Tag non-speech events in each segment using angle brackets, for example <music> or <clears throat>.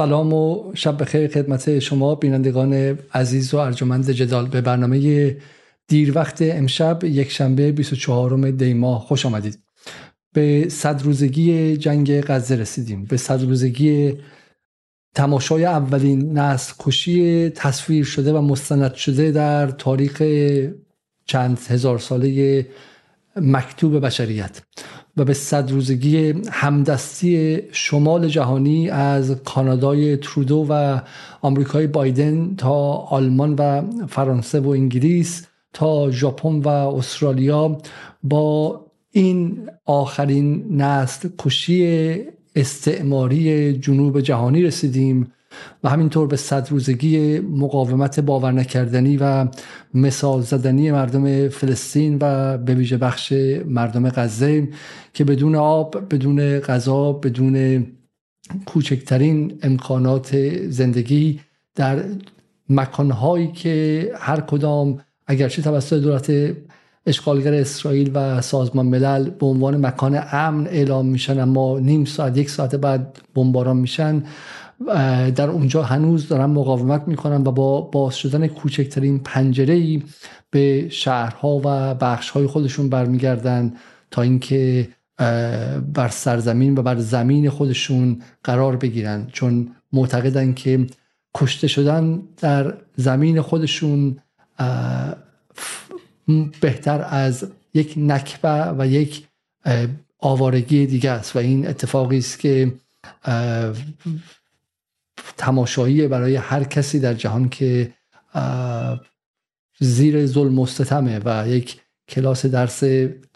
سلام و شب بخیر خدمت شما بینندگان عزیز و ارجمند جدال. به برنامه دیر وقت امشب یک شنبه 24 دی ماه. خوش آمدید. به صد روزگی جنگ غزه رسیدیم. به صد روزگی تماشای اولین نسل کشی تصویر شده و مستند شده در تاریخ چند هزار ساله مکتوب بشریت و به صد روزگی همدستی شمال جهانی از کانادای ترودو و آمریکای بایدن تا آلمان و فرانسه و انگلیس تا ژاپن و استرالیا با این آخرین نسل کشی استعماری جنوب جهانی رسیدیم. و همینطور به صد روزگی مقاومت باور نکردنی و مثال زدنی مردم فلسطین و به ویژه بخش مردم غزه که بدون آب بدون غذا بدون کوچکترین امکانات زندگی در مکانهایی که هر کدام اگرچه توسط دولت اشغالگر اسرائیل و سازمان ملل به عنوان مکان امن اعلام میشن اما نیم ساعت یک ساعت بعد بمباران میشن در اونجا هنوز دارن مقاومت می‌کنن و با باز شدن کوچکترین پنجره ای به شهرها و بخشهای خودشون برمیگردن تا اینکه بر سرزمین و بر زمین خودشون قرار بگیرن. چون معتقدن که کشته شدن در زمین خودشون بهتر از یک نکبه و یک آوارگی دیگه است. و این اتفاقی است که تماشایی برای هر کسی در جهان که زیر ظلم مستتمه و یک کلاس درس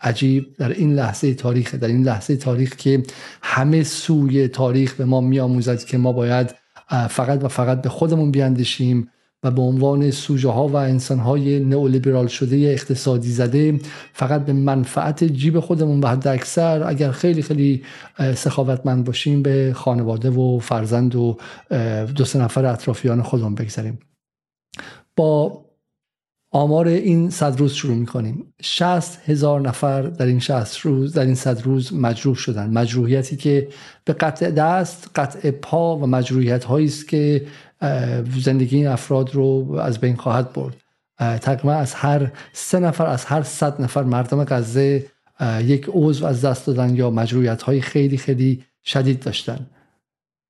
عجیب در این لحظه تاریخ در این لحظه تاریخ که همه سوی تاریخ به ما میآموزد که ما باید فقط و فقط به خودمون بیاندیشیم. و به عنوان سوژه ها و انسان های نئولیبرال شده اقتصادی زده فقط به منفعت جیب خودمون و حد اکثر اگر خیلی خیلی سخاوتمند باشیم به خانواده و فرزند و دو سه نفر اطرافیان خودمون بگذاریم. با آمار این صد روز شروع می‌کنیم. 60 هزار نفر در این 60 روز در این صد روز مجروح شدن. مجروحیتی که به قطع دست قطع پا و مجروحیت هایی است که زندگی این افراد رو از بین خواهد برد. تقریبا از هر سه نفر از هر صد نفر مردم غزه یک عضو از دست دادن یا مجروعیت های خیلی خیلی شدید داشتن.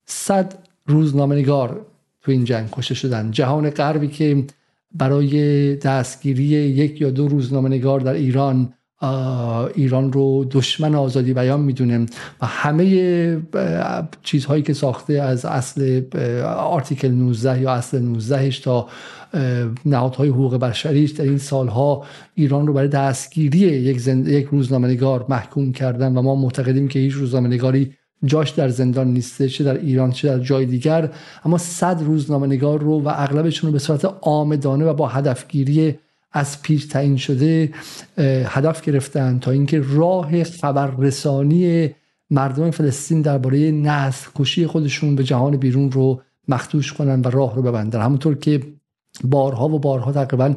صد روزنامه‌نگار تو این جنگ کشته شدن. جهان غربی که برای دستگیری یک یا دو روزنامه‌نگار در ایران ایران رو دشمن آزادی بیان می‌دونه و همه چیزهایی که ساخته از اصل آرتیکل 19 یا اصل 19 تا نهادهای حقوق بشریش در این سالها ایران رو برای دستگیری یک, زند... یک روزنامه‌نگار محکوم کردن و ما معتقدیم که هیچ روزنامه‌نگاری جاش در زندان نیسته چه در ایران چه در جای دیگر. اما صد روزنامه‌نگار رو و اغلبشون رو به صورت آمدانه و با هدفگیری از پیش تعیین شده هدف گرفتن تا اینکه راه خبررسانی مردم فلسطین درباره نسل کشی خودشون به جهان بیرون رو مختوش کنن و راه رو ببندن. همونطور که بارها و بارها تقریبا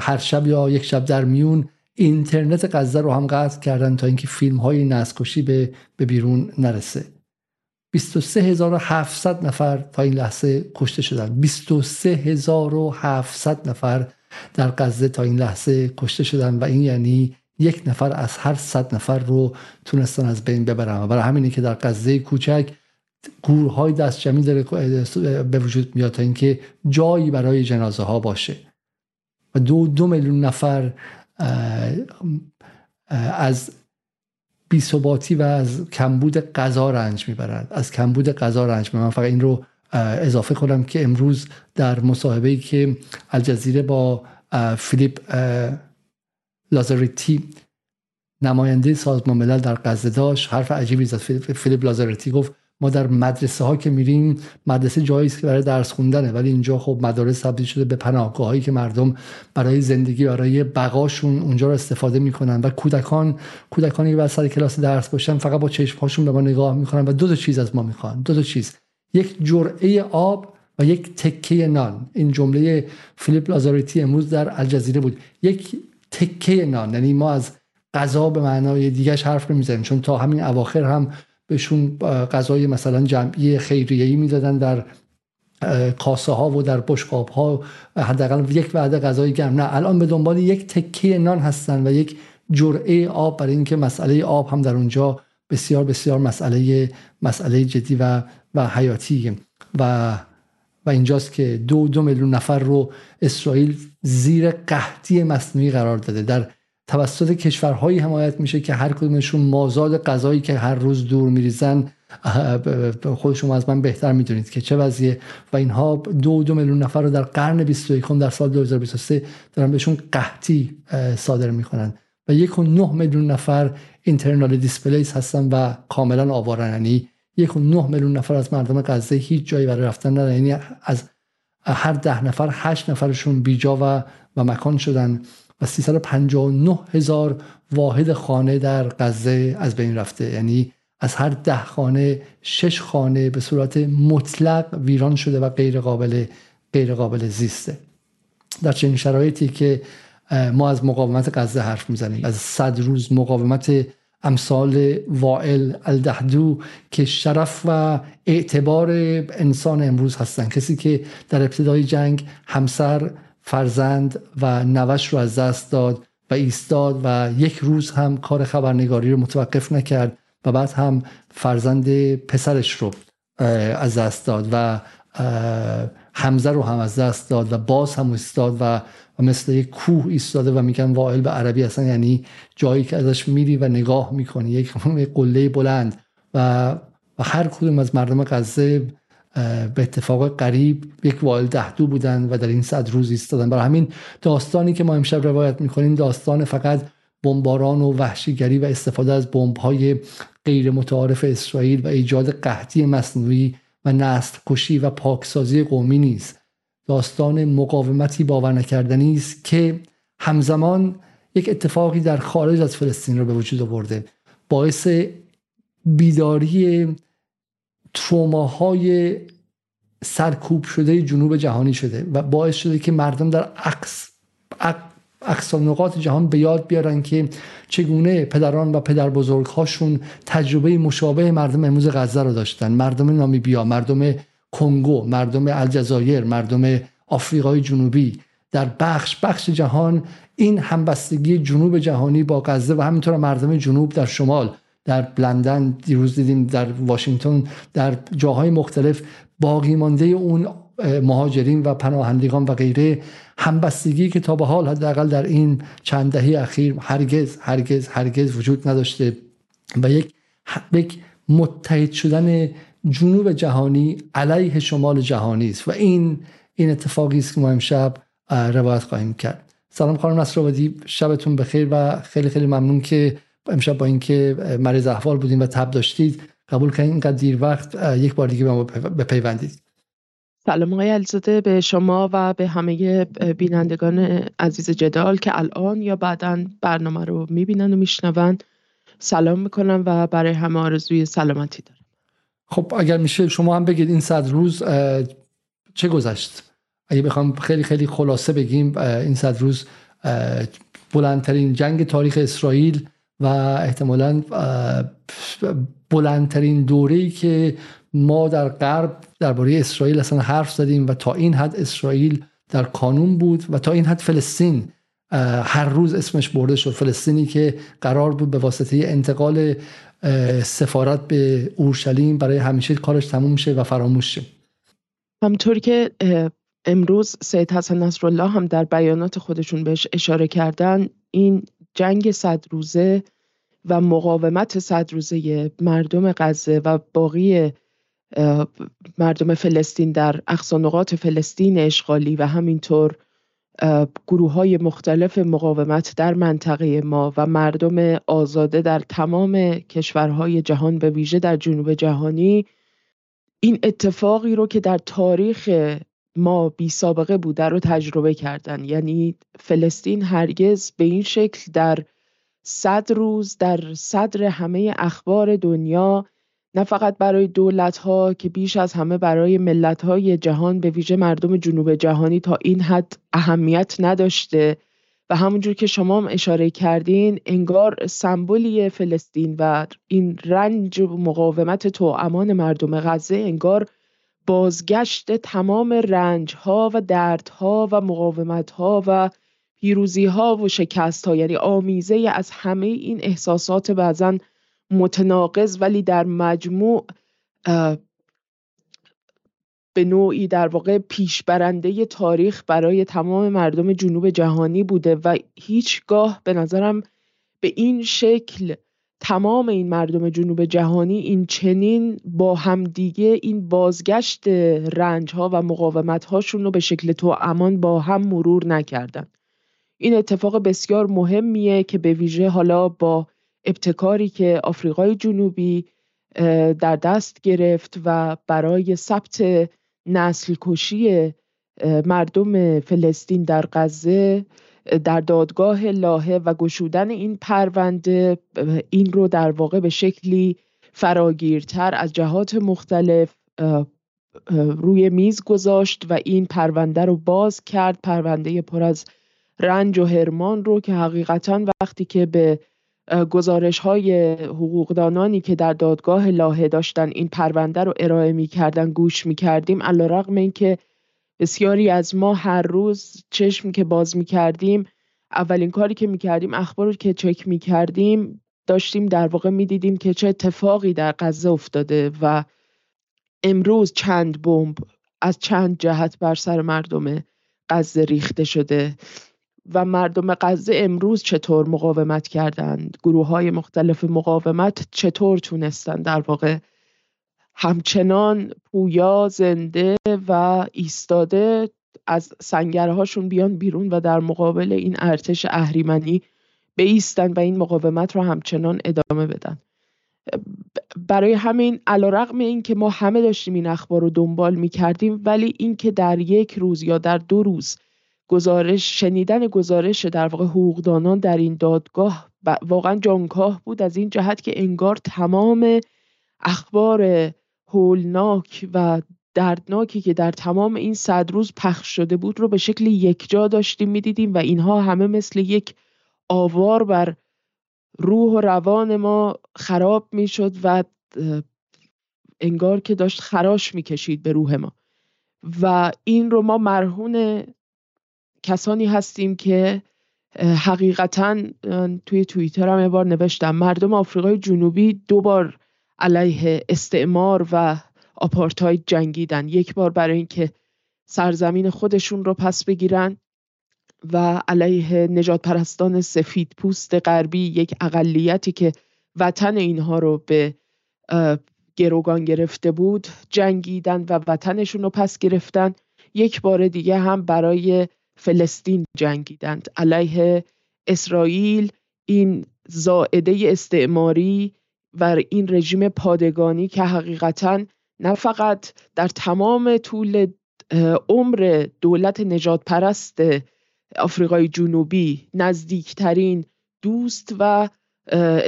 هر شب یا یک شب در میون اینترنت غزه رو هم قطع کردن تا اینکه فیلم های نسل به, به بیرون نرسه. 23700 نفر تا این لحظه کشته شدن. 23700 نفر در غزه تا این لحظه کشته شدن و این یعنی یک نفر از هر صد نفر رو تونستن از بین ببرن. برای همینه که در غزه کوچک گورهای دست جمعی داره به وجود میاد تا اینکه جایی برای جنازه ها باشه. و دو دو میلیون نفر از بیثباتی و از کمبود غذا رنج می‌برند. از کمبود غذا رنج می‌برند. من فقط این رو اضافه کنم که امروز در مصاحبه که الجزیره با فیلیپ لازاریتی نماینده سازمان ملل در غزه داشت حرف عجیبی زد. فیلیپ لازاریتی گفت ما در مدرسه ها که میریم مدرسه جایی است که برای درس خوندنه ولی اینجا خب مدارس تبدیل شده به پناهگاه هایی که مردم برای زندگی برای بقاشون اونجا رو استفاده می‌کنن و کودکان کودکانی که سر کلاس درس باشن فقط با چشم به ما نگاه می‌کنن و دو تا چیز از ما می‌خوان. دو تا چیز. یک جرعه آب و یک تکه نان. این جمله فیلیپ لازاریتی امروز در الجزیره بود. یک تکه نان. یعنی ما از غذا به معنای دیگرش حرف نمی‌زنیم چون تا همین اواخر هم بهشون غذای مثلا جمعی خیریه‌ای می‌دادن در کاسه ها و در بشقاب ها حداقل یک وعده غذای گرم نه. الان به دنبال یک تکه نان هستن و یک جرعه آب. برای اینکه مسئله آب هم در اونجا بسیار بسیار مسئله مسئله جدی و و حیاتی و و اینجاست که دو دو میلیون نفر رو اسرائیل زیر قحطی مصنوعی قرار داده. در توسط کشورهایی حمایت میشه که هر کدومشون مازاد غذایی که هر روز دور میریزن خود شما از من بهتر می‌دونید که چه وضعیه. و اینها دو دو میلیون نفر رو در قرن 21 در سال 2023 دارن بهشون قحطی صادر می‌کنن. و یک و نه میلیون نفر اینترنال دیسپلیس هستن و کاملا آوارن یعنی یک و نه میلیون نفر از مردم غزه هیچ جایی برای رفتن ندارن. یعنی از هر ده نفر هشت نفرشون بیجا و و مکان شدن و 359 هزار واحد خانه در غزه از بین رفته. یعنی از هر ده خانه شش خانه به صورت مطلق ویران شده و غیر قابل غیر قابل زیسته. در چنین شرایطی که ما از مقاومت غزه حرف می‌زنیم. از صد روز مقاومت امثال وائل الدهدو که شرف و اعتبار انسان امروز هستند کسی که در ابتدای جنگ همسر فرزند و نوش رو از دست داد و ایستاد و یک روز هم کار خبرنگاری رو متوقف نکرد و بعد هم فرزند پسرش رو از دست داد و حمزه رو هم از دست داد و باز هم ایستاد و و مثل یک کوه ایستاده و میگن وائل به عربی اصلا یعنی جایی که ازش میری و نگاه می‌کنی. یک قله بلند و و هر کدوم از مردم غزه به اتفاق قریب یک وائل دهدو بودن و در این صد روز ایستادن. برای همین داستانی که ما امشب روایت می‌کنیم داستان فقط بمباران و وحشیگری و استفاده از بمب‌های غیر متعارف اسرائیل و ایجاد قحطی مصنوعی و نسل کشی و پاکسازی قومی نیست. داستان مقاومتی باور نکردنی است که همزمان یک اتفاقی در خارج از فلسطین رو به وجود آورده. باعث بیداری تروماهای سرکوب شده جنوب جهانی شده و باعث شده که مردم در عکس اقصا نقاط جهان به یاد بیارن که چگونه پدران و پدر بزرگ هاشون تجربه مشابه مردم امروز غزه رو داشتن. مردم نامیبیا مردم کنگو مردم الجزایر مردم آفریقای جنوبی در بخش بخش جهان این همبستگی جنوب جهانی با غزه و همینطور مردم جنوب در شمال در لندن دیروز دیدیم در واشنگتن در جاهای مختلف باقی مانده اون مهاجرین و پناهندگان و غیره همبستگی که تا به حال حداقل در این چند دهه اخیر هرگز هرگز هرگز وجود نداشته و یک یک متحد شدن جنوب جهانی علیه شمال جهانی است و این این اتفاقی است که ما امشب روایت خواهیم کرد. سلام خانم نصرآبادی شبتون بخیر و خیلی خیلی ممنون که امشب با اینکه مریض احوال بودیم و تب داشتید. قبول کردین اینقدر دیر وقت یک بار دیگه به ما بپیوندید. سلام آقای علیزاده به شما و به همه بینندگان عزیز جدال که الان یا بعدا برنامه رو می‌بینن و میشنون. سلام می‌کنم و برای همه آرزوی سلامتی دارم. خب اگر میشه شما هم بگید این صد روز چه گذشت؟ اگه بخوام خیلی خیلی خلاصه بگیم این صد روز بلندترین جنگ تاریخ اسرائیل و احتمالا بلندترین دوره که ما در غرب درباره اسرائیل اصلا حرف زدیم و تا این حد اسرائیل در کانون بود و تا این حد فلسطین هر روز اسمش برده شد. فلسطینی که قرار بود به واسطه انتقال سفارت به اورشلیم برای همیشه کارش تموم شه و فراموش شه. همطور که امروز سید حسن نصرالله هم در بیانات خودشون بهش اشاره کردن این جنگ صد روزه و مقاومت صد روزه مردم غزه و باقی مردم فلسطین در اقصانقات فلسطین اشغالی و همینطور گروه های مختلف مقاومت در منطقه ما و مردم آزاده در تمام کشورهای جهان به ویژه در جنوب جهانی این اتفاقی رو که در تاریخ ما بی سابقه بوده رو تجربه کردن. یعنی فلسطین هرگز به این شکل در صد روز در صدر همه اخبار دنیا نه فقط برای دولت ها که بیش از همه برای ملت های جهان به ویژه مردم جنوب جهانی تا این حد اهمیت نداشته. و همونجور که شما هم اشاره کردین انگار سمبولی فلسطین و این رنج و مقاومت تو امان مردم غزه انگار بازگشت تمام رنج ها و دردها و مقاومت ها و پیروزی ها و شکست ها یعنی آمیزه از همه این احساسات بعضا متناقض ولی در مجموع به نوعی در واقع پیشبرنده تاریخ برای تمام مردم جنوب جهانی بوده و هیچگاه به نظرم به این شکل تمام این مردم جنوب جهانی این چنین با همدیگه این بازگشت رنج ها و مقاومت هاشون رو به شکل تو امان با هم مرور نکردن. این اتفاق بسیار مهمیه که به ویژه حالا با ابتکاری که آفریقای جنوبی در دست گرفت و برای ثبت نسل کشی مردم فلسطین در غزه در دادگاه لاهه و گشودن این پرونده این رو در واقع به شکلی فراگیرتر از جهات مختلف روی میز گذاشت و این پرونده رو باز کرد پرونده پر از رنج و هرمان رو که حقیقتا وقتی که به گزارش های حقوقدانانی که در دادگاه لاهه داشتن این پرونده رو ارائه می کردن گوش می کردیم علا رقم این که بسیاری از ما هر روز چشم که باز می کردیم اولین کاری که می کردیم اخبار رو که چک می کردیم داشتیم در واقع می دیدیم که چه اتفاقی در غزه افتاده و امروز چند بمب از چند جهت بر سر مردم غزه ریخته شده. و مردم غزه امروز چطور مقاومت کردند؟ گروه های مختلف مقاومت چطور تونستند در واقع همچنان پویا زنده و ایستاده از سنگرهاشون بیان بیرون و در مقابل این ارتش اهریمنی بیستن و این مقاومت رو همچنان ادامه بدن. برای همین علا رقم این که ما همه داشتیم این اخبار رو دنبال می کردیم ولی این که در یک روز یا در دو روز گزارش شنیدن گزارش در واقع حقوقدانان در این دادگاه واقعا جانکاه بود از این جهت که انگار تمام اخبار هولناک و دردناکی که در تمام این صد روز پخش شده بود رو به شکل یکجا داشتیم می‌دیدیم و اینها همه مثل یک آوار بر روح و روان ما خراب می‌شد و انگار که داشت خراش می‌کشید به روح ما. و این رو ما مرهون کسانی هستیم که حقیقتا توی توییتر هم بار نوشتم مردم آفریقای جنوبی دو بار علیه استعمار و آپارتاید جنگیدن. یک بار برای اینکه سرزمین خودشون رو پس بگیرن و علیه نجات پرستان سفید پوست غربی یک اقلیتی که وطن اینها رو به گروگان گرفته بود جنگیدن و وطنشون رو پس گرفتن. یک بار دیگه هم برای فلسطین جنگیدند. علیه اسرائیل این زائده استعماری و این رژیم پادگانی که حقیقتا نه فقط در تمام طول عمر دولت نجات پرست آفریقای جنوبی نزدیکترین دوست و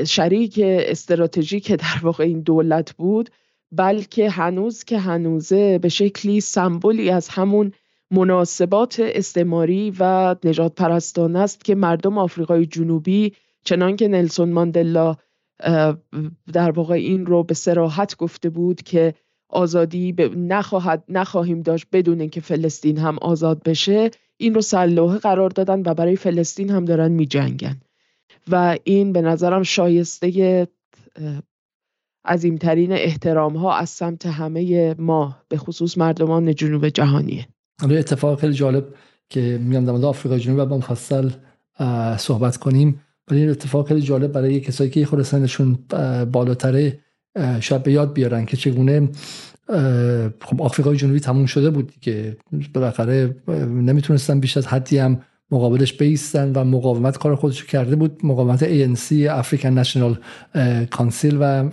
شریک استراتژیک در واقع این دولت بود بلکه هنوز که هنوزه به شکلی سمبولی از همون مناسبات استعماری و نجات پرستانه است که مردم آفریقای جنوبی چنان که نلسون ماندلا در واقع این رو به سراحت گفته بود که آزادی نخواهد نخواهیم داشت بدون اینکه فلسطین هم آزاد بشه این رو سلوحه قرار دادن و برای فلسطین هم دارن می جنگن و این به نظرم شایسته عظیمترین احترام ها از سمت همه ما به خصوص مردمان جنوب جهانیه. حالا اتفاق خیلی جالب که میگم در آفریقا جنوبی با مفصل صحبت کنیم. ولی این اتفاق خیلی جالب برای کسایی که خود سنشون بالاتره شاید به یاد بیارن که چگونه خب آفریقای جنوبی تموم شده بود که بالاخره نمی‌تونستن بیش از حدی هم مقابلش بیستن و مقاومت کار خودش کرده بود. مقاومت ANC African National کانسیل و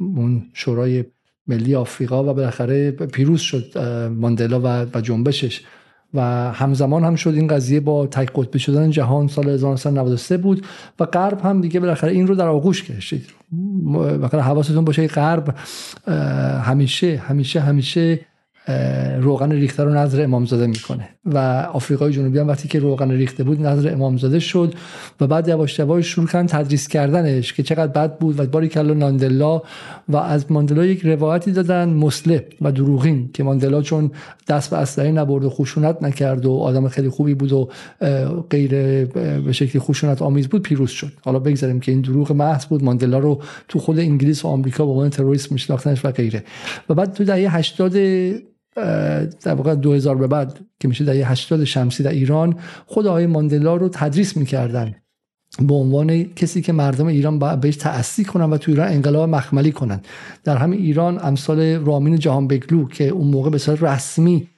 اون شورای ملی آفریقا و بالاخره پیروز شد ماندلا و, جنبشش. و همزمان هم شد این قضیه با تک قطبی شدن جهان سال 1993 بود و غرب هم دیگه بالاخره این رو در آغوش کشید. بالاخره حواستون باشه غرب همیشه همیشه همیشه روغن ریخته رو نظر امامزاده می‌کنه. و آفریقای جنوبی هم وقتی که روغن ریخته بود نظر امامزاده شد و بعد یواش یواش شروع کردن تدریس کردنش که چقدر بد بود و باری کلا ناندلا و از ماندلا یک روایتی دادن مسله و دروغین که ماندلا چون دست به اسلحه نبرد و خشونت نکرد و آدم خیلی خوبی بود و غیر به شکلی خشونت آمیز بود پیروز شد. حالا بگذاریم که این دروغ محض بود ماندلا رو تو خود انگلیس و آمریکا به عنوان تروریست میشناختنش و غیره. و بعد تو دهه 80 در واقع 2000 به بعد که میشه دهه 80 شمسی در ایران خود آقای ماندلا رو تدریس می‌کردن به عنوان کسی که مردم ایران باید بهش تأثیر کنن و تو ایران انقلاب مخملی کنن. در همین ایران امثال رامین جهان بگلو که اون موقع به صورت رسمی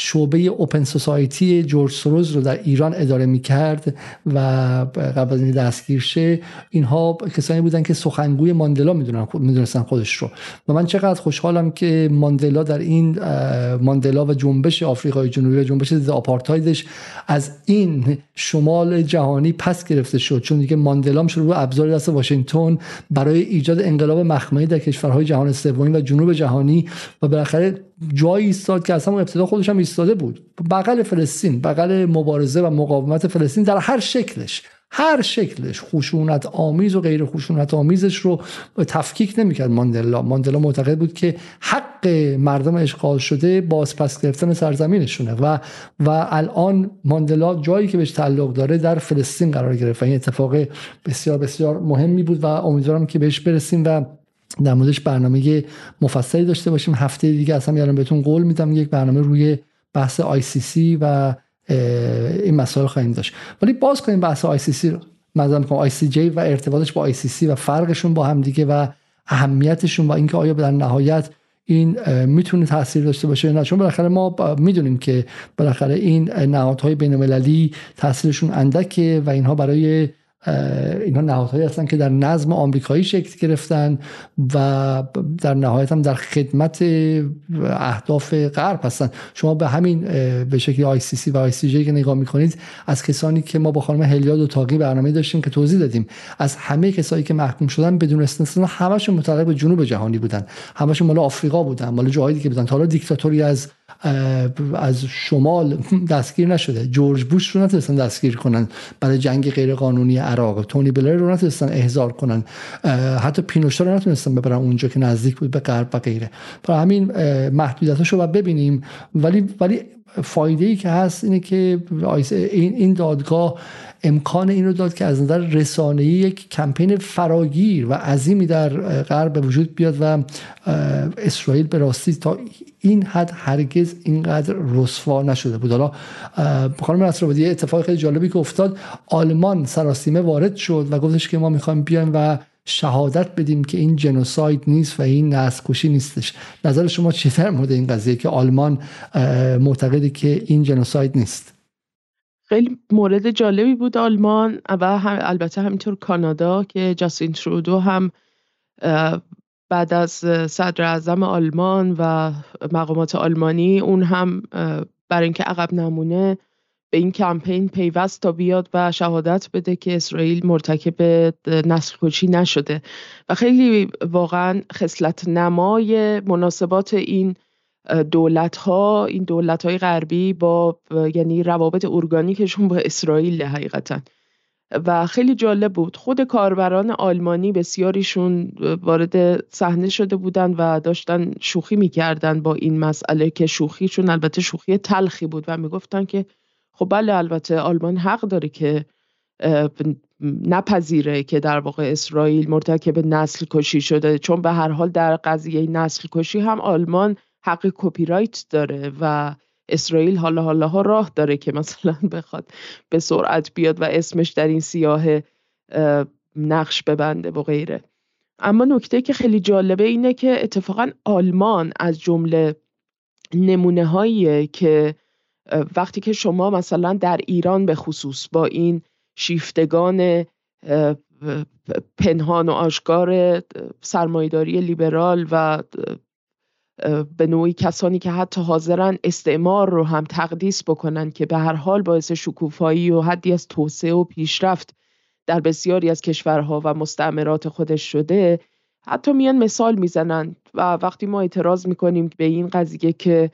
شعبه اوپن سوسایتی جورج سروز رو در ایران اداره می کرد و قبل از این دستگیر شه اینها کسانی بودن که سخنگوی ماندلا می‌دونستن خودش رو. و من چقدر خوشحالم که ماندلا در این ماندلا و جنبش آفریقای جنوبی و جنبش آپارتایدش از این شمال جهانی پس گرفته شد. چون دیگه ماندلا شروع به ابزار دست واشنگتن برای ایجاد انقلاب مخملی در کشورهای جهان سومی و جنوب جهانی و بالاخره جایی ایستاد که اصلا ابتدا خودش هم ایستاده بود. بغل فلسطین بغل مبارزه و مقاومت فلسطین در هر شکلش هر شکلش خشونت آمیز و غیر خشونت آمیزش رو تفکیک نمی‌کرد ماندلا. ماندلا معتقد بود که حق مردم اشغال شده پس گرفتن سرزمینشونه و و الان ماندلا جایی که بهش تعلق داره در فلسطین قرار گرفت این اتفاق بسیار بسیار مهمی بود و امیدوارم که بهش برسیم و در موردش برنامه مفصلی داشته باشیم. هفته دیگه اصلا میارم بهتون قول میدم. یک برنامه روی بحث سی و این مسائل خواهیم داشت. ولی باز کنیم بحث سی رو. مثلا سی جی و ارتباطش با سی و فرقشون با هم دیگه و اهمیتشون و اینکه آیا در نهایت این می‌تونه تاثیر داشته باشه نه. چون بالاخره ما می‌دونیم که بالاخره این نهادهای بین المللی تاثیرشون اندکه و اینها برای اینها نهادهایی هستن که در نظم آمریکایی شکل گرفتن و در نهایت هم در خدمت اهداف غرب هستن. شما به همین به شکل آی سی سی و آی سی جی که نگاه می‌کنید از کسانی که ما با خانم هلیاد و تاقی برنامه داشتیم که توضیح دادیم از همه کسایی که محکوم شدن بدون استثنا همشون متعلق به جنوب جهانی بودن. همشون مال آفریقا بودن مال جاهای دیگه بودن. تا حالا دیکتاتوری از از شمال دستگیر نشده. جورج بوش رو نتونستن دستگیر کنن. برای جنگ غیرقانونی عراق. تونی بلر رو نتونستن احضار کنن. حتی پینوشه رو نتونستن ببرن اونجا که نزدیک بود به غرب و غیره. برای همین محدودیتاشو باید ببینیم. ولی ولی فایده ای که هست اینه که این این دادگاه امکان این رو داد که از نظر رسانه‌ای یک کمپین فراگیر و عظیمی در غرب به وجود بیاد و اسرائیل به راستی تا این حد هرگز اینقدر رسوا نشده بود. حالا خانم نصرآبادی اتفاق خیلی جالبی که افتاد. آلمان سراسیمه وارد شد و گفتش که ما می‌خوایم بیایم و شهادت بدیم که این جنوساید نیست و این نسل کشی نیستش. نظر شما چی در مورد این قضیه که آلمان معتقده که این جنوساید نیست؟ خیلی مورد جالبی بود آلمان و هم البته همینطور کانادا که جاستین ترودو هم بعد از صدر اعظم آلمان و مقامات آلمانی اون هم برای اینکه عقب نمونه به این کمپین پیوست تا بیاد و شهادت بده که اسرائیل مرتکب نسل کشی نشده. و خیلی واقعا خصلت نمای مناسبات این دولت ها این دولت های غربی با یعنی روابط ارگانیکشون با اسرائیل حقیقتا. و خیلی جالب بود. خود کاربران آلمانی بسیاریشون وارد صحنه شده بودن و داشتن شوخی می‌کردن با این مسئله که شوخیشون البته شوخی تلخی بود و می‌گفتن که خب بله البته آلمان حق داره که نپذیره که در واقع اسرائیل مرتکب نسل کشی شده. چون به هر حال در قضیه نسل کشی هم آلمان حق کپی رایت داره و اسرائیل حالا حالا ها راه داره که مثلا <laughs> بخواد به سرعت بیاد و اسمش در این سیاه نقش ببنده و غیره. اما نکته که خیلی جالبه اینه که اتفاقا آلمان از جمله نمونه هاییه که وقتی که شما مثلا در ایران به خصوص با این شیفتگان پنهان و آشکار سرمایداری لیبرال و به نوعی کسانی که حتی حاضرن استعمار رو هم تقدیس بکنن که به هر حال باعث شکوفایی و حدی از توسعه و پیشرفت در بسیاری از کشورها و مستعمرات خودش شده حتی میان مثال می‌زنن و وقتی ما اعتراض می‌کنیم به این قضیه که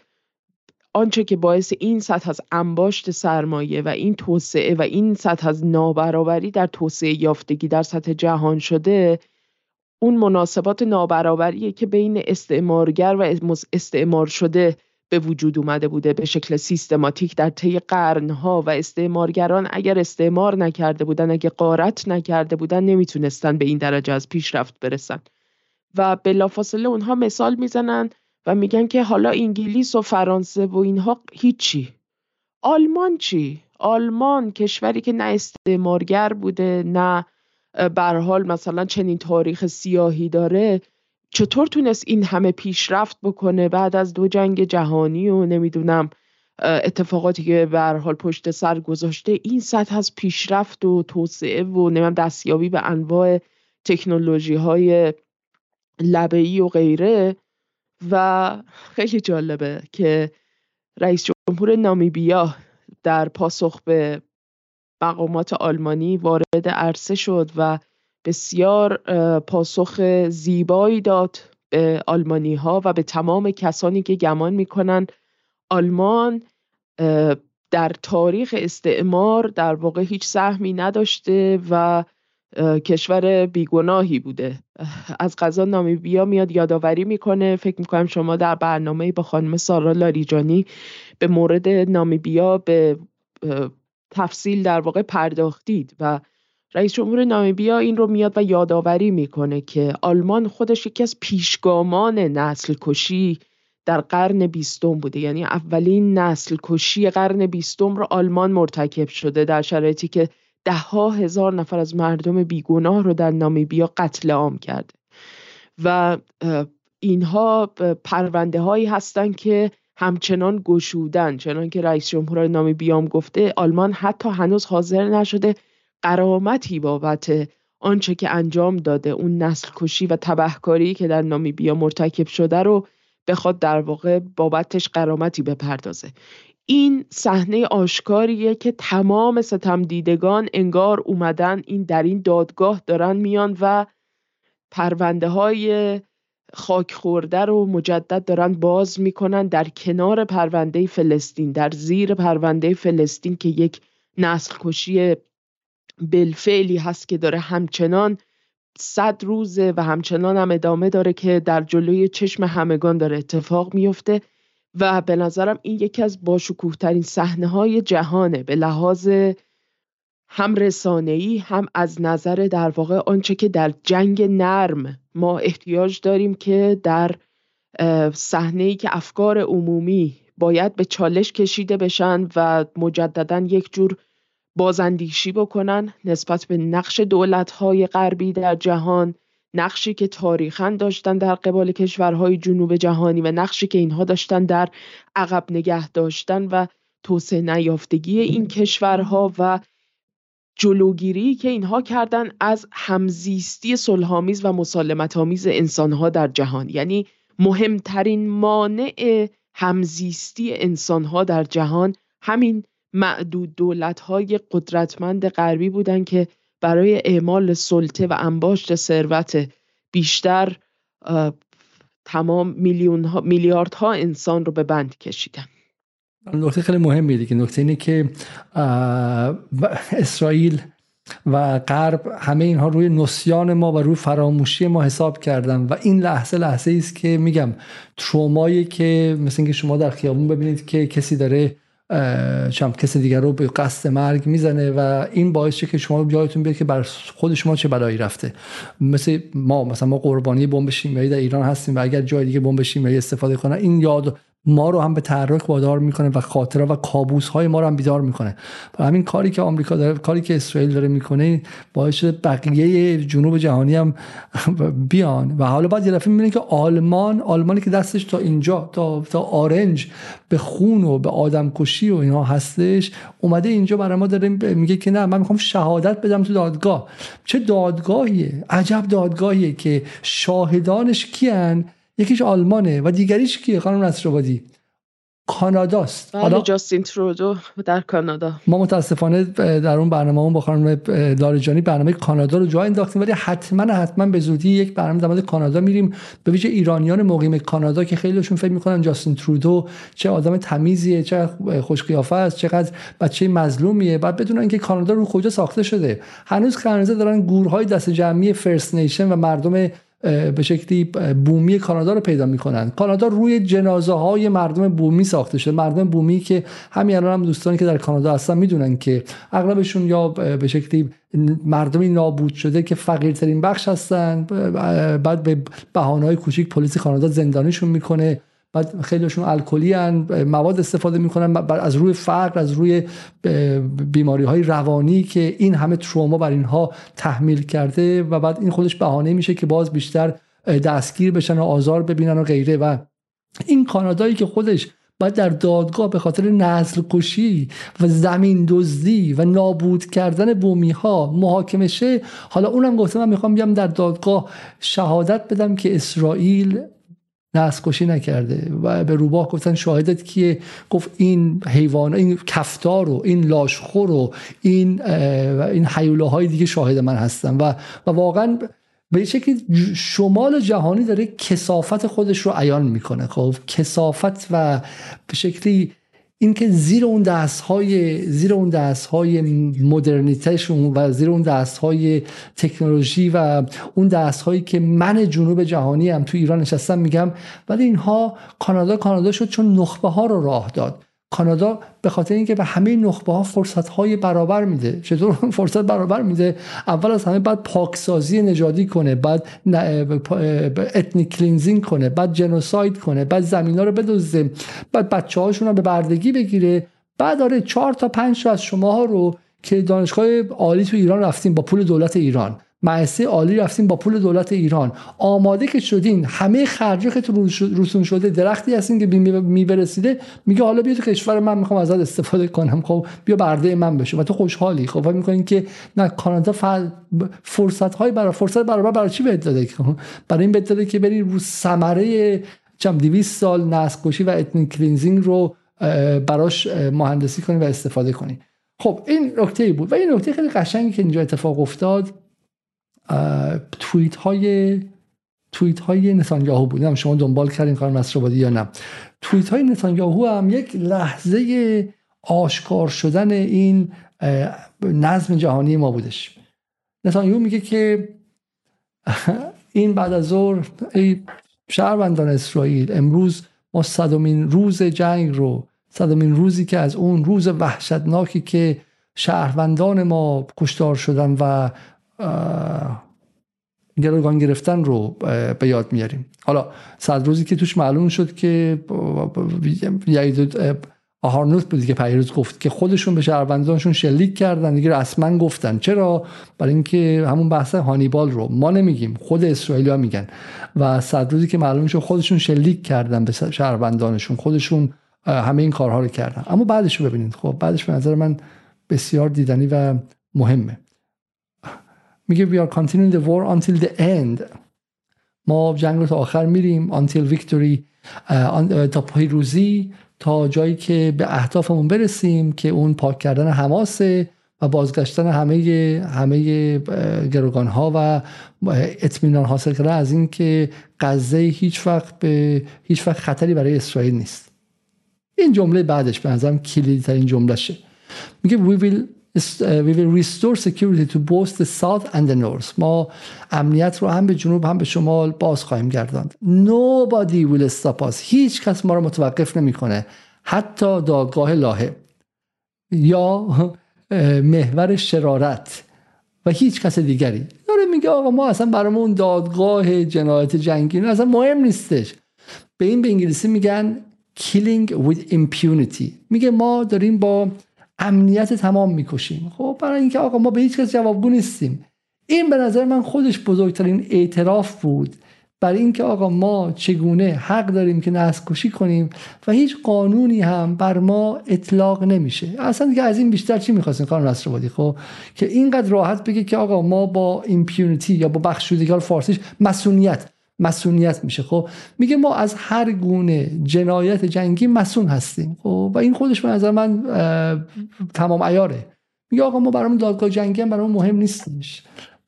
آنچه که باعث این سطح از انباشت سرمایه و این توسعه و این سطح از نابرابری در توسعه یافتگی در سطح جهان شده اون مناسبات نابرابریه که بین استعمارگر و استعمار شده به وجود اومده بوده به شکل سیستماتیک در طی قرنها و استعمارگران اگر استعمار نکرده بودن اگر قارت نکرده بودن نمی‌تونستن به این درجه از پیشرفت برسن. و بلافاصله اونها مثال می‌زنن و میگن که حالا انگلیس و فرانسه و اینها هیچی. آلمان چی؟ آلمان کشوری که نه استعمارگر بوده نه بر حال مثلا چنین تاریخ سیاهی داره چطور تونست این همه پیشرفت بکنه؟ بعد از دو جنگ جهانی و نمی‌دونم اتفاقاتی که به حال پشت سر گذاشته این سطح از پیشرفت و توسعه و نمیم دستیابی به انواع تکنولوژی های لبه‌ای و غیره. و خیلی جالبه که رئیس جمهور نامیبیا در پاسخ به مقامات آلمانی وارد عرصه شد و بسیار پاسخ زیبایی داد به آلمانی ها و به تمام کسانی که گمان می‌کنن آلمان در تاریخ استعمار در واقع هیچ سهمی نداشته و کشور بیگناهی بوده. از قضا نامیبیا میاد یادآوری می‌کنه. فکر می‌کنم شما در برنامه با خانم سارا لاریجانی به مورد نامیبیا به تفصیل در واقع پرداختید و رئیس جمهور نامیبیا این رو میاد و یادآوری می‌کنه که آلمان خودش یکی از پیشگامان نسل کشی در قرن بیستم بوده. یعنی اولین نسل کشی قرن بیستم رو آلمان مرتکب شده در شرایطی که ده ها هزار نفر از مردم بیگناه رو در نامیبیا قتل عام کرده. و اینها پرونده هایی هستند که همچنان گشودن چنان که رئیس جمهور نامیبیام گفته آلمان حتی هنوز حاضر نشده قرامتی بابت آنچه که انجام داده. اون نسل کشی و تبهکاری که در نامیبیا مرتکب شده رو بخواد در واقع بابتش قرامتی بپردازه. این صحنه آشکاریه که تمام ستم دیدگان انگار اومدن این در این دادگاه دارن میان و پرونده های خاک خورده رو مجدد دارن باز می‌کنن در کنار پرونده فلسطین در زیر پرونده فلسطین که یک نسل کشی بالفعلی هست که داره همچنان صد روزه و همچنان هم ادامه داره که در جلوی چشم همگان داره اتفاق میفته و به نظرم این یکی از باشکوهترین صحنه های جهانه. به لحاظ هم رسانه‌ای هم از نظر در واقع آنچه که در جنگ نرم ما احتیاج داریم که در صحنه که افکار عمومی باید به چالش کشیده بشن و مجددا یک جور بازاندیشی بکنن نسبت به نقش دولت‌های غربی در جهان نقشی که تاریخا داشتن در قبال کشورهای جنوب جهانی و نقشی که اینها داشتن در عقب نگه داشتن و توسعه نیافتگی این کشورها و جلوگیری که اینها کردن از همزیستی صلحآمیز و مسالمت آمیز انسانها در جهان. یعنی مهمترین مانع همزیستی انسانها در جهان همین معدود دولت‌های قدرتمند غربی بودند که برای اعمال سلطه و انباشت ثروت بیشتر تمام میلیون ها، میلیاردها انسان رو به بند کشیدن. نکته خیلی مهمی دیگه. نکته اینه که اسرائیل و غرب همه اینها روی نسیان ما و روی فراموشی ما حساب کردن و این لحظه لحظه است که میگم ترومایی که مثل اینکه شما در خیابون ببینید که کسی داره چم کسی دیگر رو به قصد مرگ می‌زنه و این باعث که شما یادتون بیاد که بر خود شما چه بلایی رفته. مثل ما مثلا ما قربانی بمب شیمیایی در ایران هستیم و اگر جای دیگه بمب شیمیایی استفاده کنن این یاد ما رو هم به تحرک وادار می‌کنه و خاطره و کابوس های ما رو هم بیدار می‌کنه. و همین کاری که آمریکا داره کاری که اسرائیل داره می‌کنه باعث شده بقیه جنوب جهانی هم <laughs> بیان. و حالا بعد یه دفعه می‌بینه که آلمان آلمانی که دستش تا اینجا تا تا آرنج به خون و به آدم کشی و اینها هستش اومده اینجا برای ما داره میگه که نه من می‌خوام شهادت بدم تو دادگاه. چه دادگاهیه؟ عجب دادگاهیه که شاهدانش کیان؟ یکیش آلمانه و دیگریش کیه؟ خانم نصرآبادی. کاناداست. بله، حالا جاستین ترودو در کانادا. ما متاسفانه در اون برنامه اون با خانم لاریجانی برنامه کانادا رو جا انداختیم ولی حتما حتما به زودی یک برنامه در مورد کانادا میریم. به ویژه ایرانیان مقیم کانادا که خیلیشون فکر می‌کنن جاستین ترودو چه آدم تمیزیه چه خوش قیافه است چقدر بچه مظلومیه بعد بدونن که کانادا رو کجا ساخته شده. هنوز کانادا دارن گورهای دست جمعی فرست نیشن و مردم به شکلی بومی کانادا رو پیدا می‌کنن. کانادا روی جنازه های مردم بومی ساخته شده. مردم بومی که همین الان هم دوستانی که در کانادا هستن می‌دونن که اغلبشون یا به شکلی مردمی نابود شده که فقیرترین بخش هستن. بعد به بهانه های کوچیک پلیس کانادا زندانیشون می‌کنه. بعد خیلیشون الکلی مواد استفاده می‌کنن از روی فقر از روی بیماری های روانی که این همه تروما بر اینها تحمیل کرده و بعد این خودش بهانه میشه که باز بیشتر دستگیر بشن و آزار ببینن و غیره. و این کانادایی که خودش باید در دادگاه به خاطر نسل کشی و زمین دزدی و نابود کردن بومی ها محاکمه شه حالا اونم گفته من می‌خوام بیام در دادگاه شهادت بدم که اسرائیل کشی نکرده و به روباه گفتن شاهدت کیه؟ گفت این حیوان این کفتار و این لاشخور و این این حیوله های دیگه شاهد من هستن. و و واقعا به شکلی شمال جهانی داره کسافت خودش رو عیان می‌کنه. خب کسافت و به شکلی اینکه زیر اون دست های زیر اون دست های مدرنیتهشون و زیر اون دست های تکنولوژی و اون دست هایی که من جنوب جهانی هم تو ایران نشستم میگم ولی اینها کانادا کانادا شد چون نخبه ها رو راه داد. کانادا به خاطر اینکه به همه نخبه ها فرصت های برابر میده. چطور <laughs> فرصت برابر میده؟ اول از همه بعد پاکسازی نژادی کنه بعد ethnic cleansing کنه بعد genocide کنه بعد زمین ها رو بدزده بعد بچه هاشون رو به بردگی بگیره. بعد داره چهار تا پنج از شما ها رو که دانشگاه عالی تو ایران رفتیم با پول دولت ایران. مؤسسه عالی رفتیم با پول دولت ایران. آماده که شدین. همه خرجی که تو رسون شده درختی هستین که میبرسیده. میگه حالا بیا تو کشور من می‌خوام ازت استفاده کنم. خب بیا برده من بشه و تو خوشحالی. خب فکر می‌کنین که نه کانادا فرصت های برای فرصت برابر برای چی بهت داده؟ برای این بهت داده که بری رو ثمره چم 200 سال نسل و اتنیک کلینزینگ رو براش مهندسی کنی و استفاده کنی. خب این نکته بود. و این نکته خیلی قشنگی که اینجا اتفاق افتاد. توییت های توییت های نتانیاهو بود. شما دنبال کردین کار مسروبادی یا نه. توییت های نتانیاهو هم یک لحظه آشکار شدن این نظم جهانی ما بودش. نتانیاهو میگه که <laughs> این بعد از ظهر ای شهروندان اسرائیل امروز ما صدومین روز جنگ رو صدومین روزی که از اون روز وحشتناکی که شهروندان ما کشتار شدن و گروگان گرفتن رو به یاد میاریم. حالا صد روزی که توش معلوم شد که آهارنوت بودی که پیروز گفت که خودشون به شهروندانشون شلیک کردن. دیگه رسما گفتن. چرا؟ برای اینکه همون بحث هانیبال رو ما نمیگیم خود اسرائیلیا میگن. و صد روزی که معلوم شد خودشون شلیک کردن به شهروندانشون خودشون همه این کارها رو کردن. اما بعدش رو ببینید. خب بعدش به نظر من بسیار دیدنی و مهمه. میگه we are continuing the war until the end. ما جنگ رو تا آخر میریم until victory تا پیروزی تا جایی که به اهدافمون برسیم که اون پاک کردن حماسه و بازگشتن همه همه گروگان ها و اطمینان حاصل کردن از این که غزه هیچ وقت به هیچ وقت خطری برای اسرائیل نیست. این جمله بعدش به نظرم کلیدی ترین جمله شه میگه we will we will restore security to both the south and the north. ما امنیت رو هم به جنوب هم به شمال باز خواهیم گرداند. Nobody will stop us. هیچ کس ما رو متوقف نمی‌کنه. حتی دادگاه لاهه. یا محور شرارت. و هیچ کس دیگری. داره میگه آقا ما اصلا برامون دادگاه جنایت جنگی اصلا مهم نیستش. به این به انگلیسی میگن killing with impunity. میگه ما داریم با امنیت تمام می‌کشیم. خب برای اینکه آقا ما به هیچ کس جوابگو نیستیم. این به نظر من خودش بزرگترین اعتراف بود برای اینکه آقا ما چگونه حق داریم که نسل کشی کنیم و هیچ قانونی هم بر ما اطلاق نمیشه. اصلا دیگه از این بیشتر چی می‌خواستیم کار نصر خب که اینقدر راحت بگه که آقا ما با ایمپیونیتی یا با بخشودگی فارسیش مسئولیت. مسئولیت میشه. خب میگه ما از هر گونه جنایت جنگی مسئول هستیم. خب و این خودش به نظر من تمام ایاره میگه آقا ما برامون دادگاه جنگی هم برامون مهم نیستش.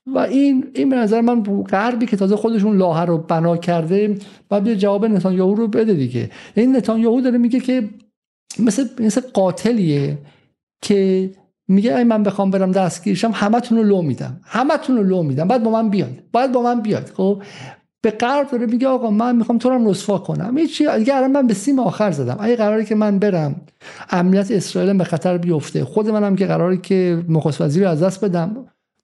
و این این به نظر من غربی که تازه خودشون لاهه رو بنا کرده و بیا جواب نتانیاهو رو بده دیگه. این نتانیاهو داره میگه که مثل مثل قاتلیه که میگه ای من بخوام برم دستگیرشم همتون رو لو میدم. همتون رو لو میدم. بعد با من بیاد باید با من بیاد خب به غرب داره میگه آقا من می‌خوام تو رو رسوا کنم. هیچ دیگه الان من به سیم آخر زدم. اگه قراری که من برم امنیت اسرائیل به خطر بیفته. خود منم که قراری که نخست وزیر از دست بدم.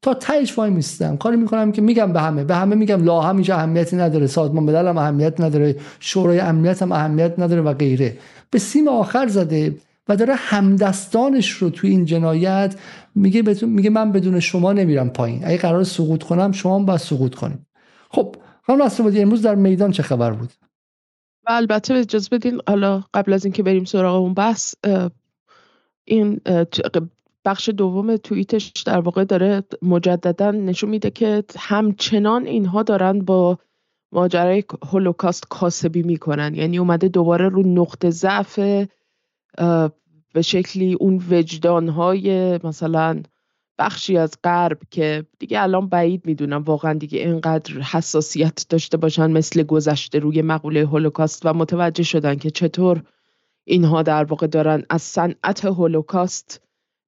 تا تهش وای میستم. کاری می‌کنم که میگم به همه. به همه میگم لا هم اهمیتی نداره. سازمان ملل هم اهمیت نداره. شورای امنیت هم اهمیت نداره و غیره. به سیم آخر زده و داره همدستانش رو توی این جنایت میگه میگه من بدون شما نمیرم پایین. اگه قرار سقوط کنم شما هم باید سقوط کنیم خب خانم نصرآبادی امروز در میدان چه خبر بود؟ و البته اجازه بدین حالا قبل از اینکه بریم سراغ اون بحث این بخش دوم توییتش در واقع داره مجددا نشون میده که همچنان اینها دارن با ماجرای هولوکاست کاسبی می‌کنن. یعنی اومده دوباره رو نقطه ضعف به شکلی اون وجدانهای مثلا بخشی از غرب که دیگه الان بعید می‌دونم. واقعا دیگه اینقدر حساسیت داشته باشن مثل گذشته روی مقوله هولوکاست و متوجه شدن که چطور اینها در واقع دارن از صنعت هولوکاست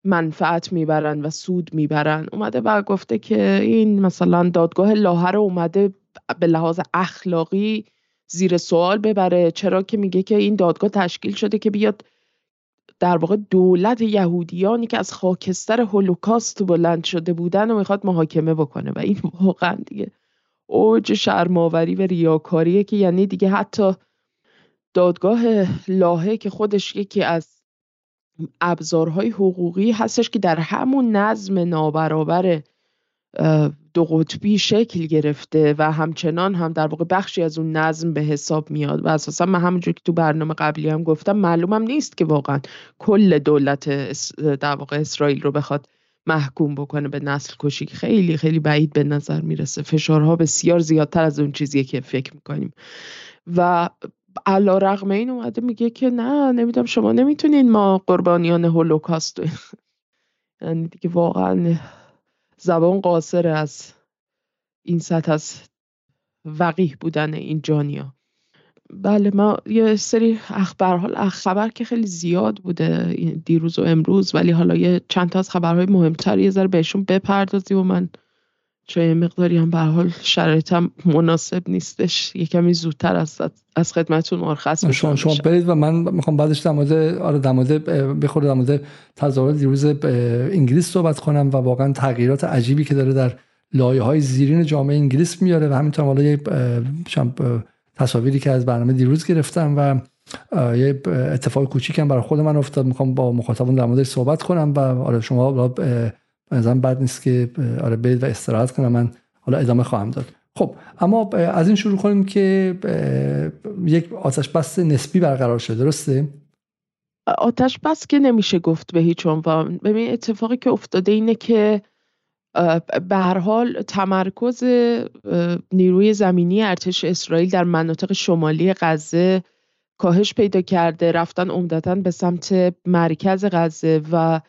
منفعت می‌برن و سود می‌برن. اومده و گفته که این مثلا دادگاه لاهر اومده به لحاظ اخلاقی زیر سوال ببره چرا که میگه که این دادگاه تشکیل شده که بیاد در واقع دولت یهودیانی که از خاکستر هولوکاست بلند شده بودن و می‌خواد محاکمه بکنه. و این واقعا دیگه اوج شرماوری و ریاکاریه که یعنی دیگه حتی دادگاه لاهه که خودش یکی از ابزارهای حقوقی هستش که در همون نظم نابرابر دو قطبی شکل گرفته و همچنان هم در واقع بخشی از اون نظم به حساب میاد و اساسا من همونجور که تو برنامه قبلی هم گفتم معلومم نیست که واقعا کل دولت در واقع اسرائیل رو بخواد محکوم بکنه به نسل کشی. خیلی خیلی بعید به نظر می‌رسه. فشارها بسیار زیادتر از اون چیزیه که فکر می‌کنیم. و علا رقم این اومده میگه که نه نمی‌دونم شما نمی‌تونین ما قربانیان هولوکاست یعنی دیگه واقعا زبان قاصر از این سطح از وقیح بودن این جانیا. بله ما یه سری اخبار حال خبر که خیلی زیاد بوده دیروز و امروز ولی حالا یه چند تا از خبرهای مهمتر یه ذره بهشون بپردازیم و من چون یه مقداری هم به حال شرایطم مناسب نیستش. یه کمی زودتر از از خدمتتون مرخص شما شما برید و من می‌خوام بعدش در مورد آره در مورد بخوره در مورد تظاهرات دیروز انگلیس صحبت کنم و واقعا تغییرات عجیبی که داره در لایه های زیرین جامعه انگلیس میاره و همینطور حالا یه تصاویری که از برنامه دیروز گرفتم و یه اتفاق کوچیکم برای خود من افتاد. می‌خوام با مخاطبان در موردش صحبت کنم و آره شما نظرم بد نیست که آره برید و استراحت کنم من حالا ادامه خواهم داد. خب اما از این شروع کنیم که یک آتش بس نسبی برقرار شده درسته؟ آتش بس که نمیشه گفت به هیچ عنوان. ببین اتفاقی که افتاده اینه که به هر حال تمرکز نیروی زمینی ارتش اسرائیل در مناطق شمالی غزه کاهش پیدا کرده. رفتن عمدتا به سمت مرکز غزه و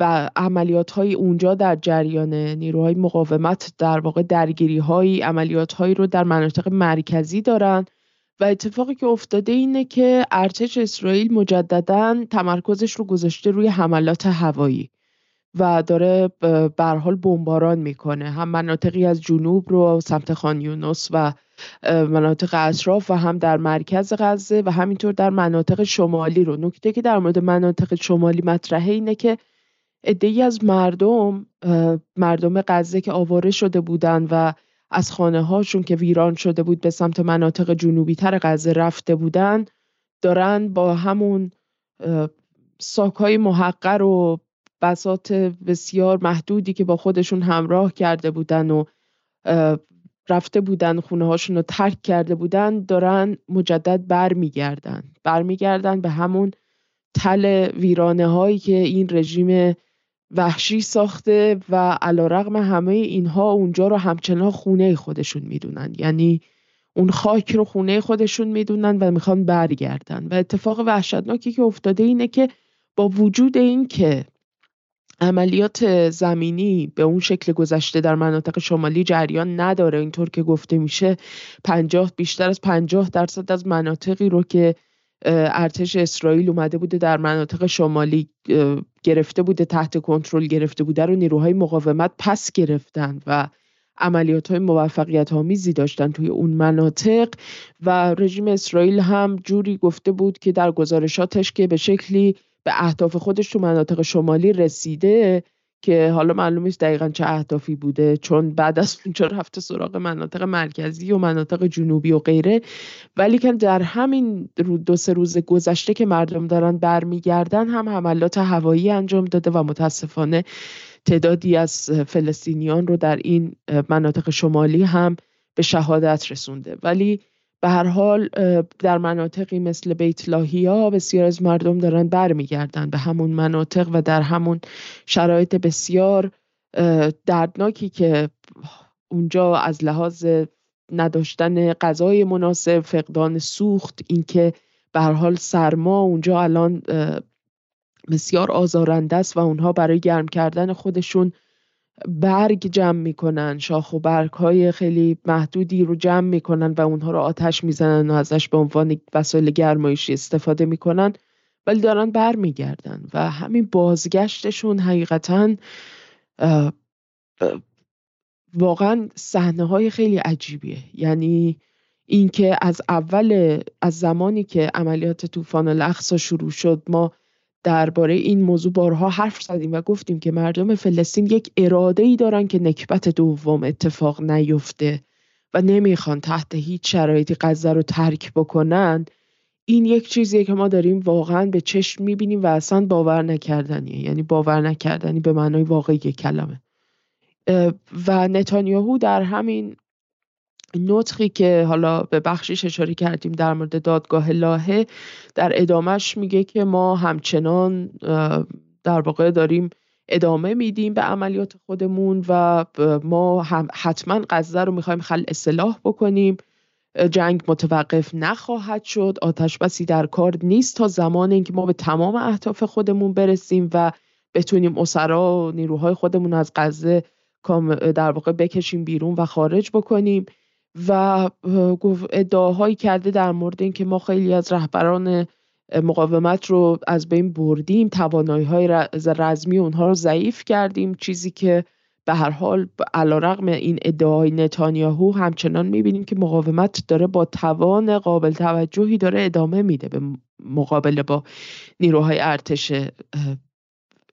و عملیات های اونجا در جریان نیروهای مقاومت در واقع درگیری های عملیات هایی رو در مناطق مرکزی دارن. و اتفاقی که افتاده اینه که ارتش اسرائیل مجددا تمرکزش رو گذاشته روی حملات هوایی و داره به حال بمباران می‌کنه. هم مناطقی از جنوب رو سمت خان یونس و مناطق اطراف و هم در مرکز غزه و همینطور در مناطق شمالی رو. نکته که در مورد مناطق شمالی مطرحه اینه که عدهای از مردم مردم غزه که آواره شده بودن و از خانه هاشون که ویران شده بود به سمت مناطق جنوبی تر غزه رفته بودن دارن با همون ساکهای محقر و بسات بسیار محدودی که با خودشون همراه کرده بودن و رفته بودن خونه هاشون رو ترک کرده بودن دارن مجدد برمیگردن. برمیگردن به همون تل ویرانه هایی که این رژیم وحشی ساخته و علا رقم همه اینها اونجا رو همچنان خونه خودشون می‌دونن. یعنی اون خاک رو خونه خودشون می‌دونن و می‌خوان برگردن. و اتفاق وحشتناکی که افتاده اینه که با وجود این که عملیات زمینی به اون شکل گذشته در مناطق شمالی جریان نداره اینطور که گفته میشه پنجاه بیشتر از پنجاه درصد از مناطقی رو که ارتش اسرائیل اومده بوده در مناطق شمالی گرفته بوده تحت کنترل گرفته بوده رو نیروهای مقاومت پس گرفتن و عملیات های موفقیت آمیزی داشتن توی اون مناطق و رژیم اسرائیل هم جوری گفته بود که در گزارشاتش که به شکلی به اهداف خودش تو مناطق شمالی رسیده که حالا معلوم نیست دقیقا چه اهدافی بوده چون بعد از اونجا رفته سراغ مناطق مرکزی و مناطق جنوبی و غیره. ولی که در همین دو سه روز گذشته که مردم دارن برمیگردن هم حملات هوایی انجام داده و متاسفانه تعدادی از فلسطینیان رو در این مناطق شمالی هم به شهادت رسونده. ولی به هر حال در مناطقی مثل بیت لاهیا بسیار از مردم دارن برمیگردن به همون مناطق و در همون شرایط بسیار دردناکی که اونجا از لحاظ نداشتن غذای مناسب فقدان سوخت اینکه به هر حال سرما اونجا الان بسیار آزارنده است و اونها برای گرم کردن خودشون برگ جمع می‌کنن شاخ و برگ های خیلی محدودی رو جمع می‌کنن و اونها رو آتش می‌زنن و ازش به عنوان وسایل گرمایشی استفاده می‌کنن ولی دارن برمیگردن و همین بازگشتشون حقیقتا واقعا صحنه های خیلی عجیبیه. یعنی اینکه از اول از زمانی که عملیات طوفان الاقصا شروع شد ما درباره این موضوع بارها حرف زدیم و گفتیم که مردم فلسطین یک اراده ای دارن که نکبت دوم اتفاق نیفته و نمی‌خوان تحت هیچ شرایطی غزه رو ترک بکنن. این یک چیزیه که ما داریم واقعا به چشم می‌بینیم و اصلا باور نکردنیه. یعنی باور نکردنی به معنای واقعی کلمه. و نتانیاهو در همین نطقی که حالا به بخشیش اشاره کردیم در مورد دادگاه لاهه در ادامهش میگه که ما همچنان در واقع داریم ادامه میدیم به عملیات خودمون و ما هم حتما غزه رو می‌خوایم خل اصلاح بکنیم. جنگ متوقف نخواهد شد. آتش بسی در کار نیست تا زمان اینکه ما به تمام اهداف خودمون برسیم و بتونیم اسرا و نیروهای خودمون از غزه در واقع بکشیم بیرون و خارج بکنیم. و ادعاهایی کرده در مورد اینکه ما خیلی از رهبران مقاومت رو از بین بردیم توانایی های رزمی اونها رو ضعیف کردیم. چیزی که به هر حال علیرغم این ادعای نتانیاهو همچنان می‌بینیم که مقاومت داره با توان قابل توجهی داره ادامه میده به مقابله با نیروهای ارتش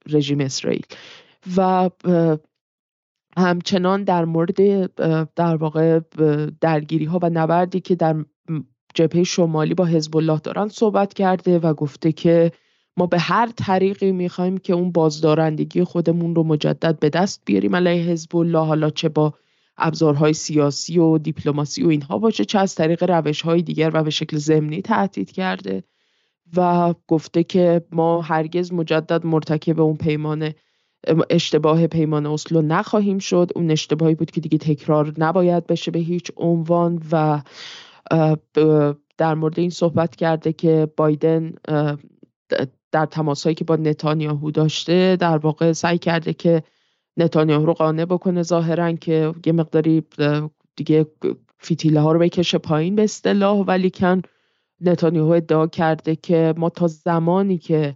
رژیم اسرائیل. و همچنان در مورد در واقع درگیری ها و نبردی که در جبهه شمالی با حزب الله دارن صحبت کرده و گفته که ما به هر طریقی می‌خوایم که اون بازدارندگی خودمون رو مجدد به دست بیاریم علیه حزب الله حالا چه با ابزارهای سیاسی و دیپلماسی و اینها باشه چه از طریق روش های دیگر و به شکل ضمنی تهدید کرده و گفته که ما هرگز مجدد مرتکب اون پیمان اشتباه پیمان اسلو نخواهیم شد. اون اشتباهی بود که دیگه تکرار نباید بشه به هیچ عنوان و در مورد این صحبت کرده که بایدن در تماسهایی که با نتانیاهو داشته در واقع سعی کرده که نتانیاهو رو قانع بکنه ظاهرا که یه مقداری دیگه فیتیله ها رو بکشه پایین به اصطلاح. ولی کن نتانیاهو ادعا کرده که ما تا زمانی که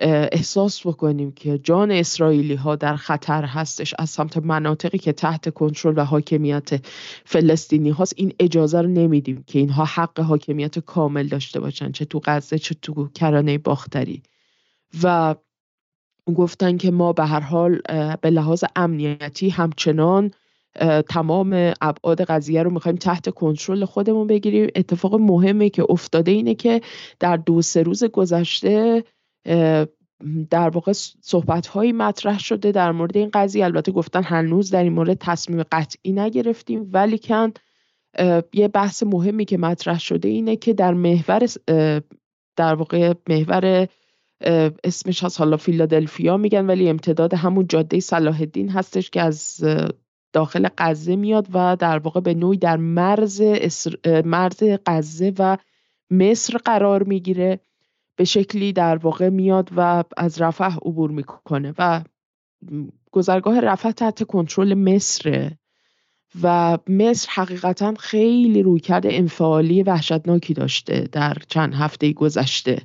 احساس بکنیم که جان اسرائیلی ها در خطر هستش از سمت مناطقی که تحت کنترل و حاکمیت فلسطینی هاست. این اجازه رو نمیدیم که اینها حق حاکمیت کامل داشته باشن چه تو غزه چه تو کرانه باختری. و گفتن که ما به هر حال به لحاظ امنیتی همچنان تمام ابعاد قضیه رو می‌خوایم تحت کنترل خودمون بگیریم. اتفاق مهمه که افتاده اینه که در دو سه روز گذشته در واقع صحبت هایی مطرح شده در مورد این قضیه. البته گفتن هنوز در این مورد تصمیم قطعی نگرفتیم. ولی کن یه بحث مهمی که مطرح شده اینه که در محور در واقع محور اسمش از حالا فیلادلفیا میگن ولی امتداد همون جاده صلاح الدین هستش که از داخل غزه میاد و در واقع به نوعی در مرز, مرز غزه و مصر قرار می‌گیره. به شکلی در واقع میاد و از رفح عبور می‌کنه و گذرگاه رفح تحت کنترل مصره و مصر حقیقتا خیلی رویکرد انفعالی وحشتناکی داشته در چند هفته گذشته.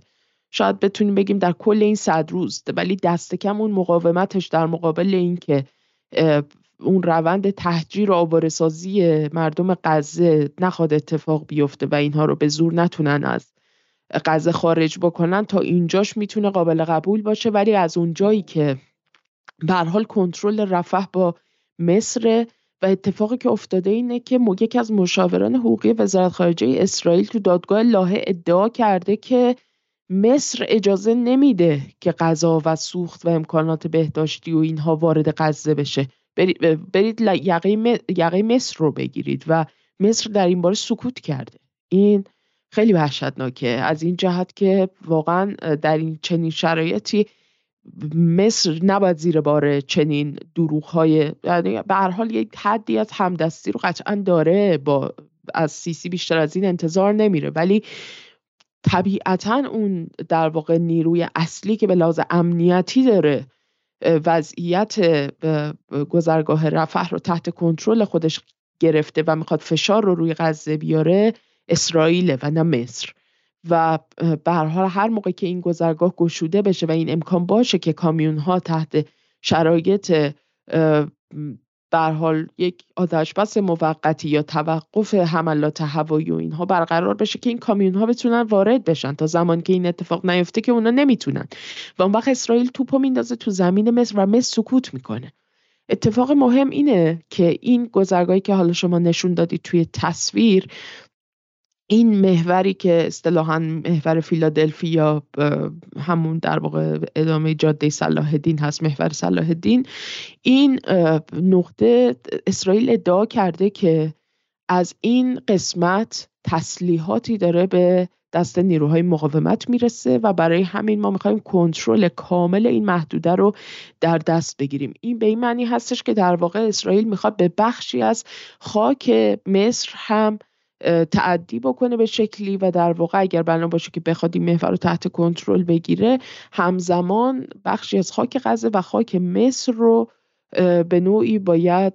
شاید بتونیم بگیم در کل این صد روز ولی دست کم اون مقاومتش در مقابل اینکه اون روند تهجیر و آوارسازی مردم غزه نخواد اتفاق بیفته و اینها رو به زور نتونن از غزه خارج بکنن تا اینجاش می‌تونه قابل قبول باشه. ولی از اون جایی که به حال کنترل رفح با مصر و اتفاقی که افتاده اینه که یکی از مشاوران حقوقی وزارت خارجه اسرائیل تو دادگاه لاهه ادعا کرده که مصر اجازه نمیده که غذا و سوخت و امکانات بهداشتی و اینها وارد غزه بشه. برید, یقه مصر رو بگیرید و مصر در این باره سکوت کرده. این خیلی وحشتناکه. از این جهت که واقعا در این چنین شرایطی مصر نباید زیر بار چنین دروغ های یعنی به هر حال یک حدی از همدستی رو قطعا داره با از سیسی بیشتر از این انتظار نمیره. ولی طبیعتا اون در واقع نیروی اصلی که به لحاظ امنیتی داره وضعیت گذرگاه رفح رو تحت کنترل خودش گرفته و می‌خواد فشار رو روی غزه بیاره اسرائیل و نه مصر. و به هر حال هر موقع که این گذرگاه گشوده بشه و این امکان باشه که کامیون ها تحت شرایط در حال یک آتش بس موقتی یا توقف حملات هوایی و اینها برقرار بشه که این کامیون ها بتونن وارد بشن تا زمان که این اتفاق نیفته که اونا نمی‌تونن. و اون وقت اسرائیل توپو میندازه تو زمین مصر و مصر سکوت می‌کنه. اتفاق مهم اینه که این گذرگاهی که حالا شما نشون دادید توی تصویر این محوری که اصطلاحا محور فیلادلفیا همون در واقع ادامه جاده صلاح الدین هست محور صلاح الدین این نقطه اسرائیل ادعا کرده که از این قسمت تسلیحاتی داره به دست نیروهای مقاومت می‌رسه و برای همین ما می‌خوایم کنترل کامل این محدوده رو در دست بگیریم. این به این معنی هستش که در واقع اسرائیل می‌خواد به بخشی از خاک مصر هم تعدی بکنه به شکلی و در واقع اگر بنا باشه که بخواد این محور رو تحت کنترل بگیره همزمان بخشی از خاک غزه و خاک مصر رو به نوعی باید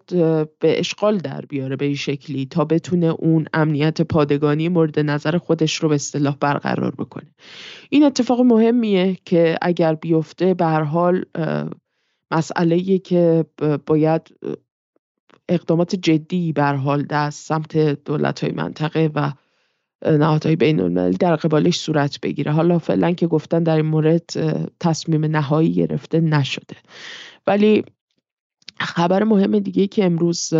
به اشغال در بیاره به این شکلی تا بتونه اون امنیت پادگانی مورد نظر خودش رو به اصطلاح برقرار بکنه. این اتفاق مهمیه که اگر بیفته به هر حال مسئله که باید اقدامات جدی بر حال در سمت دولت های منطقه و نهادهای بین المللی در قبالش صورت بگیره. حالا فعلا که گفتن در این مورد تصمیم نهایی گرفته نشده. ولی خبر مهم دیگه که امروز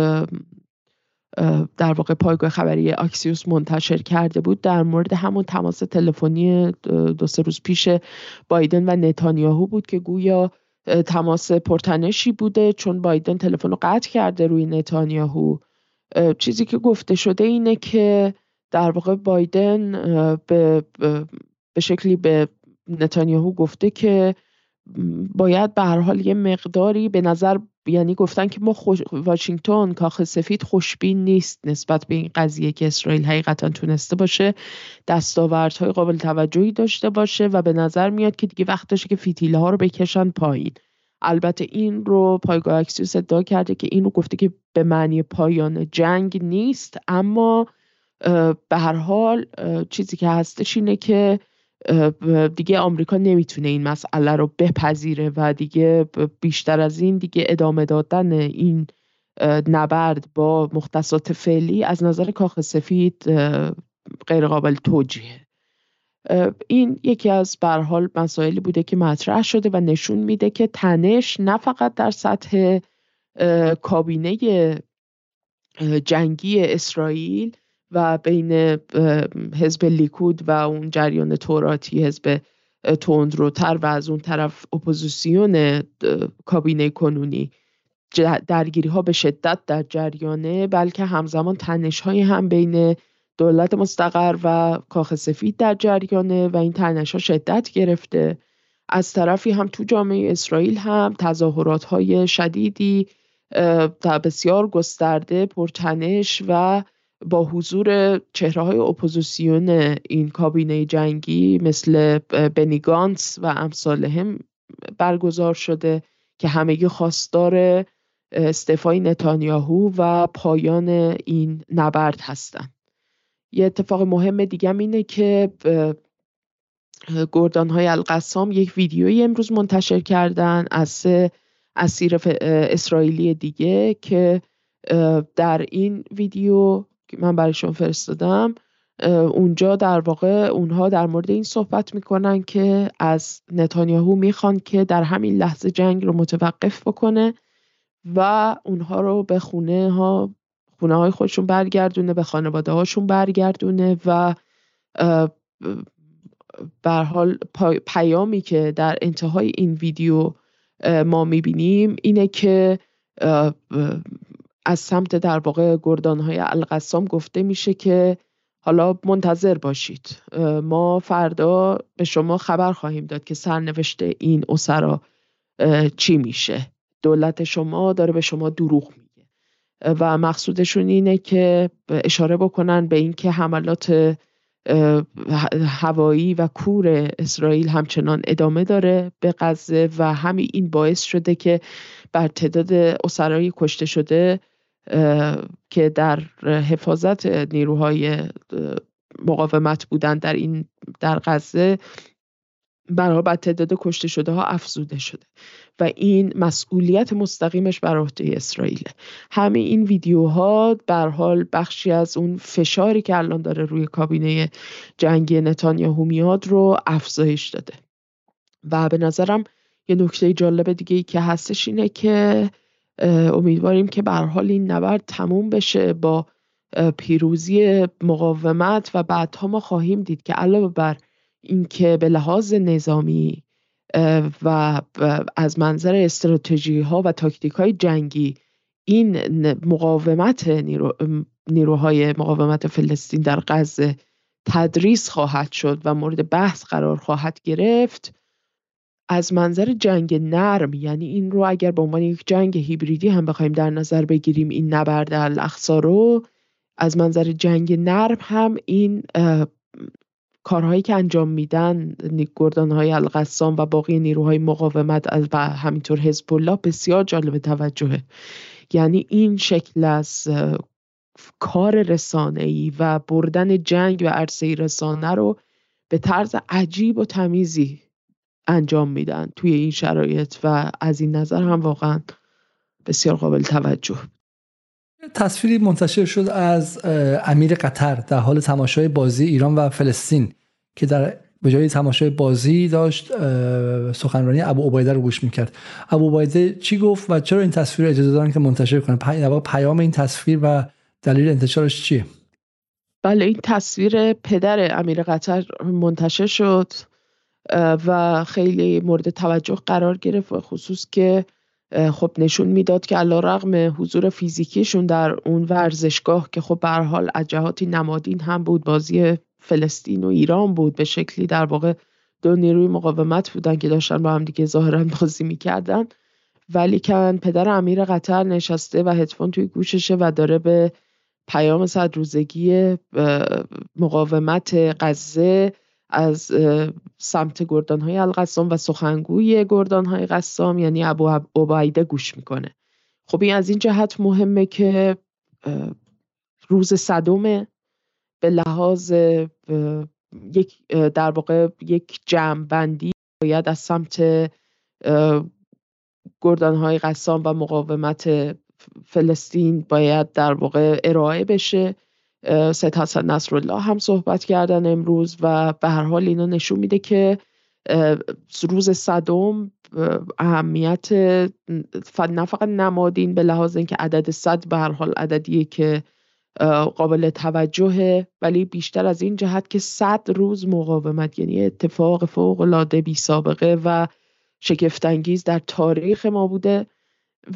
در واقع پایگاه خبری آکسیوس منتشر کرده بود در مورد همون تماس تلفنی دو سه روز پیش بایدن و نتانیاهو بود که گویا تماس پرتنشی بوده چون بایدن تلفن رو قطع کرده روی نتانیاهو. چیزی که گفته شده اینه که در واقع بایدن به, به شکلی به نتانیاهو گفته که باید به هر حال یه مقداری به نظر یعنی گفتن که ما خوش... واشنگتن کاخ سفید خوشبین نیست نسبت به این قضیه که اسرائیل حقیقتا تونسته باشه دستاوردهای قابل توجهی داشته باشه و به نظر میاد که دیگه وقت داشته که فیتیله ها رو بکشن پایین. البته این رو پایگاه اکسیوس ادعا کرده که این رو گفته که به معنی پایان جنگ نیست اما به هر حال چیزی که هستش اینه که دیگه آمریکا نمی‌تونه این مسئله رو بپذیره و دیگه بیشتر از این دیگه ادامه دادن این نبرد با مختصات فعلی از نظر کاخ سفید غیر قابل توجیه این یکی از برحال مسائلی بوده که مطرح شده و نشون میده که تنش نه فقط در سطح کابینه جنگی اسرائیل و بین حزب لیکود و اون جریان توراتی حزب تندروتر و از اون طرف اپوزیسیون کابینه کنونی. درگیری ها به شدت در جریانه بلکه همزمان تنش های هم بین دولت مستقر و کاخ سفید در جریانه و این تنش ها شدت گرفته. از طرفی هم تو جامعه اسرائیل هم تظاهرات های شدیدی بسیار گسترده پرتنش و با حضور چهره های اپوزیسیون این کابینه جنگی مثل بنی گانتس و امثالهم برگزار شده که همگی خواستار استعفای نتانیاهو و پایان این نبرد هستند. یه اتفاق مهم دیگه اینه که گردان های القسام یک ویدیویی امروز منتشر کردن از سه اسیر اسرائیلی دیگه که در این ویدیو که من برایشون فرستادم اونجا در واقع اونها در مورد این صحبت می‌کنن که از نتانیاهو می‌خوان که در همین لحظه جنگ رو متوقف بکنه و اونها رو به خونه ها خونه های خودشون برگردونه به خانواده هاشون برگردونه و بر حال پیامی که در انتهای این ویدیو ما می‌بینیم اینه که از سمت در واقع های القسام گفته میشه که حالا منتظر باشید. ما فردا به شما خبر خواهیم داد که سرنوشت این اسرا چی میشه. دولت شما داره به شما دروغ میگه. و مقصودشون اینه که اشاره بکنن به اینکه حملات هوایی و کور اسرائیل همچنان ادامه داره به غزه و همین این باعث شده که بر تعداد اسرای کشته شده که در حفاظت نیروهای مقاومت بودن در این در غزه برابر تعداد کشته شده ها افزوده شده. و این مسئولیت مستقیمش بر عهده اسرائیل همه این ویدیوها بر حال بخشی از اون فشاری که الان داره روی کابینه جنگی نتانیاهو میاد رو افزایش داده. و به نظرم یه نکته جالب دیگه ای که هستش اینه که امیدواریم که به حال این نبرد تموم بشه با پیروزی مقاومت و بعدها ما خواهیم دید که علاوه بر اینکه به لحاظ نظامی و از منظر استراتژی ها و تاکتیک های جنگی این مقاومت نیروهای مقاومت فلسطین در غزه تدریس خواهد شد و مورد بحث قرار خواهد گرفت. از منظر جنگ نرم یعنی این رو اگر به عنوان یک جنگ هیبریدی هم بخوایم در نظر بگیریم این نبرد الاقصا رو از منظر جنگ نرم هم این کارهایی که انجام میدن گردان های القسام و باقی نیروهای مقاومت و همینطور حزب الله بسیار جالب توجهه. یعنی این شکل از کار رسانه ای و بردن جنگ و عرصه رسانه رو به طرز عجیب و تمیزی انجام میدن توی این شرایط و از این نظر هم واقعا بسیار قابل توجه تصویری منتشر شد از امیر قطر در حال تماشای بازی ایران و فلسطین که در به جای تماشای بازی داشت سخنرانی ابو عبیده رو گوش می‌کرد. ابو عبیده چی گفت و چرا این تصویر رو اجازه دارن که منتشر کنه؟ پیام این تصویر و دلیل انتشارش چیه؟ بله این تصویر پدر امیر قطر منتشر شد. و خیلی مورد توجه قرار گرفت و خصوص که خب نشون می‌داد که علا رغم حضور فیزیکیشون در اون ورزشگاه که خب به حال از جهاتی نمادین هم بود بازی فلسطین و ایران بود به شکلی در واقع دو نیروی مقاومت بودن که داشتن با هم دیگه ظاهرا بازی می‌کردن. ولی کن پدر امیر قطر نشسته و هدفون توی گوششه و داره به پیام صد روزگی مقاومت غزه از سمت گردان های القسام و سخنگوی گردان های قسام یعنی ابو عبایده گوش می‌کنه. خب این از این جهت مهمه که روز صدومه. به لحاظ یک در واقع یک بندی باید از سمت گردان های قسام و مقاومت فلسطین باید در واقع ارائه بشه. سید حسن نصرالله هم صحبت کردن امروز و به هر حال اینا نشون میده که روز صدم اهمیت نه فقط نمادین به لحاظ اینکه عدد صد به هر حال عددیه که قابل توجهه ولی بیشتر از این جهت که صد روز مقاومت یعنی اتفاق فوق العاده بی سابقه و شگفتانگیز در تاریخ ما بوده.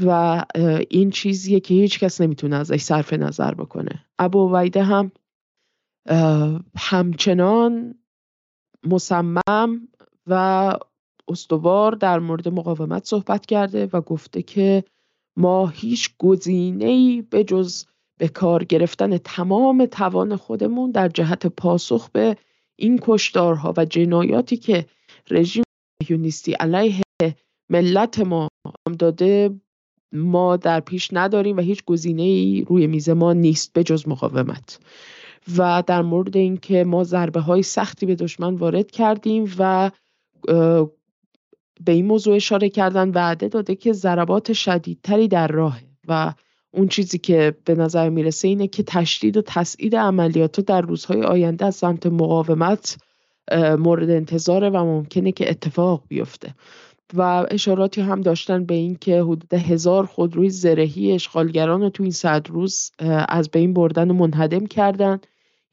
و این چیزیه که هیچ کس نمی‌تونه ازش صرف نظر بکنه. ابو ویده هم همچنان مصمم و استوار در مورد مقاومت صحبت کرده و گفته که ما هیچ گزینه‌ای به جز به کار گرفتن تمام توان خودمون در جهت پاسخ به این کشدارها و جنایاتی که رژیم یونیستی علیه ملت ما داده ما در پیش نداریم و هیچ گزینه ای روی میز ما نیست به جز مقاومت. و در مورد اینکه ما ضربه های سختی به دشمن وارد کردیم و به این موضوع اشاره کردن وعده داده که ضربات شدیدتری در راه و اون چیزی که به نظر می‌رسه اینه که تشدید و تسعید عملیات در روزهای آینده از سمت مقاومت مورد انتظاره و ممکنه که اتفاق بیفته. و اشاراتی هم داشتن به این که حدود هزار خودروی زرهی اشغالگران رو تو این صد روز از بین بردن و منهدم کردن.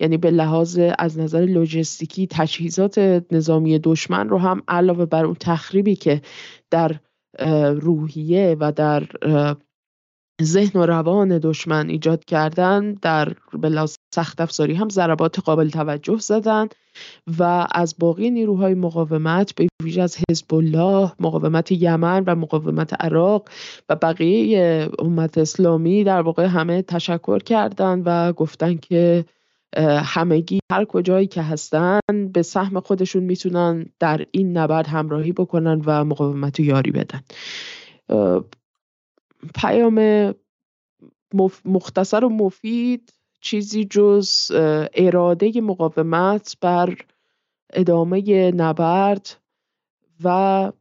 یعنی به لحاظ از نظر لوجستیکی تجهیزات نظامی دشمن رو هم علاوه بر اون تخریبی که در روحیه و در ذهن و روان دشمن ایجاد کردن در بلاس سخت افزاری هم ضربات قابل توجه زدن و از باقی نیروهای مقاومت به ویژه از حزب الله مقاومت یمن و مقاومت عراق و بقیه امت اسلامی در واقع همه تشکر کردند و گفتن که همگی هر کجایی که هستن به سهم خودشون می‌تونن در این نبرد همراهی بکنن و مقاومت یاری بدن. پیام مختصر و مفید چیزی جز اراده مقاومت بر ادامه نبرد و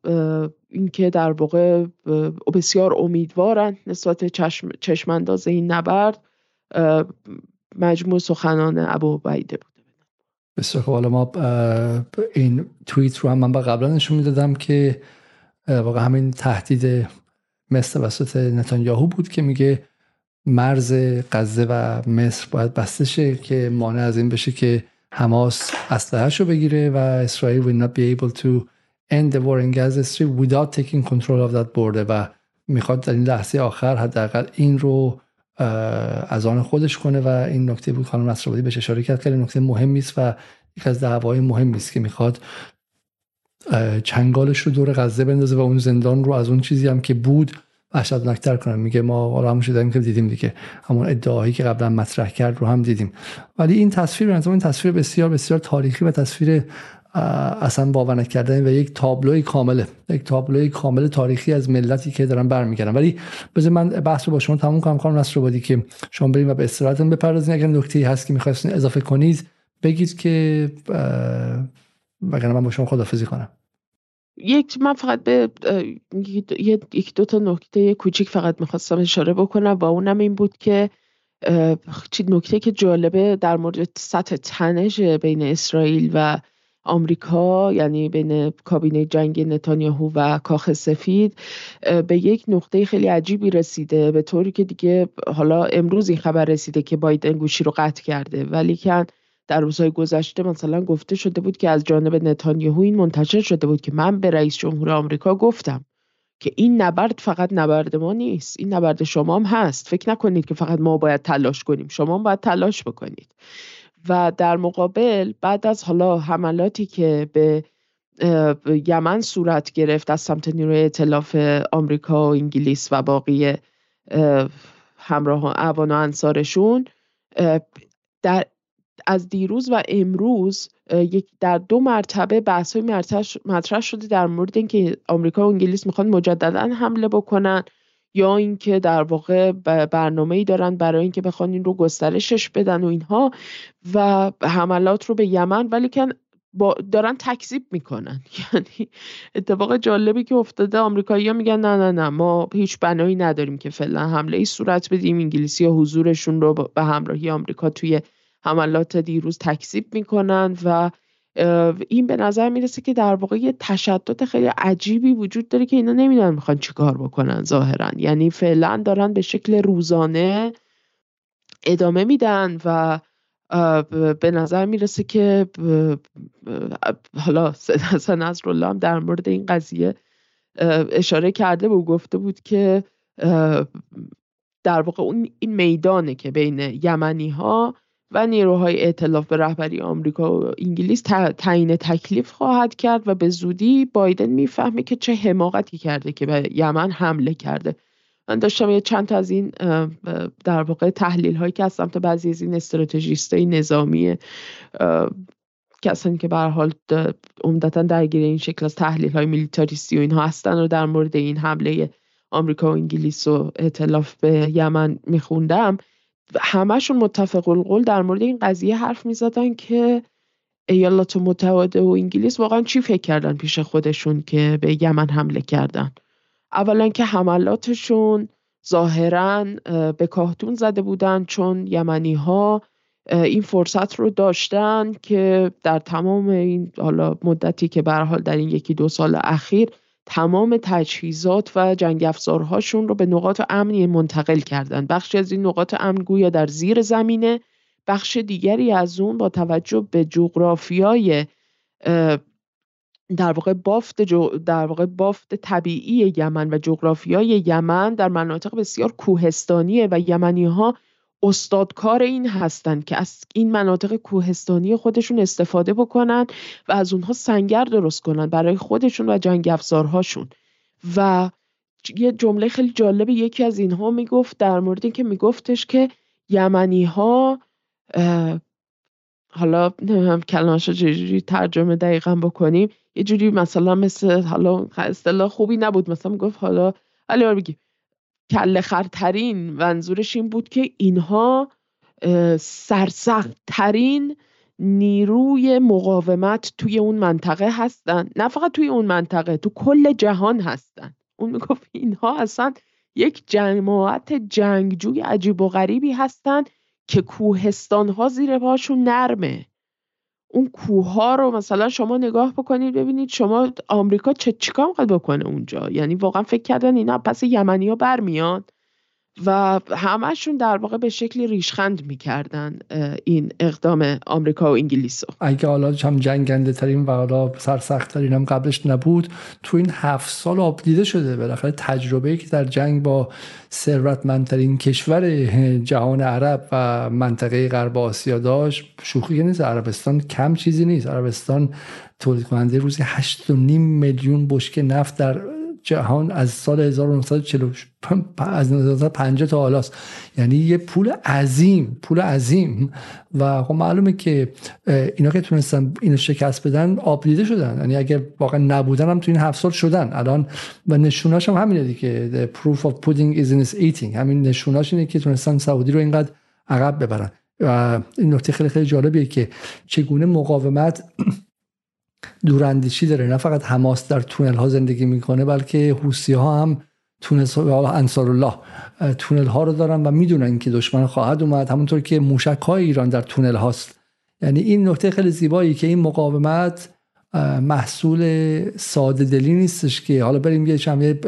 اینکه در واقع بسیار امیدوارند نسبت چشم، چشمانداز این نبرد مجموع سخنان ابو عبیده بوده بسیار خب حالا ما این توییت رو هم من قبلا نشون می‌دادم که واقعا همین تهدید مثل وسط نتانیاهو بود که میگه مرز غزه و مصر باید بسته شه که مانع از این بشه که حماس اسلحه‌شو بگیره و اسرائیل will not be able to end the war in Gaza without taking control of that border. و می‌خواد در این لحظه آخر حداقل این رو از آن خودش کنه و این نکته بود خانم نصرآبادی بهش اشاره کرد خیلی نکته مهمی است و یک از دعوای مهمی است که می‌خواد چنگالش رو دور غزه بندازه و اون زندان رو از اون چیزی هم که بود وحشتناکتر کنم. میگه ما حالا همون شده که دیدیم دیگه. همون ادعاهایی که قبلا مطرح کرد رو هم دیدیم. ولی این تصویر به این تصویر بسیار بسیار تاریخی و تصویر اصلا باور نکردن و یک تابلوی کامله. یک تابلوی کامل تاریخی از ملتی که دارن برمیگردن. ولی بذار من بحث رو با شما تموم کنم. خانم نصر که شما بریم و به استراحتتون بپردازین اگر نکته هست که می‌خواستین اضافه کنید بگید که وگرنه من با شما خدافظی کنم. یک من فقط به یک دو تا نکته کوچیک فقط می‌خواستم اشاره بکنم و اونم این بود که نکته که جالبه در مورد سطح تنش بین اسرائیل و آمریکا یعنی بین کابینه جنگ نتانیاهو و کاخ سفید به یک نقطه خیلی عجیبی رسیده به طوری که دیگه حالا امروز این خبر رسیده که بایدن گوشی رو قطع کرده. ولی که در روزهای گذشته مثلا گفته شده بود که از جانب نتانیاهو این منتشر شده بود که من به رئیس جمهور آمریکا گفتم که این نبرد فقط نبرد ما نیست این نبرد شما هم هست. فکر نکنید که فقط ما باید تلاش کنیم شما هم باید تلاش بکنید. و در مقابل بعد از حالا حملاتی که به یمن صورت گرفت از سمت نیروی اطلاف آمریکا و انگلیس و باقی همراه اعوان و انصارشون در از دیروز و امروز یک در دو مرتبه بحث های مطرح شده در مورد اینکه آمریکا و انگلیس می‌خوان مجددا حمله بکنن یا اینکه در واقع برنامه ای دارن برای اینکه بخوان این رو گسترشش بدن و اینها و حملات رو به یمن ولی که با دارن تکذیب می‌کنن. <laughs> یعنی اتفاق جالبی که افتاده آمریکایی‌ها میگن نه نه نه ما هیچ بنایی نداریم که فعلا حمله ای صورت بدیم انگلیسی ها حضورشون رو به همراهی آمریکا توی حملات دیروز تکذیب می‌کنن و این به نظر می‌رسه که در واقع یه تشدد خیلی عجیبی وجود داره که اینا نمی‌دونن می‌خوان چیکار بکنن ظاهرا. یعنی فعلا دارن به شکل روزانه ادامه میدن و به نظر می‌رسه که حالا حسن <laughs> نصرالله هم در مورد این قضیه اشاره کرده و گفته بود که در واقع اون این میدانه که بین یمنی ها و نیروهای ائتلاف به رهبری آمریکا و انگلیس تعیین تکلیف خواهد کرد و به زودی بایدن می‌فهمه که چه حماقتی کرده که به یمن حمله کرده. من داشتم یه چند تا از این در واقع تحلیل هایی که از سمت بعضی از این استراتژیست نظامی کسانی که به حال عمدتا درگیر این شکل از تحلیل های میلیتاریستی و اینها هستن رو در مورد این حمله آمریکا و انگلیس و اطلاف به یمن میخوندم همشون متفق القول در مورد این قضیه حرف می‌زدن که ایالات متحده و انگلیس واقعا چی فکر کردن پیش خودشون که به یمن حمله کردن؟ اولا که حملاتشون ظاهرا به کاهتون زده بودن چون یمنی ها این فرصت رو داشتن که در تمام این حالا مدتی که به حال در این یکی دو سال اخیر تمام تجهیزات و جنگ افزارهاشون رو به نقاط امنی منتقل کردن. بخشی از این نقاط امن گویا در زیر زمینه. بخش دیگری از اون با توجه به جغرافیای در واقع بافت در واقع بافت طبیعی یمن و جغرافیای یمن در مناطق بسیار کوهستانیه و یمنی ها استادکار این هستند که از این مناطق کوهستانی خودشون استفاده بکنن و از اونها سنگر درست کنن برای خودشون و جنگ افزارهاشون. و یه جمله خیلی جالب یکی از اینها می‌گفت در مورد اینکه میگفتش که یمنی ها حالا نمی‌دونم کلمش رو چجوری ترجمه دقیقا بکنیم یه جوری مثلا مثل حالا اصطلاح خوبی نبود مثلا می‌گفت حالا علی بگی. کل خرترین منظورش این بود که اینها سرسخت ترین نیروی مقاومت توی اون منطقه هستن. نه فقط توی اون منطقه تو کل جهان هستن. اون می‌گفت اینها اصلا یک جماعت جنگجوی عجیب و غریبی هستن که کوهستان ها زیر پاشون نرمه. اون کوه ها رو مثلا شما نگاه بکنید ببینید شما آمریکا چه چیکار می‌خواد بکنه اونجا؟ یعنی واقعا فکر کردن اینا پس یمنی ها برمیاد و همشون در واقع به شکلی ریشخند می‌کردن این اقدام آمریکا و انگلیس اگه حالا هم جنگنده ترین و حالا سرسخت ترین هم قبلش نبود تو این هفت سال آب دیده شده. بالاخره تجربه که در جنگ با ثروتمندترین کشور جهان عرب و منطقه غرب آسیا داشت شوخی نیست. عربستان کم چیزی نیست. عربستان تولید کننده روزی 8.5 میلیون بشکه نفت در جهان از سال 1940 از 1950 تا حالاست. یعنی یه پول عظیم پول عظیم. و خب معلومه که اینا که تونستن اینو شکست بدن آبدیده شدن. یعنی اگه واقعا نبودن هم تو این هفت سال شدن. الان و نشوناش هم همینه دیگه. The proof of pudding is in its eating. همین نشوناش اینه که تونستن سعودی رو اینقدر عقب ببرن. و این نکته خیلی خیلی جالبیه که چگونه مقاومت دوراندیشی داره نه فقط حماس در تونل ها زندگی می‌کنه بلکه حوسی ها هم تونل انصار الله تونل ها رو دارن و می‌دونن که دشمن خواهد اومد. همونطور که موشک های ایران در تونل هاست. یعنی این نکته خیلی زیبایی که این مقاومت محصول ساده دلی نیستش که. حالا بریم یه چند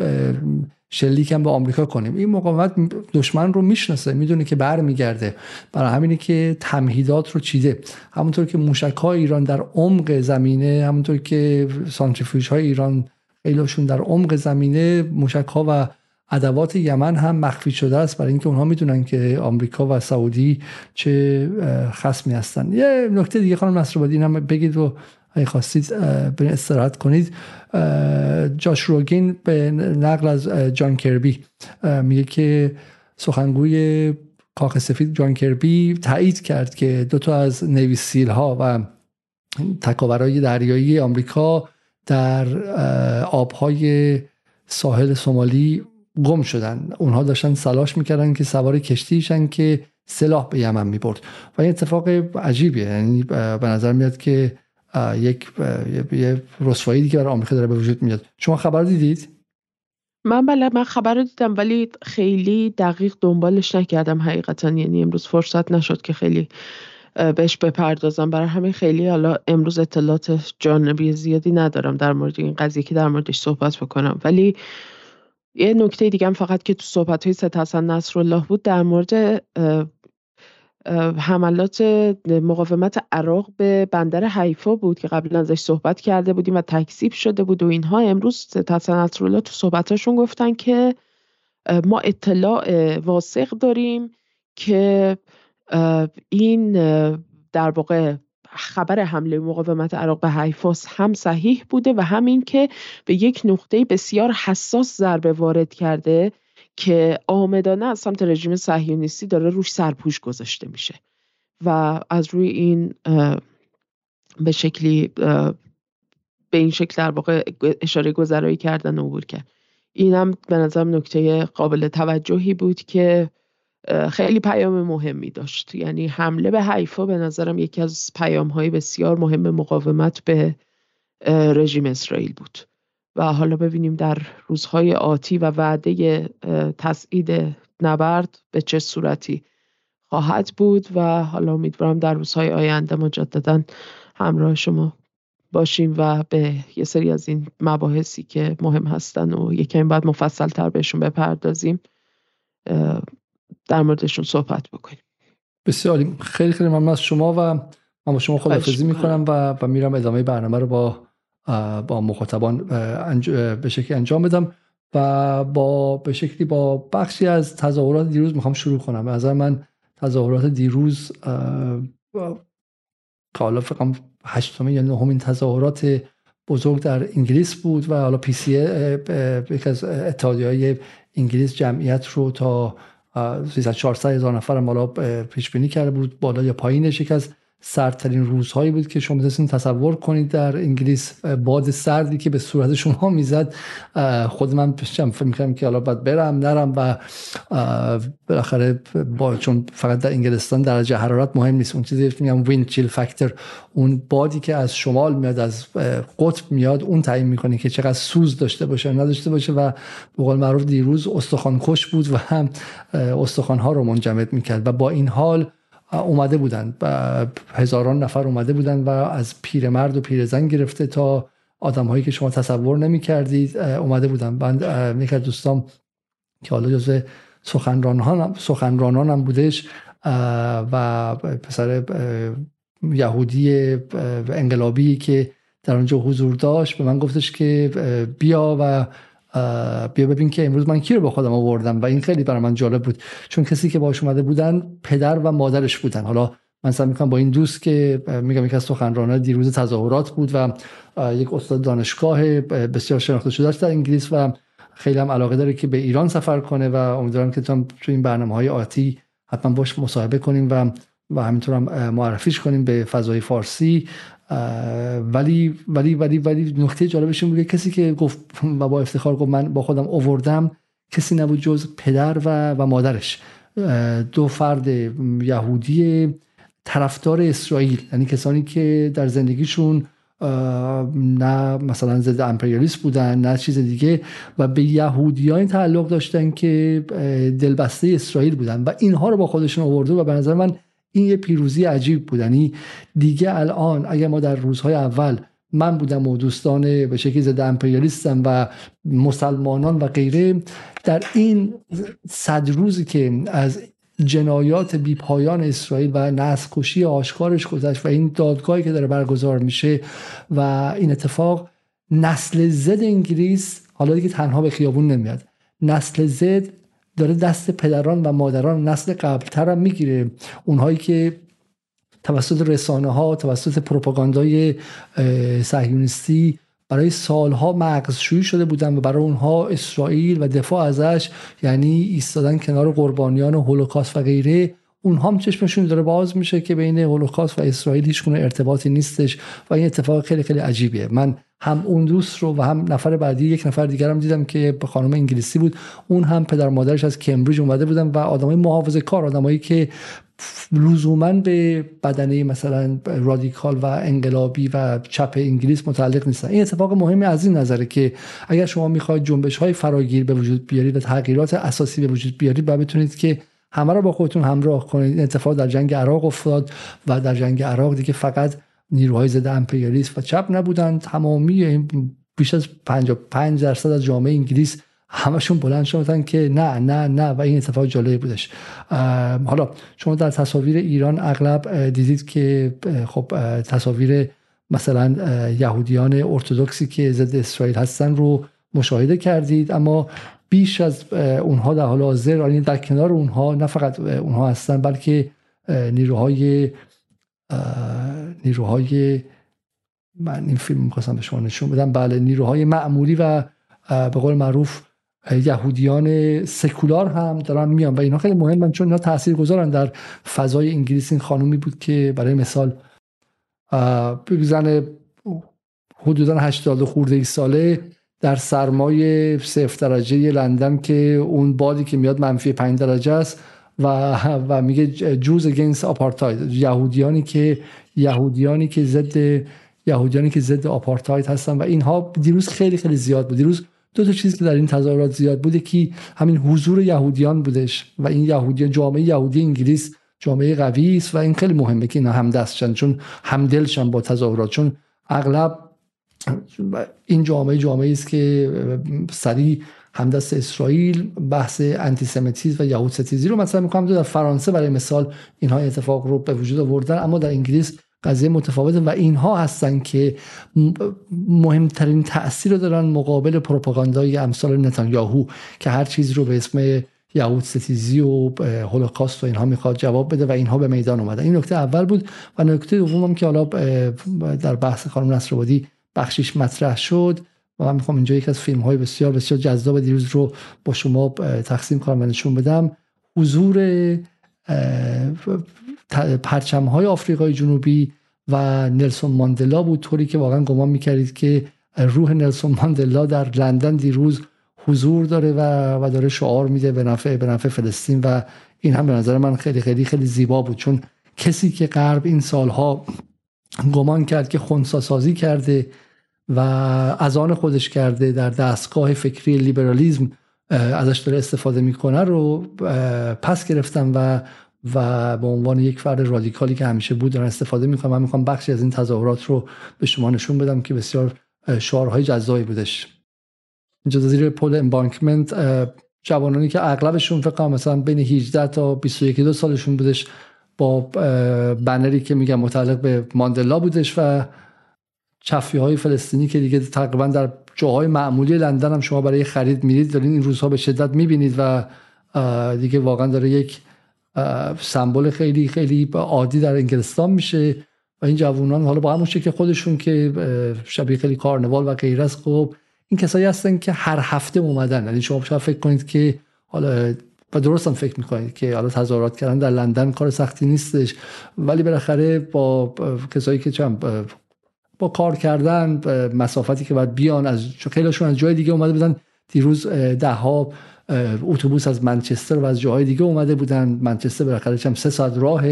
شلیک هم به آمریکا کنیم. این مقاومت دشمن رو می‌شناسه می‌دونه که برمیگرده. برای همینه که تمهیدات رو چیده. همونطور که موشک های ایران در عمق زمینه همونطور که سانتریفیوژ های ایران خیلیشون در عمق زمینه موشک ها و ادوات یمن هم مخفی شده است. برای اینکه اونها می‌دونن که آمریکا و سعودی چه خصمی هستن. یه نکته دیگه خانم نصرآبادی هم بگید و اگه خواستید برین استراحت کنید. جاش روگین به نقل از جان کربی. میگه که سخنگوی کاخ سفید جان کربی تایید کرد که دو تا از نویسیل ها و تکاورای دریایی آمریکا در آبهای ساحل سومالی گم شدن. اونها داشتن سلاش می‌کردن که سوار کشتیشن که سلاح به یمن می‌برد. و این اتفاق عجیبیه. یعنی به نظر میاد که یک یه رسوایی دیگه برای آمریکا داره به وجود میاد. شما خبر دیدید؟ من بله من خبر رو دیدم ولی خیلی دقیق دنبالش نکردم حقیقتا. یعنی امروز فرصت نشد که خیلی بهش بپردازم. برای همین خیلی حالا امروز اطلاعات جانبی زیادی ندارم در مورد این قضیه که در موردش صحبت بکنم. ولی یه نکته دیگه هم فقط که تو صحبت های ست حسن نصرالله بود در مورد حملات مقاومت عراق به بندر حیفا بود که قبلا ازش صحبت کرده بودیم و تکذیب شده بود و اینها. امروز حسن نصرالله تو صحبتاشون گفتن که ما اطلاع واسق داریم که این در واقع خبر حمله مقاومت عراق به حیفاس هم صحیح بوده و همین که به یک نقطه بسیار حساس ضربه وارد کرده. که آمدانه از سمت رژیم صهیونیستی داره روش سرپوش گذاشته میشه و از روی این به شکلی به این شکل در واقع اشاره گذرایی کردن عبور کرد. اینم به نظرم نکته قابل توجهی بود که خیلی پیام مهمی داشت. یعنی حمله به حیفا به نظرم یکی از پیام های بسیار مهم مقاومت به رژیم اسرائیل بود. و حالا ببینیم در روزهای آتی و وعده تسعید نبرد به چه صورتی خواهد بود و حالا امیدوارم در روزهای آینده مجددا همراه شما باشیم و به یه سری از این مباحثی که مهم هستن و یکم بعد مفصل تر بهشون بپردازیم در موردشون صحبت بکنیم. بسیار خیلی خیلی ممنون از شما و من با شما خدافزی می‌کنم و, و میرم ادامه برنامه رو با با مخاطبان به شکلی انجام بدم و با به شکلی با بخشی از تظاهرات دیروز می‌خوام شروع کنم. نظر من تظاهرات دیروز که حالا فکرم هشتم یا نهمین تظاهرات بزرگ در انگلیس بود و حالا پی سی یک از اتحادیه انگلیس جمعیت رو تا 300 400 هزار نفر حالا پیش بینی کرده بود بالا یا پایینش یک از سردترین روزهایی بود که شما می‌تونستین تصور کنید در انگلیس باد سردی که به صورت شما می‌زد خود من فکر می‌کنم که حالا باید برم نرم و بالاخره با چون فقط در انگلستان درجه حرارت مهم نیست. اون چیزی میگم وین چیل فاکتور اون بادی که از شمال میاد از قطب میاد اون تعیین می‌کنه که چقدر سوز داشته باشه نداشته باشه و به قول معروف دیروز استخوان کش بود و هم استخوان ها رو منجمد می‌کرد و با این حال اومده بودن هزاران نفر اومده بودن و از پیرمرد و پیرزن گرفته تا آدم هایی که شما تصور نمی کردید اومده بودن. بند یک از دوستان که حالا جزو سخنرانان سخنرانان هم بودش و پسر یهودی انقلابی که در اونجا حضور داشت به من گفتش که بیا و بیا ببین که امروز من کی رو با خودم آوردم و این خیلی برای من جالب بود. چون کسی که باش اومده بودن پدر و مادرش بودن. حالا من سعی می‌کنم با این دوست که میگم یک از سخنرانان دیروز تظاهرات بود و یک استاد دانشگاه بسیار شناخته شده در انگلیس و خیلی هم علاقه داره که به ایران سفر کنه و امیدوارم که تو این برنامه های آتی حتما باش مصاحبه کنیم و و همینطور هم معرفیش کنیم به فضای فارسی. ولی ولی ولی ولی نکته جالبش این کسی که گفت و با افتخار گفت من با خودم اووردم کسی نبود جز پدر و, و مادرش. دو فرد یهودی طرفدار اسرائیل یعنی کسانی که در زندگیشون نه مثلا ضد امپریالیست بودن نه چیز دیگه و به یهودیان تعلق داشتن که دلبسته اسرائیل بودن. و اینها رو با خودشون آورده و به نظر من این یه پیروزی عجیب بود. یعنی دیگه الان اگر ما در روزهای اول من بودم و دوستان به شکلی ضد امپریالیستم و مسلمانان و غیره در این صد روزی که از جنایات بی پایان اسرائیل و نسل کشی آشکارش گذشت و این دادگاهی که داره برگزار میشه و این اتفاق نسل زد انگلیس حالا دیگه تنها به خیابون نمیاد. نسل زد داره دست پدران و مادران نسل قبلتر هم می‌گیره. اونهایی که توسط رسانه ها توسط پروپاگاندای صهیونیستی برای سالها مغزشویی شده بودن و برای اونها اسرائیل و دفاع ازش یعنی ایستادن کنار قربانیان هولوکاست و غیره اونها هم چشمشون داره باز میشه که بین هولوکاست و اسرائیل هیچ ارتباطی نیستش و این اتفاق خیلی خیلی عجیبیه. من هم اون دوست رو و هم نفر بعدی یک نفر دیگرم دیدم که به خانم انگلیسی بود. اون هم پدر مادرش از کمبریج اومده بودن و آدمای محافظه کار آدمایی که لزوما به بدنه مثلا رادیکال و انقلابی و چپ انگلیس متعلق نیستن. این اتفاق مهمی از این نظره که اگر شما می‌خواید جنبش های فراگیر به وجود بیارید و تغییرات اساسی به وجود بیارید و بتونید که همه رو با خودتون همراه کنید. اتفاق در جنگ عراق افتاد و در جنگ عراق دیگه فقط نیروهای ضد امپریالیست و چپ نبودن تمامی بیش از 55 درصد از جامعه انگلیس همشون بلند شدن که نه نه نه و این اتفاق جالبی بودش. حالا شما در تصاویر ایران اغلب دیدید که خب تصاویر مثلا یهودیان ارتودکسی که ضد اسرائیل هستن رو مشاهده کردید اما بیش از اونها در حال حاضر یعنی در کنار اونها نه فقط اونها هستن بلکه نیروهای نیروهای من این فیلم می‌خواستم به شما نشون بدم. بله نیروهای معمولی و به قول معروف یهودیان سکولار هم دارن میان و اینا خیلی مهمن چون اینا تاثیر گذارن در فضای انگلیس این خانومی بود که برای مثال زن حدودا 80 خورده ای ساله در سرمای صفر درجه لندن که اون بادی که میاد منفی 5 درجه است. و <laughs> و میگه جوز اگینست آپارتاید یهودیانی که یهودیانی که ضد یهودیانی که ضد آپارتاید هستن و اینها دیروز خیلی خیلی زیاد بود. دیروز دو تا چیزی که در این تظاهرات زیاد بوده که همین حضور یهودیان بودش و این یهودیان جامعه یهودی انگلیس جامعه قوی است و این خیلی مهمه که اینا همدستشن چون همدلشن با تظاهرات. چون اغلب این جامعه جامعه است که سریع همدست اسرائیل بحث انتیسمیتیسم و یهود ستیزی رو مثلا می‌کنم. در فرانسه برای مثال اینها اتفاق رو به وجود آوردن اما در انگلیس قضیه متفاوته و اینها هستن که مهمترین تاثیر رو دارن مقابل پروپاگاندای امثال نتانیاهو که هر چیز رو به اسم یهود ستیزی و هولوکاست و اینها می‌خواد جواب بده و اینها به میدان اومدن. این نکته اول بود و نکته دوم که حالا در بحث خانم نصرآبادی بخشیش مطرح شد. و من می‌خوام اینجا یک از فیلم های بسیار بسیار جذاب دیروز رو با شما تقسیم کنم و نشون بدم. حضور پرچم های آفریقای جنوبی و نلسون ماندلا بود طوری که واقعا گمان می‌کردید که روح نلسون ماندلا در لندن دیروز حضور داره و, و داره شعار میده به نفع به نفع فلسطین و این هم به نظر من خیلی خیلی خیلی زیبا بود. چون کسی که غرب این سالها گمان کرد که خونسا سازی کرده و از آن خودش کرده در دستگاه فکری لیبرالیزم ازش داره استفاده می‌کنه رو پس گرفتم و و به عنوان یک فرد رادیکالی که همیشه بود دارن استفاده می‌کنم من می‌خوام بخشی از این تظاهرات رو به شما نشون بدم که بسیار شعارهای جذابی بودش. اینجا زیر پل امبانکمنت جوانانی که اغلبشون فکر مثلا بین 18 تا 21 دو سالشون بودش با بنری که میگم متعلق به ماندلا بودش و چفی های فلسطینی که دیگه تقریبا در جاهای معمولی لندن هم شما برای خرید میرید دارین این روزها به شدت می‌بینید و دیگه واقعا داره یک سمبل خیلی خیلی عادی در انگلستان میشه و این جوانان حالا با همون که خودشون که شبیه خیلی کارنوال و غیر از خب این کسایی هستن که هر هفته اومدن. یعنی شما شاید فکر کنید که حالا و درست هم فکر می‌کنید که حالا تظاهرات کردن در لندن کار سختی نیستش. ولی بالاخره با کسایی که چند با کار کردن مسافتی که باید بیان از خیلیشون از جای دیگه اومده بودن. دیروز ده ها اتوبوس از منچستر و از جاهای دیگه اومده بودن. منچستر بالاخره هم سه ساعت راه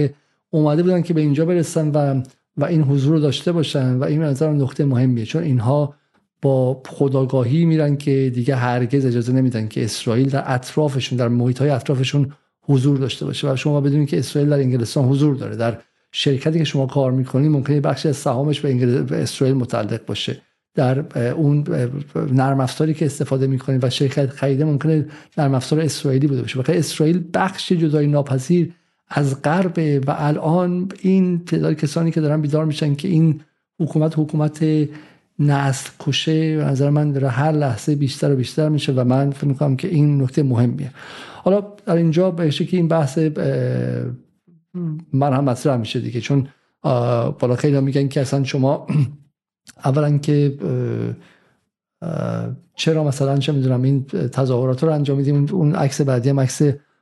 اومده بودن که به اینجا برسن و و این حضور رو داشته باشن و این نظر نقطه مهمیه. چون اینها با خداگاهی میرن که دیگه هرگز اجازه نمیدن که اسرائیل در اطرافشون در محیط های اطرافشون حضور داشته باشه. و شما بدونید که اسرائیل در انگلستان حضور داره. در شرکتی که شما کار می‌کنید ممکنه بخشی از سهامش به, اسرائیل متعلق باشه. در اون نرم افزاری که استفاده می‌کنید و شرکت خریده ممکنه نرم افزار اسرائیلی بوده باشه. بخاطر اسرائیل بخش جدای ناپذیر از غرب و الان این تعداد کسانی که دارن بیدار میشن که این حکومت حکومت نسل کشه به نظر من در هر لحظه بیشتر و بیشتر میشه و من فکر می‌کنم که این نکته مهمیه. حالا در اینجا به که این بحث من هم مطرح میشه دیگه. چون بالا خیلی میگن که اصلا شما <clears throat> اولا که چرا مثلا چه می‌دونم این تظاهرات رو انجام میدیم؟ اون عکس بعدی هم عکس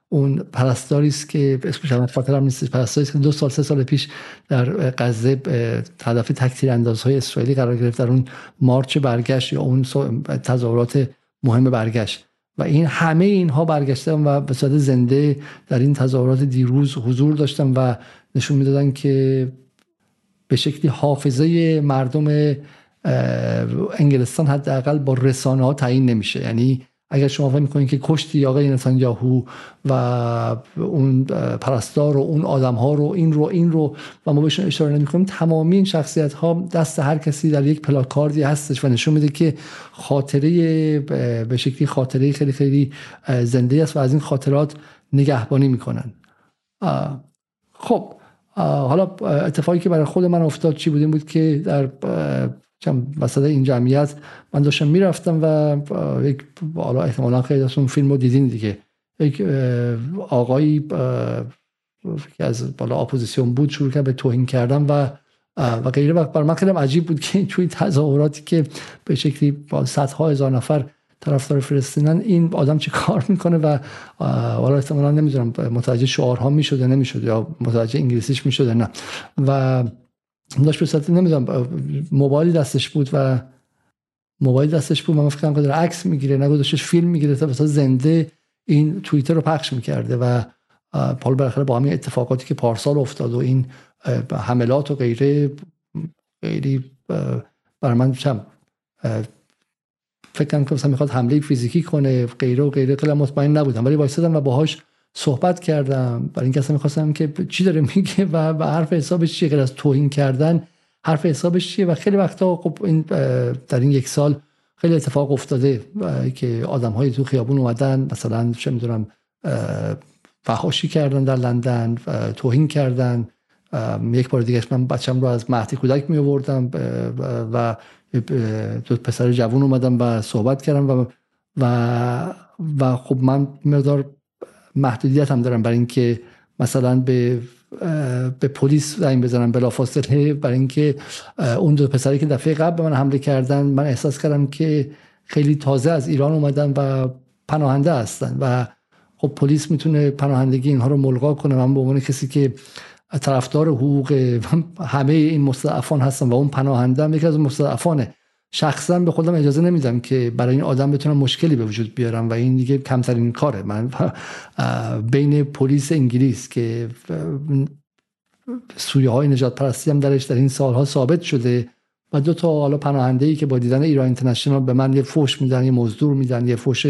اون پرستاری است که اسمش هم خاطرم نیست. پرستاری که دو سال سه سال پیش در غزه هدف تکثیر اندازهای اسرائیلی قرار گرفت. در اون مارچ برگشت یا اون تظاهرات مهم برگشت. و این همه اینها برگشتن و به صورت زنده در این تظاهرات دیروز حضور داشتن و نشون می‌دادن که به شکلی حافظه مردم انگلستان حداقل با رسانه ها تعیین نمیشه. یعنی اگر شما فکر می‌کنید که کشتی آقای نتانیاهو و اون پرستار و اون آدم ها رو این رو این رو و ما بهشون اشاره نمی‌کنیم تمامی این شخصیت ها دست هر کسی در یک پلاکاردی هستش و نشون میده که خاطره به شکلی خاطره خیلی خیلی زنده است و از این خاطرات نگهبانی می‌کنن. خب حالا اتفاقی که برای خود من افتاد چی بود؟ این بود که در وسط این جمعیت من داشتم می‌رفتم و یک حالا احتمالا خیلی از اون فیلم رو دیدین دیگه. یک آقایی که از بالا اپوزیسیون بود شروع کرد به توهین کردن و و غیره. و برای من خیلی عجیب بود که <laughs> توی تظاهراتی که به شکلی با صدها هزار نفر طرفدار فلسطینن این آدم چه کار می‌کنه و حالا احتمالا نمی‌دونم متوجه شعارها می‌شده نمی‌شد یا متوجه انگلیسیش می‌شده نه. و داشت به نمی‌دونم موبایل دستش بود و موبایل دستش بود. من فکر کنم عکس می‌گیره نگذاشتش فیلم می‌گیره تا مثلا زنده این توییتر رو پخش می‌کرده و حالا بالاخره با همین اتفاقاتی که پارسال افتاد و این حملات و غیره خیلی برای من چم فکر کنم که مثلا می‌خواد حمله فیزیکی کنه غیره و غیره خیلی مطمئن نبودم. ولی وایسادم و باهاش صحبت کردم. برای اینکه اصلا می‌خواستم که چی داره میگه و, و حرف حسابش چیه غیر از توهین کردن حرف حسابش چیه؟ و خیلی وقتا خب این در این یک سال خیلی اتفاق افتاده که آدم های تو خیابون اومدن مثلا چه می‌دونم فحاشی کردن در لندن توهین کردن. یک بار دیگه من بچم رو از مهدی کودک می آوردم و دو پسر جوون اومدم و صحبت کردم و و و خب من مقدار محدودیت هم دارم برای اینکه مثلا به به پلیس زنگ بزنم بلافاصله برای اینکه اون دو پسری که دفعه قبل به من حمله کردن من احساس کردم که خیلی تازه از ایران اومدن و پناهنده هستن و خب پلیس می‌تونه پناهندگی اینها رو ملغا کنه. من به عنوان کسی که طرفدار حقوق همه این مستضعفان هستم و اون پناهنده هم یکی از مستضعفانه. شخصا به خودم اجازه نمیدم که برای این آدم بتونم مشکلی به وجود بیارم و این دیگه کمترین کاره. من بین پلیس انگلیس که سویه های نجات پرستی هم درش در این سالها ثابت شده و دو تا حالا پناهنده ای که با دیدن ایران اینترنشنال به من یه فوش میدن یه مزدور میدن یه فوش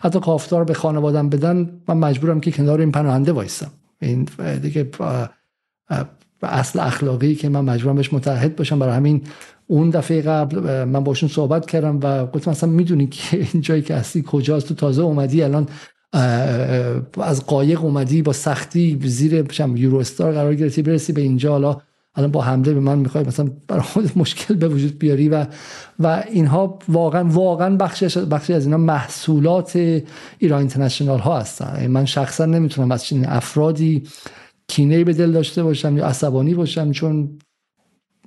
حتی کافتار به خانوادم بدن من مجبورم که کنار این پناهنده وایسم. این دیگه اصل اخلاقی که من مجبورم بهش متحد باشم. برای همین اون دفعه قبل من باشون صحبت کردم و گفتم اصلا می‌دونی که <laughs> این جایی که هستی کجاست؟ تو تازه اومدی الان از قایق اومدی با سختی زیر یورو استار قرار گرفتی برسی به اینجا. حالا الان با حمله به من می‌خوای مثلا برای خود <laughs> مشکل به وجود بیاری و و اینها واقعا واقعا بخشی بخشی از اینا محصولات ایران اینترنشنال ها هستن. من شخصا نمی‌تونم از چنین افرادی کینه به دل داشته باشم یا عصبانی باشم چون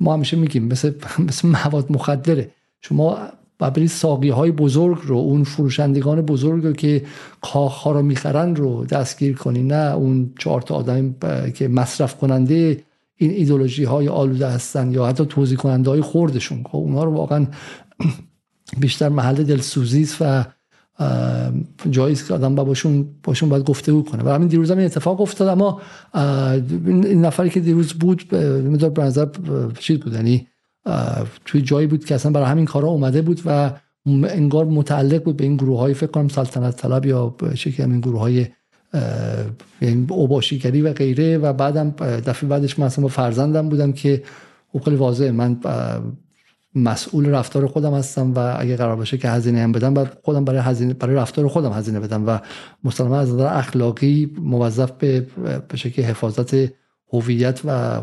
ما همیشه میگیم مثل <laughs> مثل مواد مخدره. شما برای ساقی های بزرگ رو اون فروشندگان بزرگ رو که کاخ ها رو می‌خرن رو دستگیر کنی نه اون چهار تا آدم که مصرف کننده این ایدولوژی های آلوده هستن یا حتی توضیح کننده های خوردشون. خب اونها رو واقعا <clears throat> بیشتر محل دلسوزی و جایی که آدم با باشون باشون باید گفتگو کنه. و همین دیروز هم این اتفاق افتاد اما این نفری که دیروز بود میدار به نظر چیز بود یعنی توی جایی بود که اصلا برای همین کارا اومده بود و انگار متعلق بود به این گروه های فکر کنم سلطنت طلب یا شکل همین گروه های یعنی اوباشیگری و غیره. و بعدم دفعه بعدش من اصلا با فرزندم بودم که خب خیلی واضحه من مسئول رفتار خودم هستم و اگه قرار باشه که هزینه هم بدم بعد خودم برای هزینه برای رفتار خودم هزینه بدم و مسلما از نظر اخلاقی موظف به به شکل حفاظت هویت و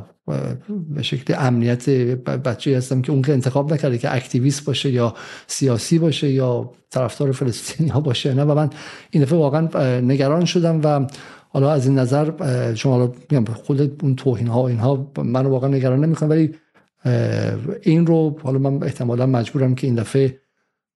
به شکل امنیت بچه هستم که اون که انتخاب نکرده که اکتیویست باشه یا سیاسی باشه یا طرفدار فلسطینی ها باشه نه. و من این دفعه واقعا نگران شدم و حالا از این نظر شما میگم خود اون توهین ها اینها من واقعا نگران نمی‌کنه ولی این رو حالا من احتمالا مجبورم که این دفعه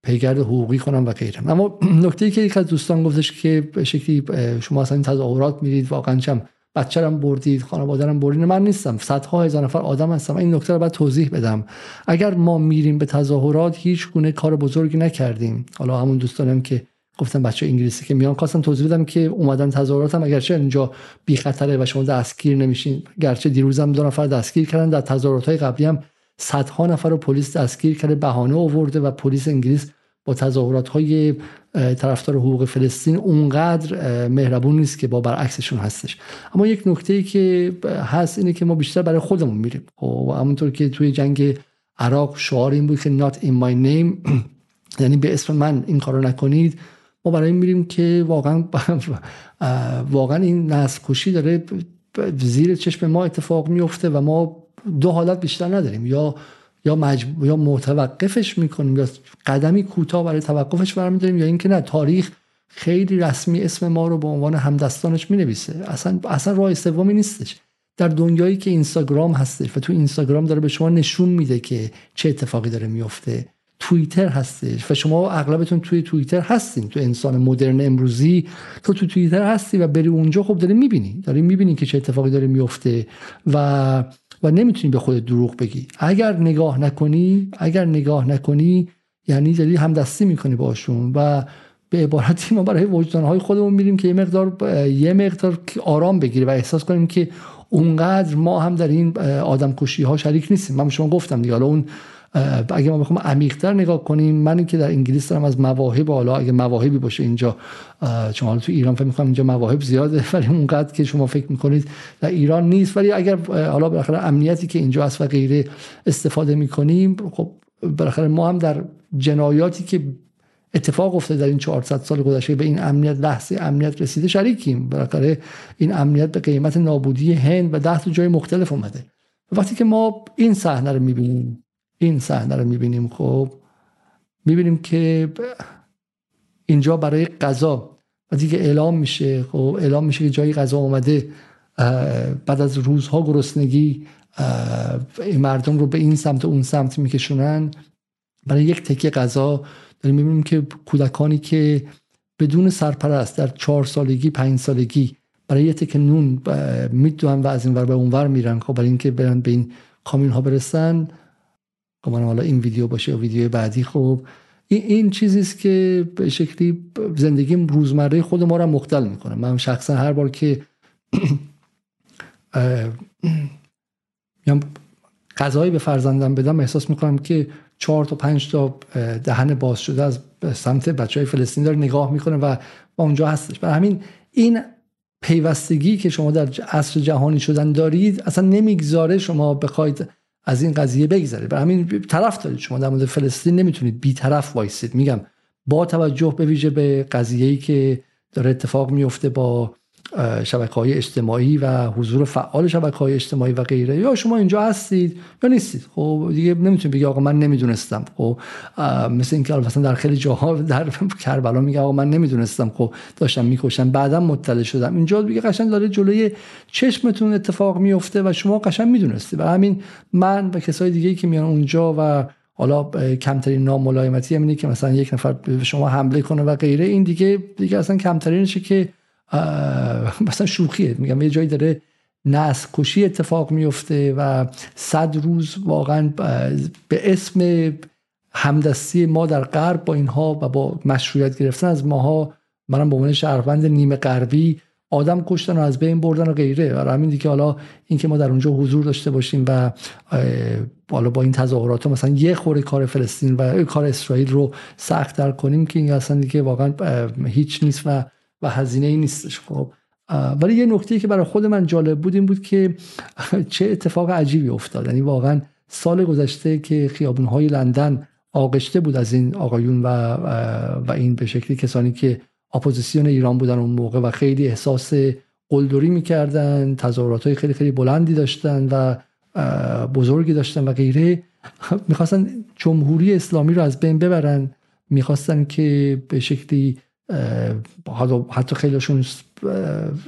پیگرد حقوقی کنم و غیره. اما <clears throat> نکته ای که یک از دوستان گفتش که به شکلی شما اصلا این تظاهرات میرید واقعا چم بچه‌رم بردید خانواده‌رم بردید من نیستم. صدها هزار نفر آدم هستم. این نکته رو باید توضیح بدم. اگر ما میریم به تظاهرات هیچ گونه کار بزرگی نکردیم. حالا همون دوستانم که گفتم بچه انگلیسی که میان خواستم توضیح بدم که اومدن تظاهرات هم اگرچه اینجا بی خطره و شما دستگیر نمیشین گرچه دیروزم دو نفر دستگیر کردن در تظاهرات های قبلی هم صدها نفر رو پلیس دستگیر کرده بهانه آورده و پلیس انگلیس با تظاهرات های طرفدار حقوق فلسطین اونقدر مهربون نیست که با برعکسشون هستش. اما یک نکته که هست اینه که ما بیشتر برای خودمون میریم. و خب، همونطور که توی جنگ عراق شعار این بود که not in my name <clears throat> یعنی به اسم من این کارو نکنید. ما برای این میریم که واقعا <laughs> واقعا این نسل کشی داره زیر چشم ما اتفاق میفته و ما دو حالت بیشتر نداریم. یا یا مجب... یا متوقفش می‌کنیم یا قدمی کوتاه برای توقفش برمیداریم یا اینکه نه تاریخ خیلی رسمی اسم ما رو به عنوان همدستانش می نویسه اصلا اصلا راه سومی نیستش. در دنیایی که اینستاگرام هستش و تو اینستاگرام داره به شما نشون میده که چه اتفاقی داره میفته توییتر هستش و شما اغلبتون توی توییتر هستین تو انسان مدرن امروزی تو تو توییتر هستی و بری اونجا خب داری می‌بینی داری می‌بینی که چه اتفاقی داره میفته و و نمی‌تونی به خودت دروغ بگی. اگر نگاه نکنی اگر نگاه نکنی یعنی داری همدستی می‌کنی باشون و به عبارتی ما برای وجدانهای خودمون میریم که یه مقدار یه مقدار آرام بگیری و احساس کنیم که اونقدر ما هم در این آدم کشی ها شریک نیستیم. من شما گفتم دیگه حالا اون اگه ما بخوام عمیقتر نگاه کنیم من که در انگلیس دارم از مواهب حالا اگه مواهبی باشه اینجا چون حالا تو ایران فکر می‌کنم اینجا مواهب زیاده <laughs> ولی اونقدر که شما فکر می‌کنید در ایران نیست. ولی اگر حالا بالاخره امنیتی که اینجا هست و استفاده می‌کنیم خب بالاخره ما هم در جنایاتی که اتفاق افتاده در این 400 سال گذشته به این امنیت لحظه امنیت رسیده شریکیم. بالاخره این امنیت به قیمت نابودی هند و ده تا جای مختلف اومده. وقتی که ما این صحنه رو می‌بینیم این صحنه رو می‌بینیم. خب می‌بینیم که اینجا برای غذا وقتی که اعلام میشه. خب اعلام میشه که جایی غذا اومده بعد از روزها گرسنگی این مردم رو به این سمت و اون سمت میکشونن. برای یک تکه غذا داریم می‌بینیم که کودکانی که بدون سرپرست در چهار سالگی پنج سالگی برای یه تکه نون می‌دونن و از این ور به اون ور میرن. خب برای اینکه برن به این کامیون ها برسن خب حالا این ویدیو باشه یا ویدیو بعدی خب این, این چیزی است که به شکلی زندگی روزمره خود ما رو مختل می‌کنه. من شخصا هر بار که <clears throat> غذایی به فرزندم بدم احساس می‌کنم که چهار تا پنج تا دهن باز شده از سمت بچه های فلسطین داره نگاه می‌کنه و اونجا هستش. برای همین این پیوستگی که شما در عصر جهانی شدن دارید اصلا نمی‌گذاره شما بخواید از این قضیه بگذارید برای همین طرف دارید. شما در مورد فلسطین نمی‌تونید بیطرف وایسید. میگم با توجه به ویژه به قضیه‌ای که داره اتفاق میفته با شبکه های اجتماعی و حضور فعال شبکه های اجتماعی و غیره. یا شما اینجا هستید یا نیستید. خب دیگه نمی‌تونید بگی آقا من نمی‌دونستم. خب مثل اینکه مثلا در خیلی جاها <laughs> در کربلا میگه آقا من نمی‌دونستم. خب داشتم می‌کشم بعدا مطلع شدم. اینجا دیگه قشنگ داره جلوی چشمتون اتفاق میفته و شما قشنگ می‌دونستید و همین من و کسای دیگه که میان اونجا و حالا کمترین ناملایمتی همینه که مثلا یک نفر به شما حمله کنه و غیره. این دیگه دیگه اصلا کمترینشه که مثلا شوخیه. میگم یه جایی داره نسل کشی اتفاق میفته و صد روز واقعا به اسم همدستی ما در غرب با اینها و با مشروعیت گرفتن از ماها منم به عنوان شهروند نیمه غربی آدم کشتن و از بین بردن و غیره. و همین دیگه حالا اینکه ما در اونجا حضور داشته باشیم و حالا با این تظاهرات مثلا یه خوره کار فلسطین و کار اسرائیل رو سختتر کنیم که این اصلا دیگه واقعا هیچ نیست و و هزینه ای نیستش خب. ولی یه نکته که برای خود من جالب بود این بود که <laughs> چه اتفاق عجیبی افتاد. یعنی واقعا سال گذشته که خیابون های لندن آغشته بود از این آقایون و و این به شکلی کسانی که اپوزیسیون ایران بودن اون موقع و خیلی احساس قلدری می‌کردن تظاهرات های خیلی خیلی بلندی داشتن و بزرگی داشتن و غیره می‌خواستن جمهوری اسلامی رو از بین ببرن. می‌خواستن که به شکلی حتی خیلیشون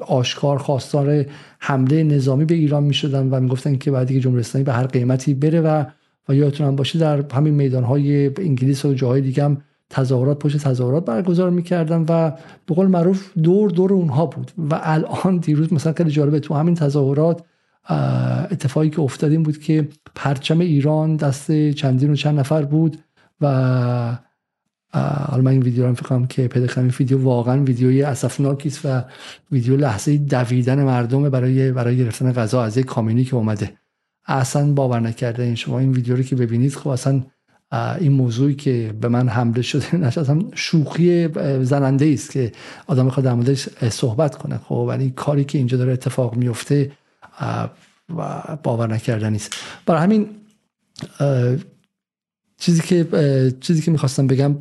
آشکار خواستار حمله نظامی به ایران می شدن و می‌گفتن که بعدی که جمهوری به هر قیمتی بره و و یادتون باشه در همین میدان های انگلیس و جاهای دیگه هم تظاهرات پشت تظاهرات برگزار می‌کردن و به قول معروف دور دور اونها بود. و الان دیروز مثلا خیلی جالبه تو همین تظاهرات اتفاقی که افتاد بود که پرچم ایران دست چندین و چند نفر بود و حالا من این ویدیو رو فکر که پیدا کردم. این ویدیو واقعا ویدیوی اسفناکی است و ویدیو لحظه دویدن مردم برای برای گرفتن غذا از یک کامینی که اومده. اصلا باور نکرده این شما. این ویدیو رو که ببینید خب اصلا این موضوعی که به من حمله شده نشه شوخی زننده است که آدم می‌خواد در صحبت کنه. خب ولی کاری که اینجا داره اتفاق میفته باور نکردنی است. برای همین چیزی که چیزی که می‌خواستم بگم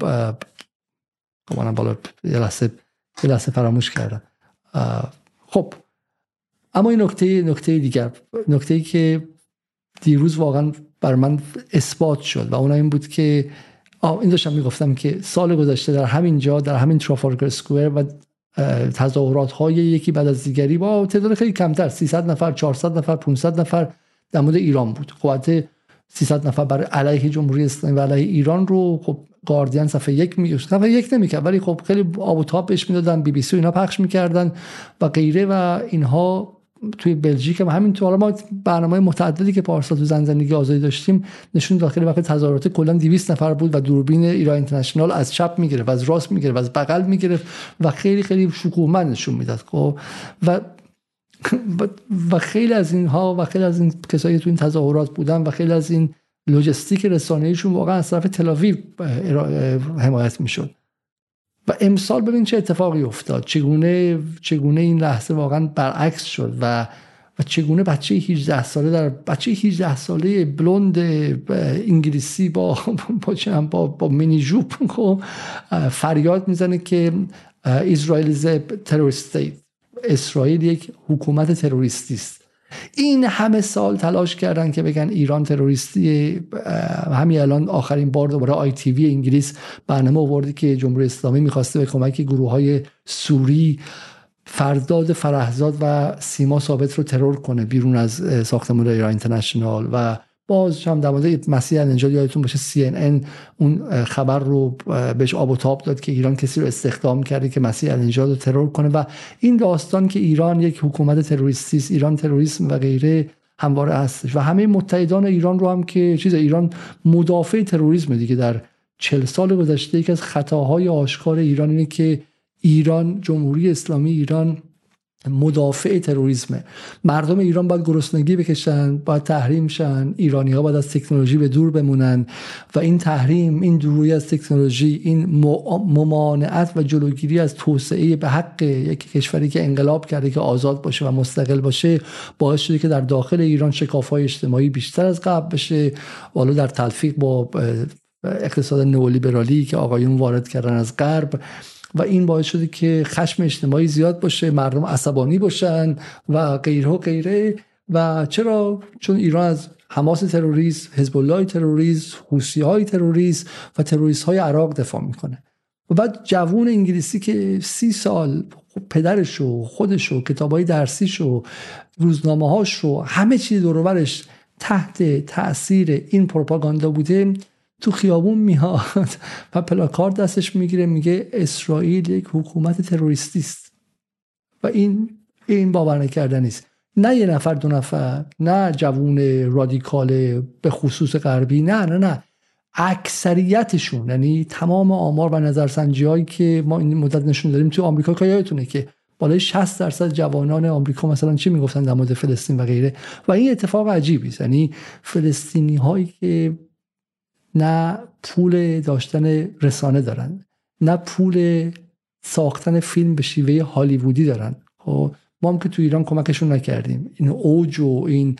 خب بالا یه لحظه یه لحظه فراموش کردم. خب اما این نکته نکته دیگر نکته ای که دیروز واقعا بر من اثبات شد و اون این بود که این داشتم می‌گفتم که سال گذشته در همین جا در همین ترافالگر سکوئر و تظاهرات های یکی بعد از دیگری با تعداد خیلی کمتر 300 نفر 400 نفر 500 نفر در مورد ایران بود. قوت 300 نفر برای علیه جمهوری اسلامی و علیه ایران رو خب گاردین صفحه یک می صفحه یک نمی‌کرد ولی خب خیلی آب و تاب بهش می‌دادن بی بی سی اینا پخش می‌کردن و غیره و اینها توی بلژیک هم. همین تو ما برنامه متعددی که پارسال تو زن زندگی آزادی داشتیم نشون داخل وقت تظاهرات کلا 200 نفر بود و دوربین ایران اینترنشنال از چپ می‌گرفت از راست می‌گرفت از بغل می‌گرفت و خیلی خیلی شکوهمند نشون می‌داد خب. و و خیلی از اینها و خیلی از این کسایی تو این تظاهرات بودن و خیلی از این لوجستیک رسانه‌ایشون واقعا از طرف تلاویو حمایت می‌شد. و امسال ببین چه اتفاقی افتاد. چگونه چگونه این لحظه واقعا برعکس شد و و چگونه بچه 18 ساله در بچه 18 ساله بلوند انگلیسی با با با, با مینی جوب خب، فریاد می‌زنه که اسرائیل از تروریست اسرائیل یک حکومت تروریستی است. این همه سال تلاش کردن که بگن ایران تروریستی همین الان آخرین بار دوباره آی تی وی انگلیس برنامه آورده که جمهوری اسلامی می‌خواسته به کمک گروه های سوری فرداد فرهزاد و سیما ثابت رو ترور کنه بیرون از ساختمان ایران اینترنشنال و باز هم در مسیح النجات یادتون باشه CNN اون خبر رو بهش آب و تاب داد که ایران کسی رو استخدام کرده که مسیح النجات رو ترور کنه و این داستان که ایران یک حکومت تروریستی است ایران تروریسم و غیره همواره هستش و همه متحدان ایران رو هم که چیز ایران مدافع تروریسم دیگه در چل سال گذشته یکی از خطاهای آشکار ایران اینه که ایران جمهوری اسلامی ایران مدافع تروریسمه. مردم ایران باید گرسنگی بکشن باید تحریم شن. ایرانی ها باید از تکنولوژی به دور بمونن. و این تحریم این دوری از تکنولوژی این ممانعت و جلوگیری از توسعه به حق یک کشوری که انقلاب کرده که آزاد باشه و مستقل باشه باعث شده که در داخل ایران شکاف های اجتماعی بیشتر از قبل بشه. حالا در تلفیق با اقتصاد نئولیبرالی که آقایون وارد کردن از غرب و این باعث شده که خشم اجتماعی زیاد باشه مردم عصبانی باشن و غیره و غیره. و چرا؟ چون ایران از حماس تروریست حزب الله تروریست حوسی های تروریست و تروریست های عراق دفاع می‌کنه. و بعد جوون انگلیسی که سی سال پدرش و خودش و کتاب های درسیش و روزنامه هاش رو همه چیز دورورش تحت تاثیر این پروپاگاندا بوده تو خیابون میاد و پلاکار دستش می‌گیره میگه اسرائیل یک حکومت تروریستی است. و این این باور نکردنی است نه یه نفر دو نفر نه جوون رادیکال به خصوص غربی نه نه نه. اکثریتشون یعنی تمام آمار و نظرسنجی هایی که ما این مدت نشون داریم تو آمریکا که یادتونه که بالای 60 درصد جوانان آمریکا مثلا چی می‌گفتن در مورد فلسطین و غیره؟ و این اتفاق عجیبی است. یعنی فلسطینی هایی که نه پول داشتن رسانه دارن نه پول ساختن فیلم به شیوه هالیوودی دارن. خب ما هم که تو ایران کمکشون نکردیم. این اوج و این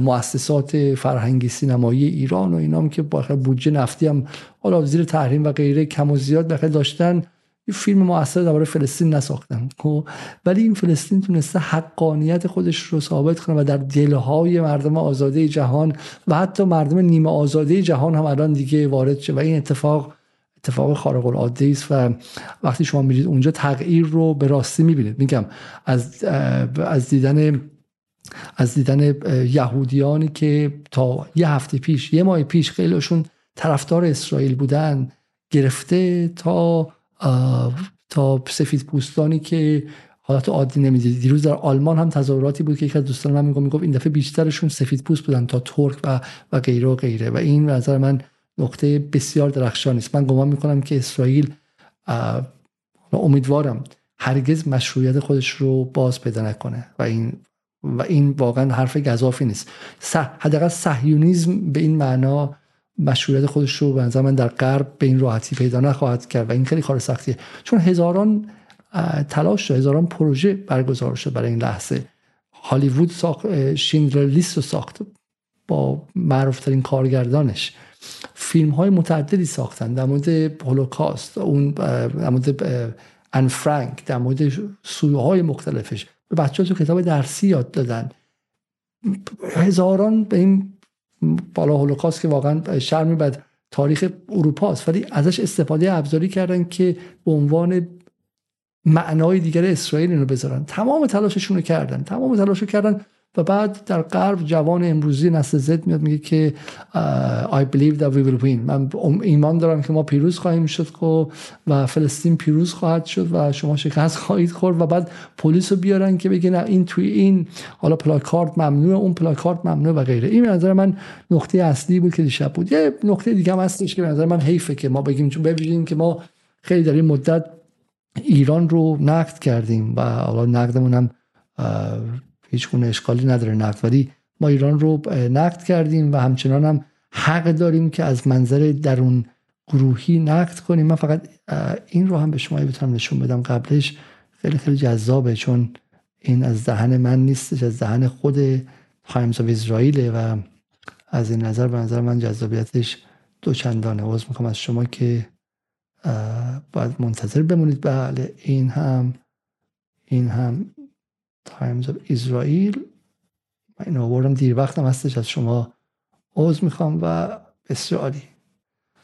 مؤسسات فرهنگی سینمایی ایران و اینا هم که بودجه نفتی هم حالا زیر تحریم و غیره کم و زیاد داشتن. فیلم موثر درباره فلسطین نساختن خب؟ ولی این فلسطین تونسته حقانیت خودش رو ثابت کنه و در دلهای مردم آزاده جهان و حتی مردم نیمه آزاده جهان هم الان دیگه وارد شه. و این اتفاق اتفاق خارق العاده است و وقتی شما میرید اونجا تغییر رو به راستی می‌بینید. میگم از از دیدن از دیدن یهودیانی که تا یه هفته پیش یه ماه پیش خیلیشون طرفدار اسرائیل بودن گرفته تا تا سفید پوستانی که حالت عادی نمی‌دید. دیروز در آلمان هم تظاهراتی بود که یک از دوستان من میگم می‌گفت این دفعه بیشترشون سفید پوست بودن تا ترک و و غیره و غیره. و این نظر من نقطه بسیار درخشانی است. من گمان می‌کنم که اسرائیل امیدوارم هرگز مشروعیت خودش رو باز پیدا نکنه. و این و این واقعا حرف گذافی نیست. حداقل صهیونیسم به این معنا مشروعیت خودش رو به من در غرب به این راحتی پیدا نخواهد کرد و این خیلی کار سختیه. چون هزاران تلاش شد هزاران پروژه برگزار شد برای این لحظه. هالیوود ساخت شیندر لیست رو ساخت با معروفترین کارگردانش. فیلم های متعددی ساختن در مورد هولوکاست اون در مورد ان فرانک در مورد سویه های مختلفش. به بچه تو کتاب درسی یاد دادن. هزاران به این بالا هولوکاست که واقعا شرمی بد تاریخ اروپا است ولی ازش استفاده ابزاری کردن که به عنوان معنای دیگر اسرائیل اینو بذارن. تمام تلاششون رو کردن. تمام تلاش رو کردن و بعد در غرب جوان امروزی نسل زد میاد میگه که I believe that we will win. من ایمان دارم که ما پیروز خواهیم شد و فلسطین پیروز خواهد شد و شما شکست خواهید خورد و بعد پلیس رو بیارن که بگن این توی این حالا پلاکارد ممنوع اون پلاکارد ممنوع و غیره. این نظر من نقطه اصلی بود که دیشب بود. یه نقطه دیگه هم هستش که نظر من حیفه که ما بگیم چون ببینیم که ما خیلی در این مدت ایران رو نقد کردیم و حالا نقدمون هم هیچ گونه اشکالی نداره نقد. ولی ما ایران رو نقد کردیم و همچنان هم حق داریم که از منظر درون گروهی نقد کنیم. من فقط این رو هم به شما بتونم نشون بدم. قبلش خیلی خیلی جذابه چون این از دهن من نیستش از دهن خود Times of Israel و از این نظر به نظر من جذابیتش دوچندانه. عذر می‌خوام از شما که باید منتظر بمونید. بله این هم این هم Times of Israel من این آوردم دیر وقتم هستش از شما عذر می‌خوام و بسیاری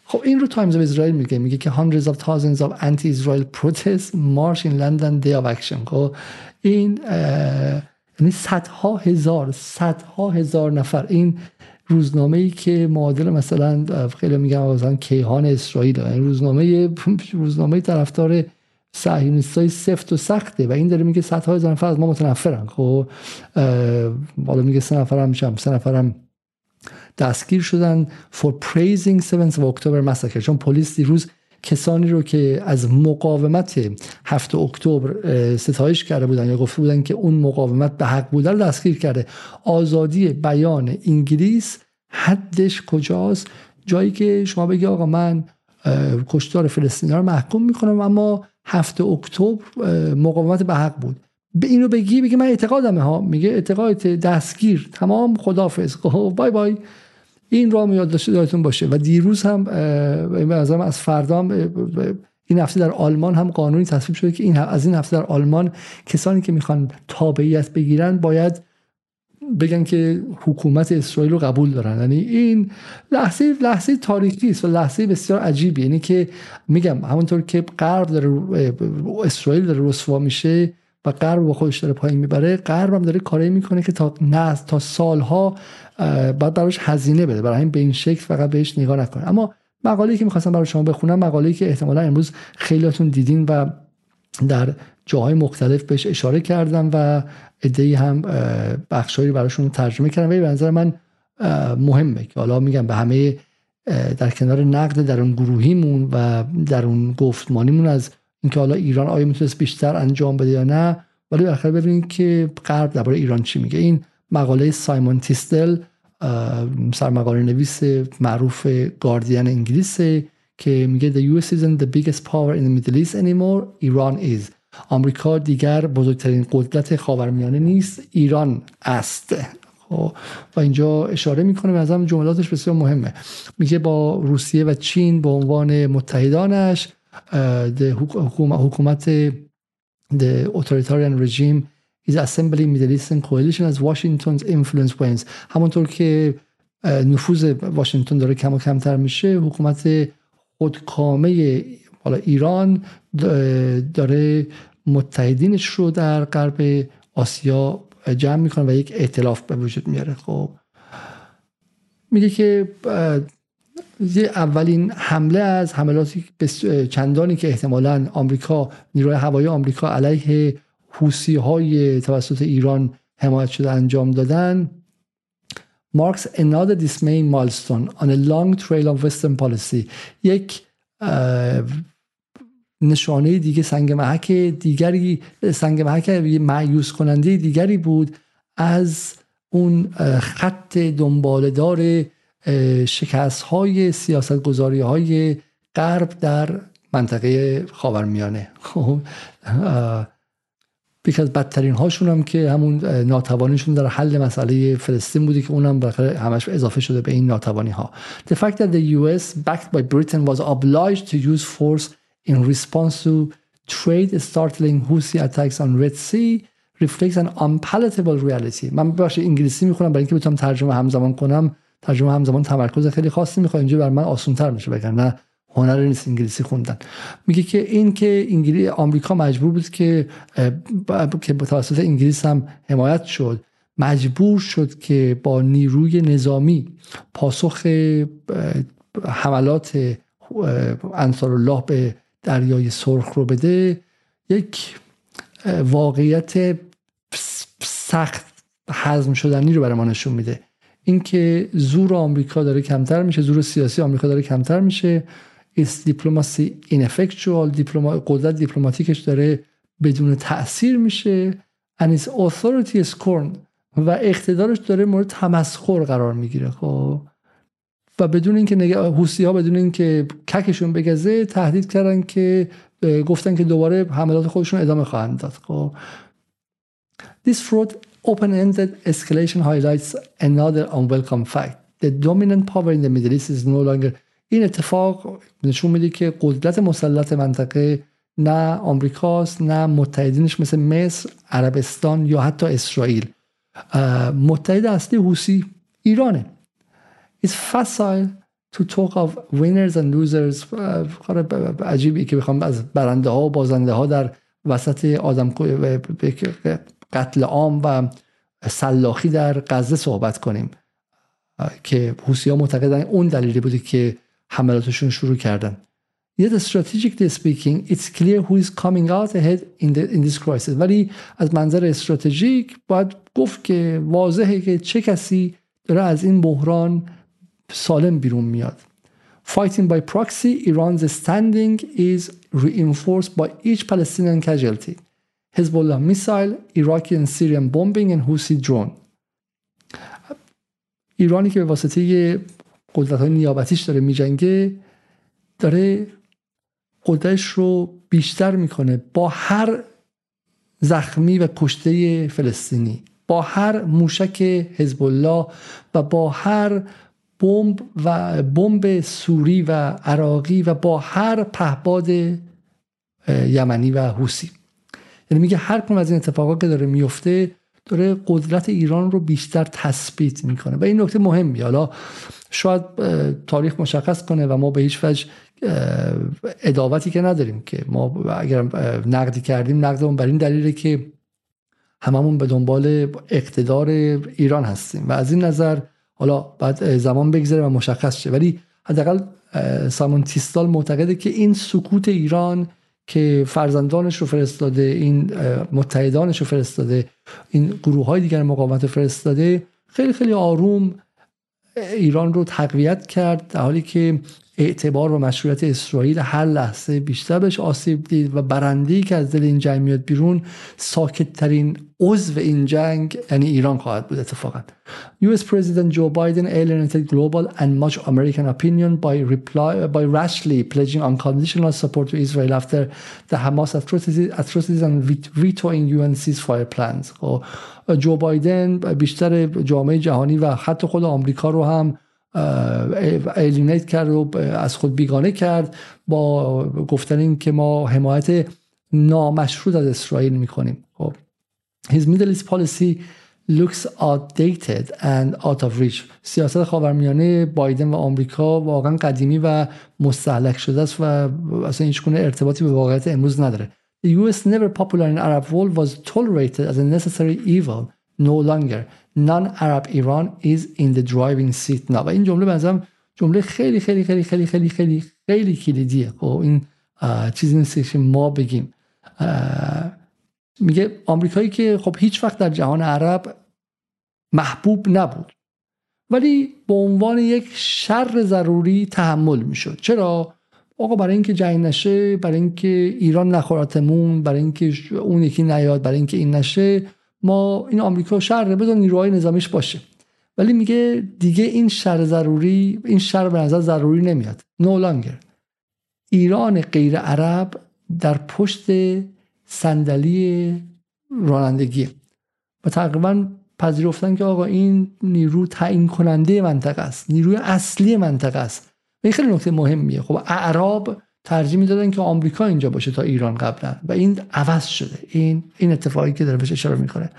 خب این رو Times of Israel میگه میگه که hundreds of thousands of anti-Israel protests march in London day of action. خب این یعنی صدها هزار صدها هزار نفر. این روزنامه ای که معادل مثلا خیلی میگم مثلا کیهان اسرائیل. این روزنامه <laughs> روزنامه طرفدار های سفت و سخته و این داره میگه صدها هزار نفر از ما متنفرن. خب حالا میگه سه نفر هم میشم سه نفر هم دستگیر شدن for praising 7th of October massacre. چون پلیس دیروز کسانی رو که از مقاومت هفته اکتبر ستایش کرده بودن یا گفته بودن که اون مقاومت به حق بوده رو دستگیر کرده. آزادی بیان انگلیس حدش کجاست؟ جایی که شما بگی آقا من کشتار فلسطینی رو محکوم می‌کنم اما هفته اکتبر مقاومت به حق بود. به اینو بگی بگی من اعتقادمه ها. میگه اعتقادت دستگیر. تمام خدافظ خب، بای بای. این را یاد داشته باشه. و دیروز هم از فردا این هفته در آلمان هم قانونی تصویب شده که این از این هفته در آلمان کسانی که می‌خوان تابعیت بگیرن باید بگن که حکومت اسرائیل رو قبول دارن. یعنی این لحظه لحظه تاریخی است و لحظه بسیار عجیبی یعنی که میگم همونطور که غرب داره اسرائیل داره رسوا میشه و غرب با خودش داره پایین می‌بره غرب هم داره کاری می‌کنه که تا نه تا سالها بعد براش هزینه بده. برای همین به این شکل فقط بهش نگاه نکنه. اما مقاله‌ای که می‌خواستم برای شما بخونم مقاله‌ای که احتمالا امروز خیلیاتون دیدین و در جاهای مختلف بهش اشاره کردم و ادهی هم بخشایی براشون ترجمه کردم. ولی به نظر من مهمه که حالا میگم به همه در کنار نقد در اون گروهیمون و در اون گفتمانیمون از اینکه حالا ایران آیا می‌تونست بیشتر انجام بده یا نه ولی بالاخره ببینید که غرب درباره ایران چی میگه. این مقاله سایمون تیستل سرمقاله نویس معروف گاردین انگلیسه که میگه the US isn't the biggest power in the Middle East anymore. Iran is. آمریکا دیگر بزرگترین قدرت خاورمیانه نیست ایران است. خب، و اینجا اشاره می‌کنه از جملاتش بسیار مهمه. میگه با روسیه و چین به عنوان متحدانش حکومت the authoritarian regime is assembling Middle Eastern coalition as Washington's influence wanes همونطور که نفوذ واشنگتن داره کم و کمتر میشه حکومت خودکامه حالا ایران داره متحدینش رو در غرب آسیا جمع می‌کنه و یک ائتلاف به وجود میاره. خب میگه که اولین حمله از حملاتی چندانی که احتمالا آمریکا نیروی هوایی آمریکا علیه حوسی های توسط ایران حمایت شده انجام دادن. Marks another dismaying milestone on a long trail of Western policy. یک نشانه دیگه سنگ محک دیگری سنگ محک معیوس کننده دیگری بود از اون خط دنبالدار شکست های سیاست گذاری های غرب در منطقه خاورمیانه. خب یکی از بدترین هاشون هم که همون ناتوانیشون در حل مسئله فلسطین بودی که اونم بالاخره همش اضافه شده به این ناتوانی ها The fact that the US backed by Britain was obliged to use force in response to trade startling Houthi attacks on Red Sea reflects an unpalatable reality. من باشه انگلیسی می‌خونم برای اینکه بتونم ترجمه همزمان کنم. ترجمه همزمان تمرکز خیلی خاصی می‌خواد اینجا بر من آسان‌تر میشه نه هنر نیست انگلیسی خوندن. میگه که این که انگلیس آمریکا مجبور بود که که با توسط انگلیس هم حمایت شد مجبور شد که با نیروی نظامی پاسخ حملات انصار الله به دریای سرخ رو بده یک واقعیت سخت حزم شدنی رو برای ما نشون میده. اینکه زور آمریکا داره کمتر میشه زور سیاسی آمریکا داره کمتر میشه is diplomacy ineffectual دیپلوما... قدرت دیپلماتیکش داره بدون تاثیر میشه. And its authority is scorned. و اقتدارش داره مورد تمسخر قرار می‌گیره. خب؟ و بدون اینکه نگ... حوسی ها بدون اینکه ککشون بگزه تهدید کردن که گفتن که دوباره حملات خودشون ادامه خواهند داد. خب. This fraud open-ended escalation highlights another unwelcome fact. The dominant power in the Middle East is no longer این اتفاق. نشون میده که قدرت مسلط منطقه نه آمریکاست نه متحدینش مثل مصر عربستان یا حتی اسرائیل. متحد اصلی حوسی ایرانه. It's facile to talk of winners and losers. عجیبی که بخوام از برنده ها و بازنده ها در وسط آدم قتل عام و سلاخی در غزه صحبت کنیم. که حوسی ها معتقدن اون دلیلی بوده که حملاتشون شروع کردن. Yet strategically speaking, it's clear who is coming out ahead in, the, in this crisis. ولی از منظر استراتژیک باید گفت که واضحه که چه کسی داره از این بحران سالم بیرون میاد. Fighting by proxy, Iran's standing is reinforced by each Palestinian casualty. Hezbollah missile, Iraqi and Syrian bombing and Houthi drone. ایرانی که به واسطه قدرت های نیابتیش داره میجنگه داره قدرتش رو بیشتر می‌کنه با هر زخمی و کشته فلسطینی با هر موشک حزب الله و با هر بمب و بمب سوری و عراقی و با هر پهباد یمنی و حوسی یعنی میگه هر کدوم از این اتفاقات که داره میفته داره قدرت ایران رو بیشتر تثبیت می‌کنه. و این نکته مهمی حالا شاید تاریخ مشخص کنه و ما به هیچ وجه اداوتی که نداریم که ما اگر نقدی کردیم نقدمون بر این دلیله که هممون به دنبال اقتدار ایران هستیم. و از این نظر حالا بعد زمان بگذره و مشخص شه. ولی حداقل سامون تیستال معتقده که این سکوت ایران که فرزندانش رو فرستاده این متحدانش رو فرستاده این گروه های دیگر مقاومت رو فرستاده خیلی خیلی آروم ایران رو تقویت کرد در حالی که اعتبار و مشروعیت اسرائیل هر لحظه بیشتر بهش آسیب دید و برندی که از دل این جنگ میاد بیرون ساکت ترین عضو این جنگ یعنی ایران خواهد بود اتفاقا US President Joe Biden alienated global and much American opinion by reply by rashly pledging unconditional support to Israel after the Hamas atrocities, and vetoing UN ceasefire plans خب، جو بایدن بیشتر جامعه جهانی و حتی خود آمریکا رو هم الینیت کرد و از خود بیگانه کرد با گفتن این که ما حمایت نامشروط از اسرائیل می‌کنیم. خب. His Middle East policy looks outdated and out of reach. سیاست خاورمیانه بایدن و آمریکا واقعا قدیمی و مستحلک شده است و اصلا هیچ ارتباطی به واقعیت امروز نداره. The US never popular in Arab world was tolerated as a necessary evil no longer. non-Arab Iran is in the driving seat now. و این جمله بنظرم جمله خیلی خیلی خیلی خیلی خیلی خیلی خیلی کلیدیه. خب این چیزی نیست که ما بگیم. میگه آمریکایی که خب هیچ وقت در جهان عرب محبوب نبود ولی به عنوان یک شر ضروری تحمل می‌شد. چرا؟ آقا برای اینکه جنگ نشه برای اینکه ایران نخوراتمون برای اینکه اون یکی نیاد برای اینکه این نشه ما این آمریکا شر بدون نیروهای نظامیش باشه. ولی میگه دیگه این شر ضروری این شر به نظر ضروری نمیاد. نو لانگر ایران غیر عرب در پشت صندلی رانندگی و تقریبا پذیرفتن که آقا این نیرو تعیین کننده منطقه است. نیروی اصلی منطقه است. و این خیلی نکته مهمیه. خب اعراب ترجیح می‌دادن که آمریکا اینجا باشه تا ایران قبلا. و این عوض شده. این این اتفاقی که داره بهش اشاره می‌کنه.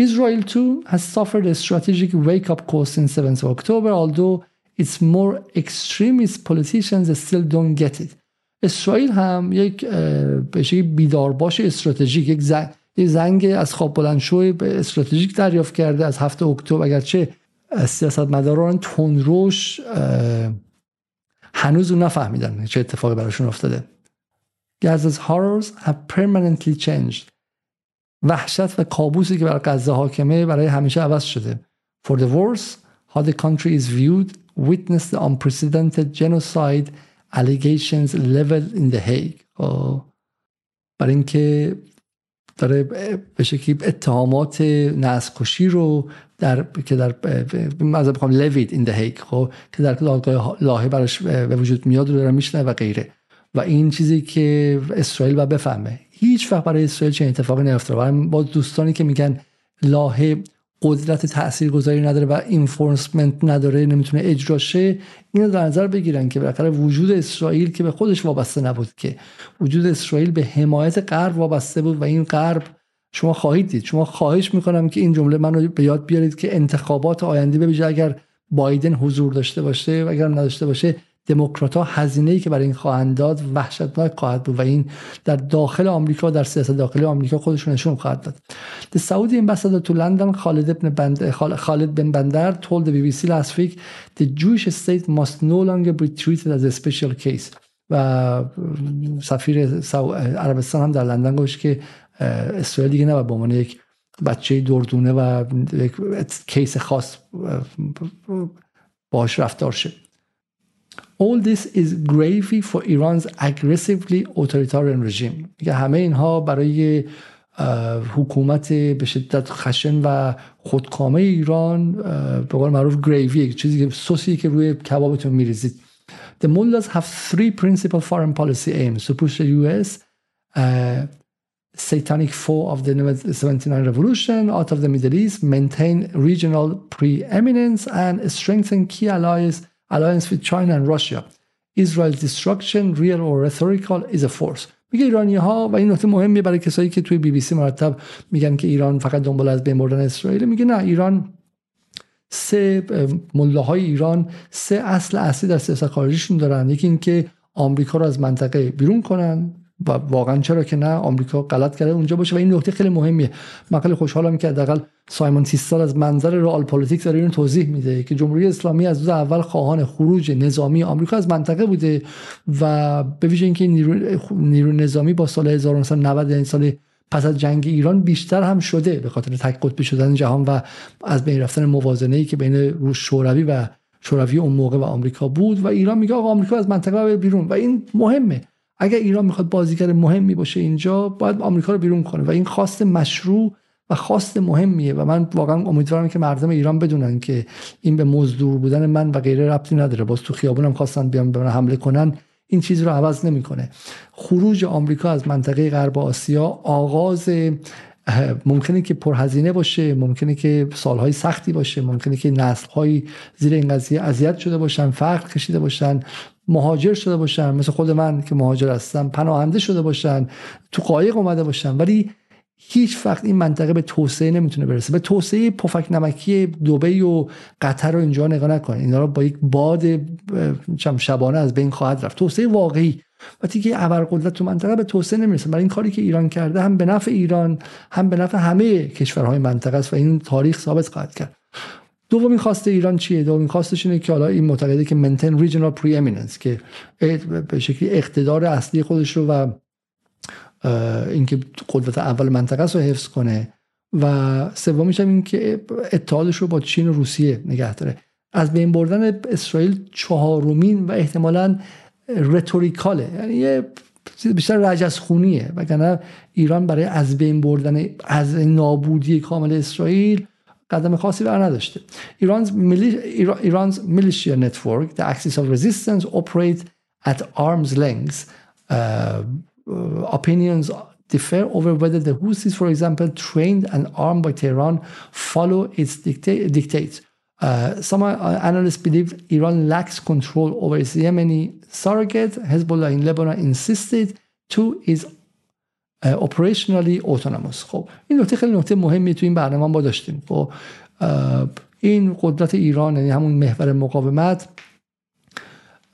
Israel too has suffered a strategic wake-up call since 7th of October, although its more extremist politicians still don't get it. اسرائیل هم یک به بیدار باش استراتژیک یک زنگ, زنگ از خواب بلند شوی استراتژیک دریافت کرده. از هفته اکتبر اگرچه سیاستمداران تندروش هنوز اون نفهمیدن چه اتفاقی براشون افتاده Gaza's horrors have permanently changed وحشت و کابوسی که بر غزه حاکمه برای همیشه عوض شده For the worse, how the country is viewed witness the unprecedented genocide allegations leveled in the Hague خب. برای اینکه داره به شکلی اتهامات نسل رو در که در از بخوام لوید این هیک خب که در دادگاه لاهه براش به وجود میاد رو داره میشنه و غیره. و این چیزی که اسرائیل و بفهمه. هیچ وقت برای اسرائیل چه اتفاقی نیفتاده. با دوستانی که میگن لاهه قدرت تاثیرگذاری نداره و اینفورسمنت نداره نمی‌تونه اجرا شه اینو در نظر بگیرن که بالاخره وجود اسرائیل که به خودش وابسته نبود که. وجود اسرائیل به حمایت غرب وابسته بود و این غرب شما خواهید دید شما خواهش می‌کنم که این جمله منو به یاد بیارید که انتخابات آینده به اگر بایدن حضور داشته باشه و اگر نداشته باشه دموکرات ها هزینه ای که برای این خواهند داد وحشتناک خواهد بود و این در داخل آمریکا در سیاست داخلی آمریکا خودشون نشون خواهد داد. The Saudi ambassador to London Khalid bin Bandar, Khalid bin Bandar told the BBC last week the Jewish state must no longer be treated as a special case. و سفیر عربستان هم در لندن گفت که اسرائیل دیگه نباید به عنوان یک بچه دردونه و یک کیس خاص باش رفتار شد All this is gravy for Iran's aggressively authoritarian regime میگه همه اینها برای حکومت به شدت خشن و خودکامه ایران به قول معروف گریوی چیزی که سوسی که روی کبابتون میریزید The mullahs have three principal foreign policy aims to push the US uh, satanic foe of the 79 revolution out of the Middle East, maintain regional preeminence, and strengthen key allies alliance with China and Russia. Israel's destruction, real or rhetorical, is a force. میگه ایرانی ها و این نکته مهمی برای کسایی که توی بی بی سی مرتب میگن که ایران فقط دنبال از بین بردن اسرائیل میگه نه ایران سه ملاهای ایران سه اصل اصلی در سیاست خارجیشون دارن یکی اینکه آمریکا رو از منطقه بیرون کنن و واقعا چرا که نه؟ آمریکا غلط کرده اونجا باشه. و این نکته خیلی مهمیه. من خیلی خوشحالم که حداقل سایمون تیسدال از منظر رئال پلیتیک داره اینو توضیح میده که جمهوری اسلامی از روز اول خواهان خروج نظامی آمریکا از منطقه بوده و به ویژه اینکه نیرو, نیرو نظامی با سال 1990 یعنی سال پس از جنگ ایران بیشتر هم شده به خاطر تک قطبی شدن جهان و از بین رفتن موازنه ای که بین روش شوروی و شوروی اون موقع و آمریکا بود. و ایران میگه آقا آمریکا از منطقه بیرون. و این مهمه. اگر ایران می‌خواد بازیگر مهمی باشه اینجا باید آمریکا رو بیرون کنه. و این خواست مشروع و خواست مهمیه و من واقعا امیدوارم که مردم ایران بدونن که این به مزدور بودن من و غیره ربطی نداره. باز تو خیابونم خواستن بیان به من حمله کنن این چیز رو عوض نمی‌کنه. خروج آمریکا از منطقه غرب آسیا آغاز ممکنه که پرهزینه باشه ممکنه که سالهای سختی باشه ممکنه که نسلهایی زیر این قضیه اذیت شده باشن فرق کشیده باشن. مهاجر شده باشن مثل خود من که مهاجر هستم پناهنده شده باشن تو قایق اومده باشن. ولی هیچ وقت این منطقه به توسعه نمی‌تونه برسه. به توسعه پفک نمکی دبی و قطر رو اینجا نگاه نکنید اینا رو با یک باد شبانه از بین خواهد رفت. توسعه واقعی. وقتی که ابرقدرت تو منطقه به توسعه نمی‌رسه. برای این کاری که ایران کرده هم به نفع ایران هم به نفع همه کشورهای منطقه است و این تاریخ ثابت خواهد کرد. دومین خواسته ایران چیه؟ دومین خواستش اینه که حالا این معتقده که منتن ریجنال پری که به شکلی اقتدار اصلی خودش رو و اینکه قدرت اول منطقه رو حفظ کنه. و سومیش هم این که اتحادش رو با چین و روسیه نگه داره. از بین بردن اسرائیل چهارمین و احتمالا رتوریکاله یعنی یه بیشتر رجز خونیه. وگرنه ایران برای از بین بردن از نابودی کامل اسرائیل قدم خاصی بر نداشته ایران's, Iran's militia network the axis of resistance operate at arm's length uh, opinions differ over whether the Houthis, for example, trained and armed by Tehran, follow its dicta- dictates. Uh, some analysts believe Iran lacks control over its Yemeni surrogate. Hezbollah in Lebanon insisted to is اپریشنالی اتونوموس خب این نکته خیلی نکته مهمی تو این برنامه ما داشتیم. خب این قدرت ایران یعنی همون محور مقاومت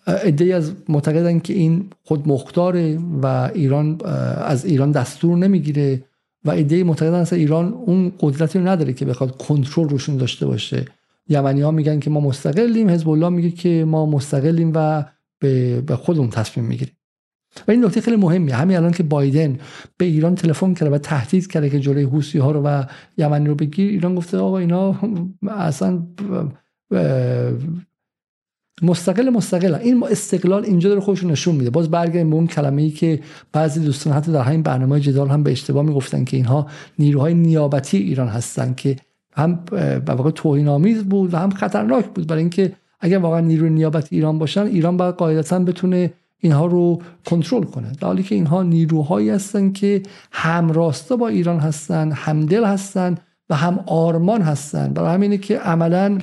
ادهی از معتقدن که این خود مختاره و ایران از ایران دستور نمی‌گیره و ایده معتقدن از ایران اون قدرتی رو نداره که بخواد کنترل روشون داشته باشه. یمنی ها میگن که ما مستقلیم حزب الله میگه که ما مستقلیم و به خودمون تصمیم می‌گیریم. و این نکته خیلی مهمیه همین الان که بایدن به ایران تلفن کرده و تهدید کرده که جلوی حوسی ها رو و یمنی رو بگیر ایران گفته آقا اینا اصلا مستقل مستقل. این استقلال اینجا داره خودشون نشون میده. باز برگردیم به اون کلمه ای که بعضی دوستان حتی در همین برنامه جدال هم به اشتباه می‌گفتن که اینها نیروهای نیابتی ایران هستن که هم به واقع توهین آمیز بود و هم خطرناک بود. برای اینکه اگر واقعا نیروی نیابتی ایران باشن ایران باید قاعدتا بتونه اینها رو کنترل کنه در حالی که اینها نیروهایی هستن که هم راستا با ایران هستن همدل هستن و هم آرمان هستن. برای همینه که عملا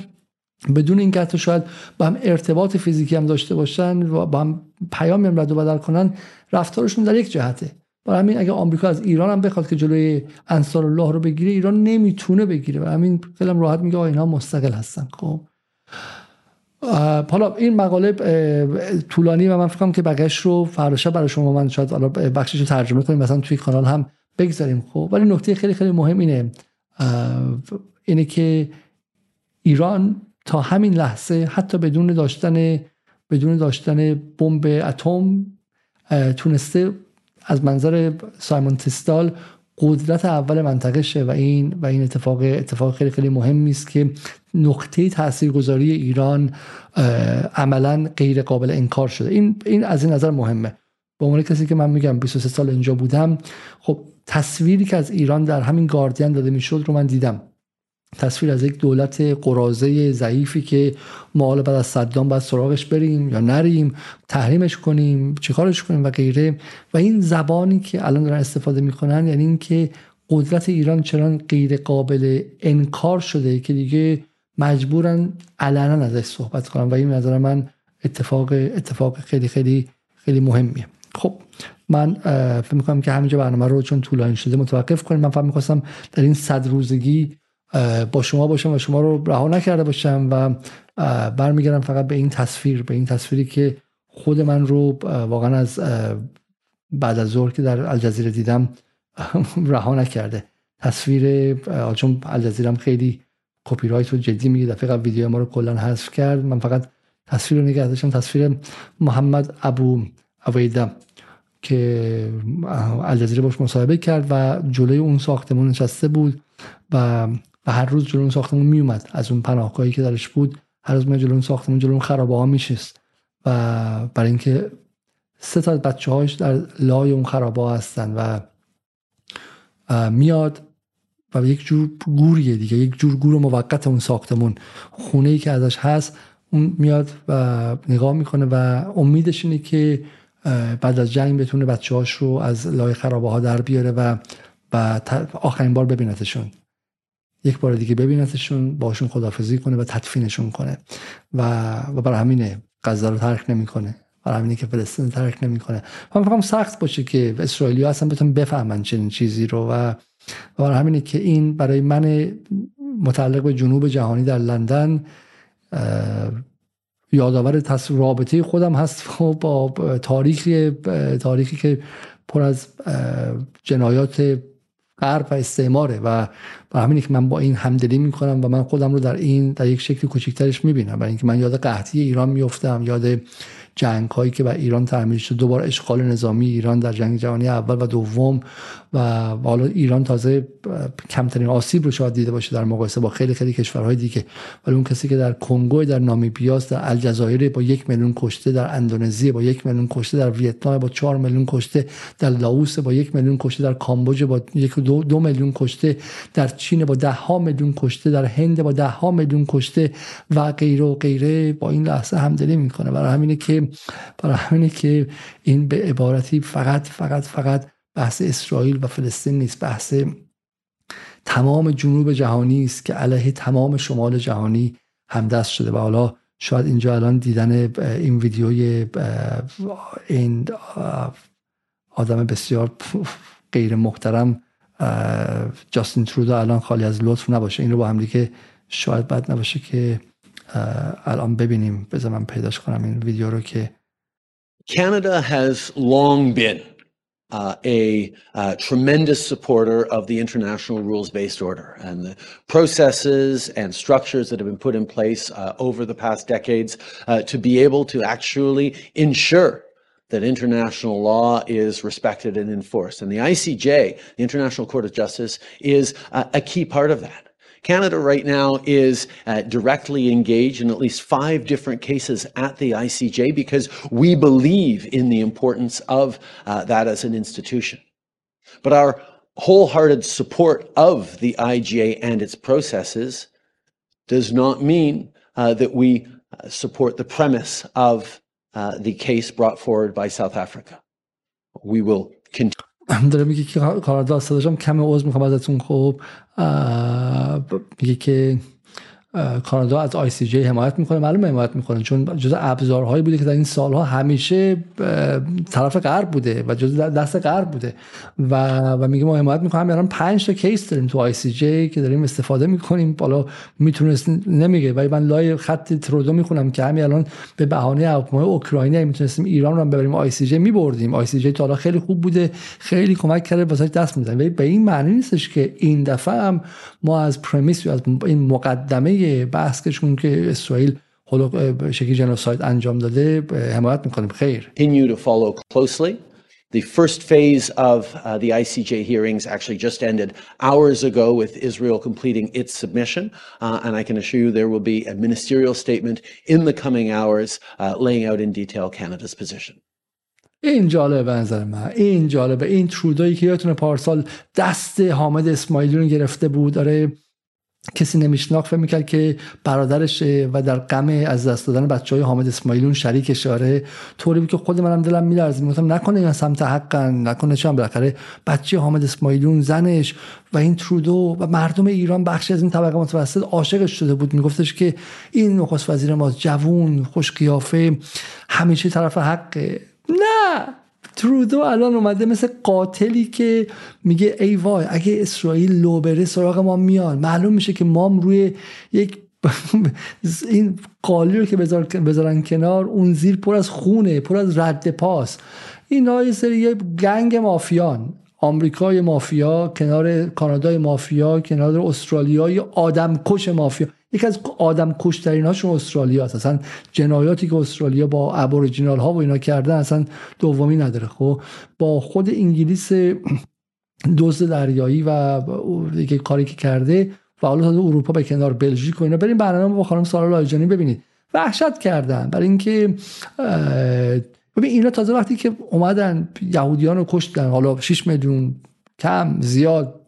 بدون این حتی شاید با هم ارتباط فیزیکی هم داشته باشن و با هم پیامی هم رد و بدل کنن رفتارشون در یک جهته. برای همین اگه آمریکا از ایران هم بخواد که جلوی انصار الله رو بگیره ایران نمی‌تونه بگیره. و همین خیلی راحت میگه اینها مستقل هستن. خب. حالا این مقاله طولانی و من فکرم که بقیش رو فردا برای شما من شاید حالا بخشش رو ترجمه کنیم مثلا توی کانال هم بگذاریم خب. ولی نکته خیلی خیلی مهم اینه اینه که ایران تا همین لحظه حتی بدون داشتن بدون داشتن بمب اتم تونسته از منظر سایمون تستال قدرت اول منطقه شه و این و این اتفاق اتفاق خیلی خیلی مهمی است که نقطه تاثیرگذاری ایران عملا غیر قابل انکار شده. این این از این نظر مهمه. به عنوان کسی که من میگم 23 سال اینجا بودم خب تصویری که از ایران در همین گاردین داده می‌شد رو من دیدم. تصویر از یک دولت قرازه ضعیفی که ما حالا بعد از صدام باید سراغش بریم یا نریم تحریمش کنیم چیکارش کنیم و غیره. و این زبانی که الان دارن استفاده می‌کنن یعنی اینکه قدرت ایران چنان غیر قابل انکار شده که دیگه مجبورن علنا ازش صحبت کنن و این نظر من اتفاق اتفاق خیلی خیلی خیلی مهمیه. خب من فکر می‌کنم که همینجا برنامه رو چون طولانی شده متوقف کنیم. من فهم می‌خواستم در این صد روزگی با شما باشم و شما رو رها نکرده باشم و برمیگردم فقط به این تصویر به این تصویری که خود من رو واقعا از بعد از ظهر که در الجزیره دیدم رها نکرده. تصویر چون الجزیره خیلی کپی رایت رو جدی میگه دفعه ویدیو ما رو کلا حذف کرد. من فقط تصویر رو نگه داشتم تصویر محمد ابو اویدا که الجزیره باش مصاحبه کرد و جلوی اون ساختمون نشسته بود و و هر روز جلو اون ساختمون میومد از اون پناهگاهی که درش بود هر روز جلو اون ساختمون جلو اون خرابه ها میشست و برای اینکه سه تا بچه هاش در لای اون خرابه ها هستن و میاد و یک جور گوریه دیگه یک جور گور موقت اون ساختمون. خونه ای که ازش هست اون میاد و نگاه می‌کنه و امیدش اینه که بعد از جنگ بتونه بچه هاش رو از لای خرابه ها در بیاره و و آخرین بار ببینتشون. یک بار دیگه ببینتشون باشون خدافزی کنه و تدفینشون کنه. و و برای همینه غزه رو ترک نمی‌کنه. برای همینه که فلسطین ترک نمی‌کنه. من فکرم سخت باشه که اسرائیلی اصلا بتونن بفهمن چنین چیزی رو و برای همینه که این برای من متعلق به جنوب جهانی در لندن یادآور رابطه خودم هست <laughs> با تاریخی تاریخی که پر از جنایات غرب و استعماره و برای همینه که من با این همدلی می‌کنم و من خودم رو در این در یک شکل کوچکترش می‌بینم برای اینکه من یاد قحطی ایران میفتم یاد جنگ هایی که بر ایران تعمیل شد. دوباره اشغال نظامی ایران در جنگ جهانی اول و دوم و حالا ایران تازه کمترین آسیب رو شاید دیده باشه در مقایسه با خیلی خیلی کشورهای دیگه. ولی اون کسی که در کنگو در نامیبیاس در الجزایر با یک میلیون کشته در اندونزی با یک میلیون کشته در ویتنام با چهار میلیون کشته در لاوس با یک میلیون کشته در کامبوج با یک دو, دو میلیون کشته در چین با ده ها میلیون کشته در هند با ده ها میلیون کشته و غیره و غیره. با این لحظه همدلی می‌کنه. برای همینه که برای همینه که این به عبارتی فقط فقط فقط بحث اسرائیل و فلسطین نیست بحث تمام جنوب جهانی است که علیه تمام شمال جهانی همدست شده. و حالا شاید اینجا الان دیدن این ویدیوی این آدم بسیار غیر محترم جاستین ترودو الان خالی از لطف نباشه. این رو با هم دیگه شاید بد نباشه که الان ببینیم بذار من پیداش کنم این ویدیو رو که Canada has long been uh, a uh, tremendous supporter of the international rules-based order and the processes and structures that have been put in place uh, over the past decades uh, to be able to actually ensure that international law is respected and enforced. And the ICJ, the International Court of Justice, is a key part of that. Canada right now is uh, directly engaged in at least five different cases at the ICJ because we believe in the importance of uh, that as an institution. But our wholehearted support of the IGA and its processes does not mean uh, that we uh, support the premise of uh, the case brought forward by South Africa. We will continue. <laughs> داره میگه که کانادا صداشم کم عوض می‌خوام ازتون. خب میگه که کانادا از ICJ حمایت می‌کنه. معلومه حمایت می‌کنه. چون جز ابزارهایی بوده که در این سالها همیشه طرف غرب بوده و جز دست غرب بوده. و و میگه ما حمایت می‌کنیم. الان 5 تا case داریم تو ICJ که داریم استفاده می‌کنیم. بالا می‌تونست نمیگه. ولی من لای خط ترودو می‌خونم که همین الان به بهانه حکومت اوکراینی می‌تونستیم ایران رو ببریم ICJ میبردیم. ICJ تا خیلی خوب بوده. خیلی کمک کرده واسه دست می‌زنه ولی به این معنی نیستش که این دفعه هم ما از پرمیس از این مقدمه بحث که اسرائیل شکلی جنوساید انجام داده حمایت می‌کنیم خیر continue to follow closely The first phase of uh, the ICJ hearings actually just ended hours ago with Israel completing its submission. Uh, and I can assure you there will be a ministerial statement in the coming hours uh, laying out in detail Canada's position. این جالبه به نظر من این جالبه این ترودایی که یادتونه پارسال دست حامد اسماعیلی رو گرفته بود داره کسی نمیشناخت فکر می‌کرد که برادرشه و در غم از دست دادن بچه های حامد اسماعیلون شریک اشاره طوری که خود منم دلم میلرزه می‌گفتم نکنه این سمت حقن نکنه چون بالاخره بچه حامد اسماعیلون زنش و این ترودو و مردم ایران بخشی از این طبقه متوسط عاشقش شده بود. میگفتش که این نخست وزیر ما جوون خوش قیافه همیشه طرف حقه. نه! ترودو الان اومده مثل قاتلی که میگه ای وای اگه اسرائیل لو بره سراغ ما میان. معلوم میشه که ما روی یک <laughs> این قالی رو که بذارن کنار اون زیر پر از خونه پر از رد پاس. این یه سری گنگ مافیان. آمریکای مافیا کنار کانادای مافیا کنار استرالیای آدمکش مافیا. یکی از آدم کشترین هاشون استرالیا هست اصلا جنایاتی که استرالیا با ابوریجینال ها و اینا کردن اصلا دومی نداره. خب با خود انگلیس دزد دریایی و دیگه کاری که کرده و حالا اروپا به کنار بلژیک و اینا بریم برنامه با خانم سارا لایجانی ببینید. وحشت کردن. برای اینکه ببین اینا تازه وقتی که اومدن یهودیان رو کشتن حالا 6 میلیون کم زیاد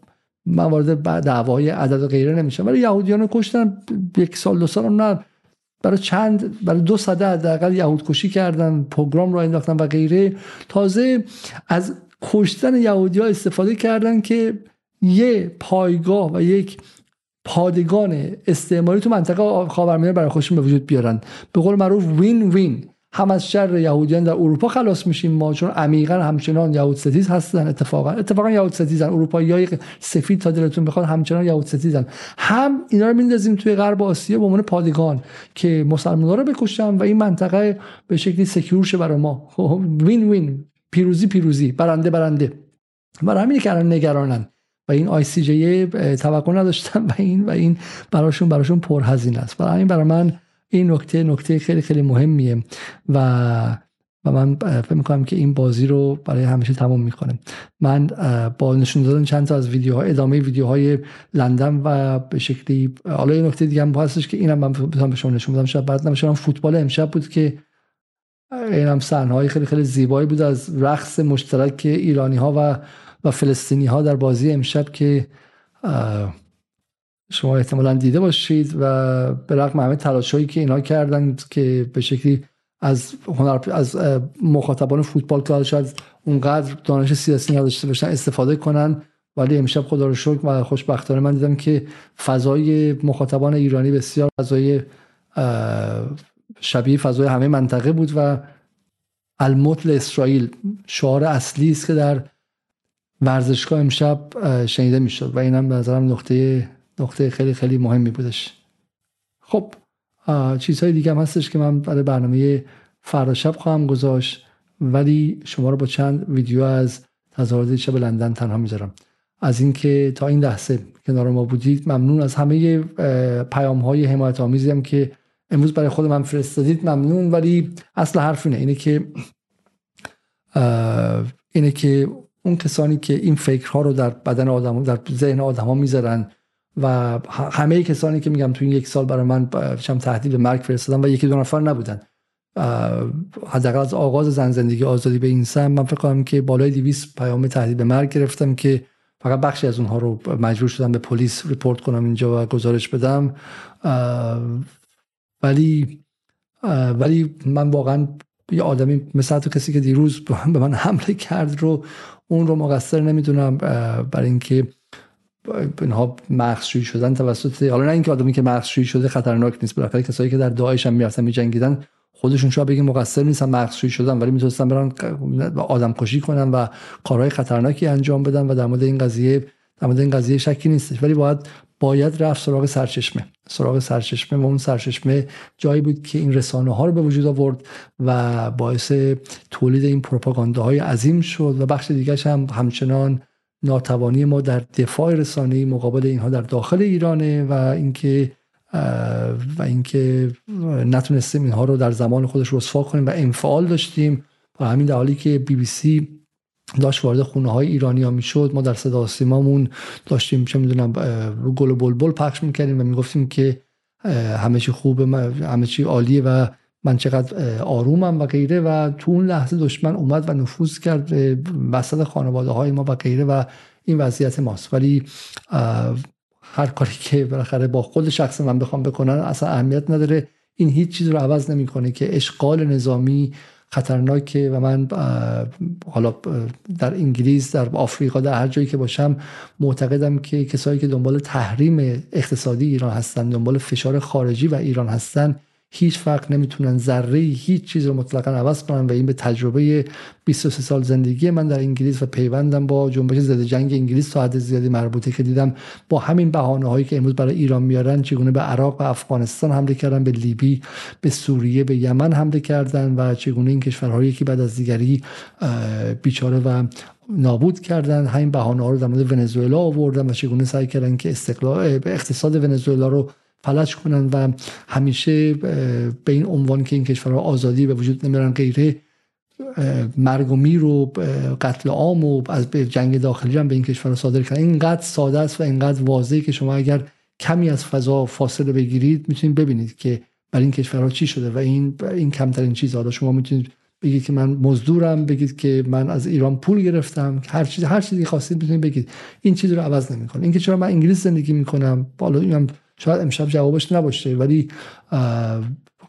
من وارد دعوای عدد و غیره نمیشم ولی یهودیان کشتن یک سال دو سال نه برای چند برای دو صده حداقل یهود کشی کردن پوگروم رو انداختن و غیره. تازه از کشتن یهودی ها استفاده کردن که یه پایگاه و یک پادگان استعماری تو منطقه خاورمیانه برای خودشون به وجود بیارن. به قول معروف win win هم از شر یهودیان در اروپا خلاص میشیم ما چون عمیقا همچنان یهود ستیز هستن. اتفاقا اتفاقا یهود ستیزن. اروپایی های سفید تا دلتون بخواد همچنان یهود ستیزن. هم اینا رو میندازیم توی غرب آسیا به عنوان پادگان که مسلمان‌ها رو بکشن و این منطقه به شکلی secure شه برای ما. خب win win پیروزی پیروزی. برنده برنده. برای همین که الان نگرانن. و این ICJ توقع نداشتن <laughs> و این و این براشون براشون پرهزینه است. برای همین برای من این نکته نکته خیلی خیلی مهمیه و و من فکر می‌کنم که این بازی رو برای همیشه تمام می‌کنه. من با نشون دادن چند تا از ویدیوها ادامه ویدیوهای لندن و به شکلی حالا یه نکته دیگه هم هستش که اینم من بتونم به شما نشون بدم. شاید بعد نمیشه فوتبال امشب بود که اینم صحنه خیلی خیلی زیبایی بود از رقص مشترک ایرانی ها و و فلسطینی ها در بازی امشب که شما احتمالا دیده باشید و به رغم همه تلاشهایی که اینا کردن که به شکلی از هنر از مخاطبان فوتبال که شاید اونقدر دانش سیاسی نداشته باشن استفاده کنن ولی امشب خدا رو شکر و خوشبختانه من دیدم که فضای مخاطبان ایرانی بسیار فضای شبیه فضای همه منطقه بود و المطل اسرائیل شعار اصلی است که در ورزشگاه امشب شنیده می‌شد و اینم به نظرم نقطه نقطه خیلی خیلی مهمی بودش. خب چیزهای دیگه هم هستش که من برای برنامه فردا شب خواهم گذاشت ولی شما رو با چند ویدیو از تظاهرات شب لندن تنها می‌ذارم. از اینکه تا این لحظه کنار ما بودید ممنون از همه پیام های حمایت آمیزی که امروز برای خود من فرستادید ممنون. ولی اصل حرف اینه اینه که اینه که اون کسانی که این فکرها رو در بدن آدم در ذهن آدم ها می‌ذارن و همه کسانی که میگم تو این یک سال برای من چم تهدید مرگ فرستادن و یکی دو نفر نبودن. حداقل از آغاز زن زندگی آزادی به این سم من فکر کنم که بالای 200 پیام تهدید به مرگ گرفتم که فقط بخشی از اونها رو مجبور شدم به پلیس ریپورت کنم اینجا و گزارش بدم. ولی ولی من واقعا یه آدمی مثل تو کسی که دیروز به من حمله کرد رو اون رو مقصر نمی‌دونم. برای اینکه اینها مخشوی شدن توسط حالا نه اینکه آدمی که مخشوی شده خطرناک نیست بالاخره کسایی که در داعش هم می‌رفتن میجنگیدن خودشون شاید بگیم مقصر نیستن مخشوی شدن ولی می‌تونستن برن آدم کشی کنن و کارهای خطرناکی انجام بدن و در مورد این قضیه در مورد این قضیه شکی نیستش. ولی باید باید رفت سراغ سرچشمه. سراغ سرچشمه و اون سرچشمه جایی بود که این رسانه ها رو به وجود آورد و باعث تولید این های عظیم شد و بخش دیگه هم همچنان ناتوانی ما در دفاع رسانه مقابل اینها در داخل ایرانه و اینکه و اینکه نتونستیم اینها رو در زمان خودش رسوا کنیم و انفعال داشتیم. و همین در حالی که بی بی سی داشت وارد خونه های ایرانی ها می‌شد. ما در صدا سیمامون داشتیم چه می‌دونم گل و بلبل پخش می‌کردیم و می‌گفتیم که همه چی خوبه همه چی عالیه و من چقدر آرومم و غیره و تو اون لحظه دشمن اومد و نفوذ کرد وسط خانواده های ما و غیره و این وضعیت ماست. ولی هر کاری که بالاخره با خود شخص من بخوام بکنن اصلا اهمیت نداره. این هیچ چیز رو عوض نمی‌کنه که اشغال نظامی خطرناکه و من حالا در انگلیس در آفریقا در هر جایی که باشم معتقدم که کسایی که دنبال تحریم اقتصادی ایران هستن دنبال فشار خارجی و ایران هستن هیچ فرق نمی‌تونن ذره هیچ چیز رو مطلقا عوض کنن و این به تجربه 23 سال زندگی من در انگلیس و پیوندم با جنبش ضد جنگ انگلیس تا حد زیادی مربوطه که دیدم با همین بهانه هایی که امروز برای ایران میارن چگونه به عراق و افغانستان حمله کردن به لیبی به سوریه به یمن حمله کردن و چگونه این کشورهایی که بعد از دیگری بیچاره و نابود کردن. همین بهانه ها رو در مورد ونزوئلا آوردن و چگونه سعی کردن که استقلال اقتصاد ونزوئلا رو فلج کنن و همیشه به این عنوان که این کشورها آزادی به وجود نمیارن غیره مرگ و میر و قتل عام و از جنگ داخلی هم به این کشورها صادر کردن. اینقدر ساده است و اینقدر واضحه که شما اگر کمی از فضا فاصله بگیرید می‌تونید ببینید که برای این کشورها چی شده و این این کمترین چیز حالا شما می‌تونید بگید که من مزدورم بگید که من از ایران پول گرفتم هر چیز هر چیزی خواستید می‌تونید بگید. این چیز رو عوض نمی‌کنه. اینکه چرا من انگلیس زندگی می‌کنم بالا اینم شاید امشب جوابش نباشه ولی